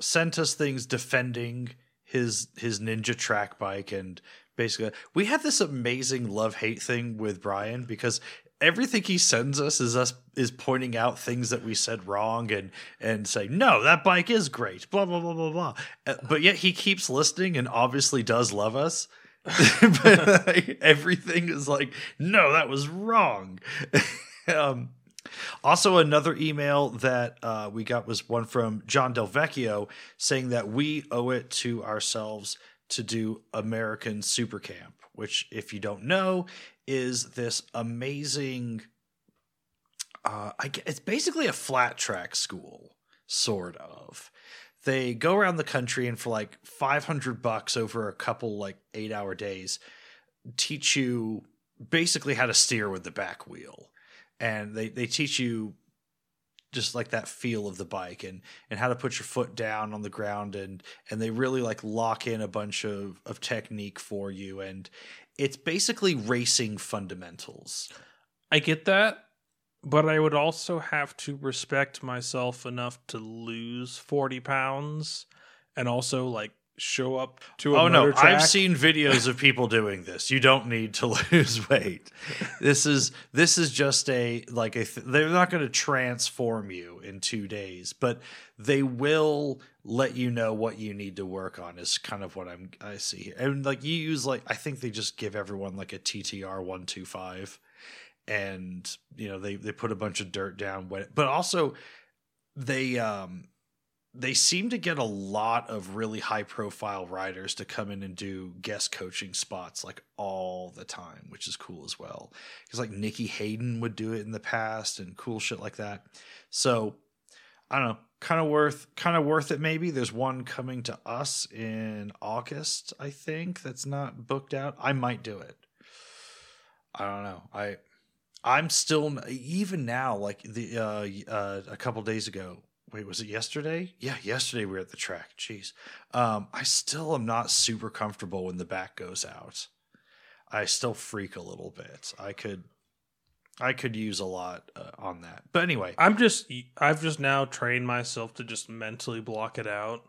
sent us things defending his his ninja track bike and basically we have this amazing love hate thing with Brian because everything he sends us is us is pointing out things that we said wrong and and saying no that bike is great blah blah blah blah blah. Uh, but yet he keeps listening and obviously does love us. But like, everything is like no that was wrong. Um also, another email that uh, we got was one from John Del Vecchio saying that we owe it to ourselves to do American Super Camp, which, if you don't know, is this amazing. Uh, I, it's basically a flat track school, sort of. They go around the country and for like 500 bucks over a couple like eight hour days, teach you basically how to steer with the back wheel and they they teach you just like that feel of the bike and and how to put your foot down on the ground and and they really like lock in a bunch of of technique for you. And it's basically racing fundamentals. I get that, but I would also have to respect myself enough to lose 40 pounds and also like show up to a oh no. track. i've seen videos of people doing this. You don't need to lose weight. This is this is just a like a th- they're not going to transform you in two days but they will let you know what you need to work on is kind of what i'm i see here. And like you use like i think they just give everyone like a ttr 125 and you know they they put a bunch of dirt down wet but also they um they seem to get a lot of really high profile riders to come in and do guest coaching spots like all the time, which is cool as well. Because like Nicky Hayden would do it in the past and cool shit like that. So I don't know, kind of worth kind of worth it maybe. There's one coming to us in August, I think, that's not booked out. I might do it. I don't know. I I'm still even now like the uh, uh a couple days ago wait was it yesterday? Yeah yesterday we were at the track. Jeez. Um i still am not super comfortable when the back goes out. I still freak a little bit. I could i could use a lot uh, on that. But anyway. I'm just I've just now trained myself to just mentally block it out.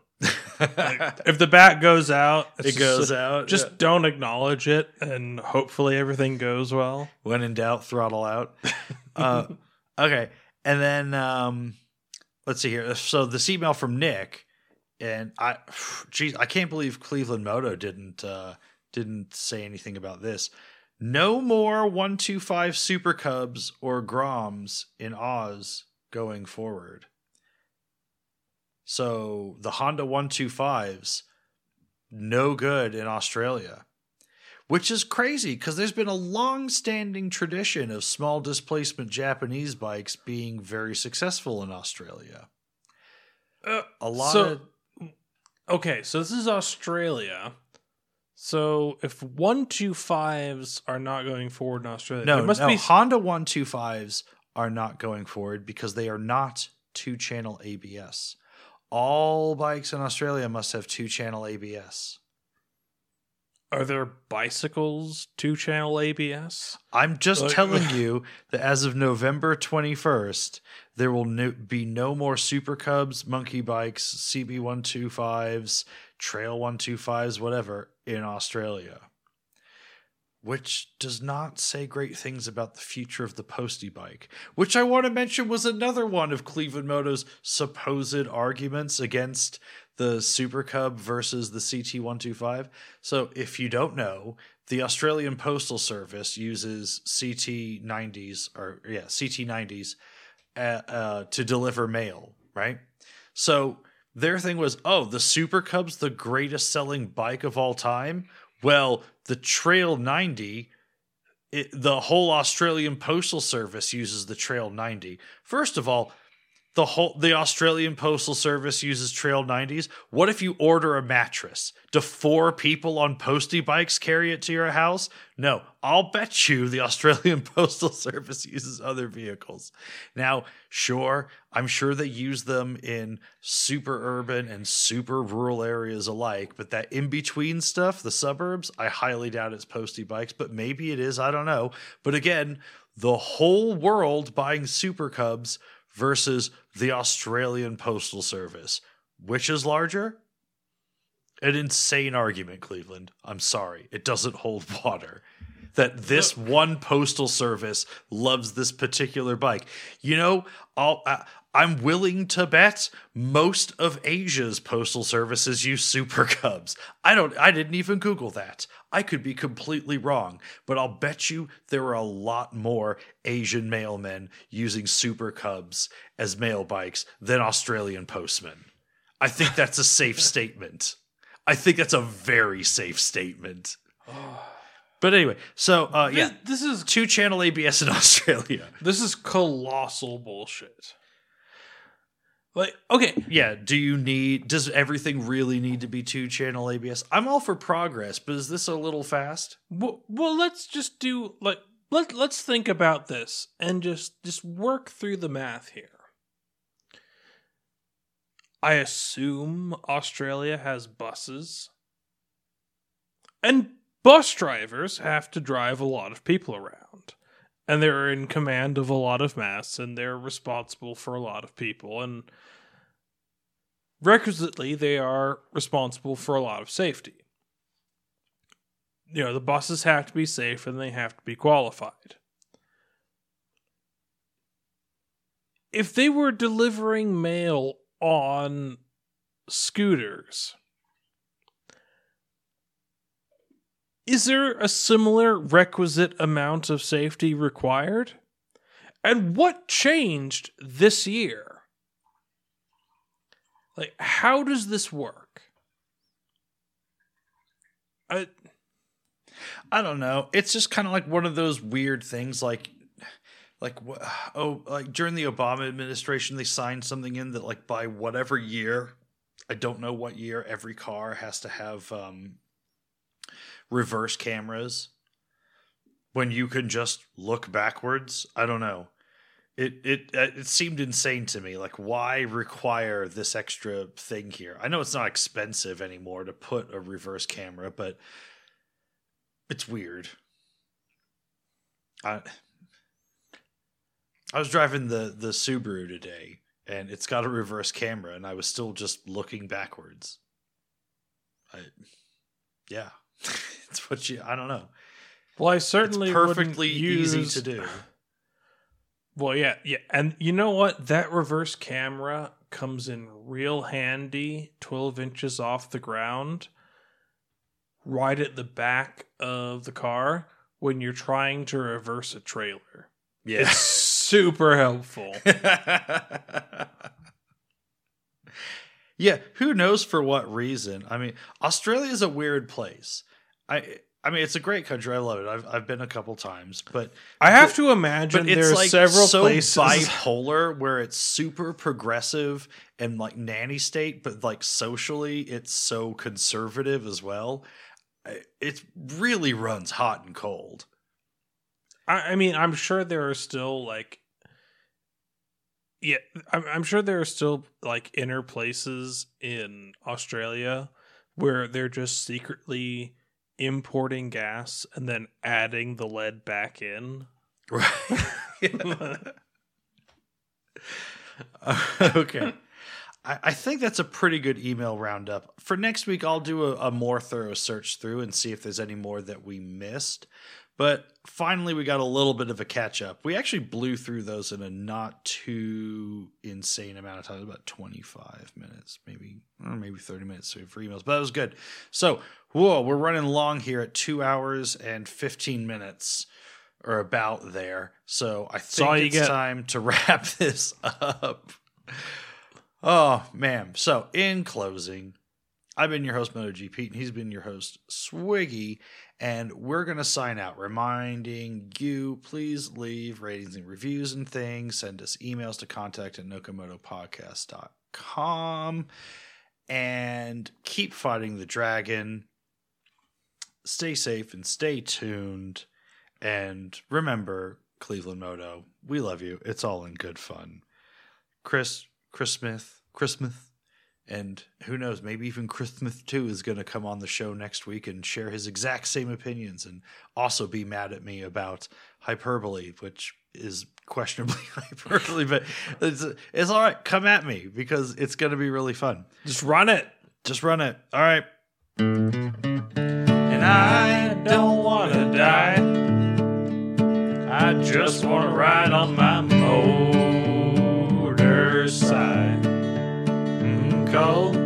Like, if the bat goes out, it goes like, out Just yeah. don't acknowledge it, and hopefully everything goes well. when in doubt throttle out. Uh okay. And then um let's see here. So this email from nick and i geez i can't believe cleveland moto didn't uh didn't say anything about this. No more 125 super cubs or groms in oz going forward. So the honda 125s no good in australia which is crazy because there's been a long-standing tradition of small displacement Japanese bikes being very successful in Australia. Uh, A lot so- of Okay, so this is Australia. So if one two fives are not going forward in Australia, No, there must no, be Honda 125s are not going forward because they are not two channel ABS. All bikes in Australia must have two channel ABS. Are there bicycles two channel ABS? I'm just Like- telling you that as of November 21st, there will no, be no more Super Cubs, Monkey Bikes, CB125s, Trail 125s, whatever, in Australia. Which does not say great things about the future of the Posty bike, which I want to mention was another one of Cleveland Moto's supposed arguments against the Super Cub versus the CT125. So, if you don't know, the Australian Postal Service uses CT90s or yeah, CT90s uh, uh, to deliver mail, right? So their thing was, oh, the Super Cub's the greatest selling bike of all time. Well, the Trail 90, it, the whole Australian Postal Service uses the Trail 90. First of all, the whole the Australian Postal Service uses Trail 90s. What if you order a mattress? Do four people on postie bikes carry it to your house? No, I'll bet you the Australian Postal Service uses other vehicles. Now, sure, I'm sure they use them in super urban and super rural areas alike, but that in between stuff, the suburbs, I highly doubt it's postie bikes, but maybe it is, I don't know. But again, the whole world buying Super Cubs versus the Australian Postal Service. Which is larger? An insane argument, Cleveland. I'm sorry. It doesn't hold water. That this one postal service loves this particular bike. You know, I'll, I, I'm willing to bet most of Asia's postal services use Super Cubs. I don't. I didn't even Google that. I could be completely wrong, but I'll bet you there are a lot more Asian mailmen using Super Cubs as mail bikes than Australian postmen. I think that's a safe statement. I think that's a very safe statement. But anyway, so uh, yeah, This, this is two channel ABS in Australia. this is colossal bullshit. Like, okay, Yeah, do you need does everything really need to be two channel ABS? I'm all for progress, but is this a little fast? well, well let's just do like let let's think about this and just just work through the math here. I assume Australia has buses. And bus drivers have to drive a lot of people around. And they're in command of a lot of mass and they're responsible for a lot of people and requisitely they are responsible for a lot of safety. You know, the buses have to be safe and they have to be qualified. If they were delivering mail on scooters, is there a similar requisite amount of safety required? And what changed this year? Like, how does this work? I, I don't know. It's just kind of like one of those weird things like like oh like during the Obama administration they signed something in that like by whatever year I don't know what year every car has to have um reverse cameras when you can just look backwards. I don't know. It it uh, it seemed insane to me. Like why require this extra thing here? I know it's not expensive anymore to put a reverse camera, but it's weird. I I was driving the the Subaru today and it's got a reverse camera and I was still just looking backwards. I yeah. it's what you I don't know. well, I certainly it's perfectly easy to do. Well, yeah, yeah, and you know what? That reverse camera comes in real handy, twelve inches off the ground, right at the back of the car when you're trying to reverse a trailer. Yeah. It's super helpful. yeah, who knows for what reason? I mean, Australia is a weird place. I I mean, it's a great country. I love it. I've I've been a couple times, but I have to imagine but it's there's like several so places. bipolar where it's super progressive and like nanny state, but like socially it's so conservative as well. it really runs hot and cold. I, I mean, I'm sure there are still like, yeah, I'm, I'm sure there are still like inner places in Australia where they're just secretly importing gas and then adding the lead back in. Right. okay. I, I think that's a pretty good email roundup. For next week, I'll do a, a more thorough search through and see if there's any more that we missed. But finally, we got a little bit of a catch up. We actually blew through those in a not too insane amount of time, about 25 minutes, maybe, or maybe 30 minutes for emails, but that was good. So, whoa, we're running long here at two hours and 15 minutes or about there. So, I think it's get. time to wrap this up. Oh, man. So, in closing, I've been your host, MotoGPete, and he's been your host, Swiggy. And we're going to sign out, reminding you please leave ratings and reviews and things. Send us emails to contact at nocomotopodcast.com. And keep fighting the dragon. Stay safe and stay tuned. And remember, Cleveland Moto, we love you. It's all in good fun. Chris, Chris Smith, Chris Smith, and who knows, maybe even Chris Smith too is going to come on the show next week and share his exact same opinions and also be mad at me about hyperbole, which is questionably hyperbole, but it's, it's all right. Come at me because it's going to be really fun. Just run it. Just run it. All right. And I don't want to die. I just want to ride on my cold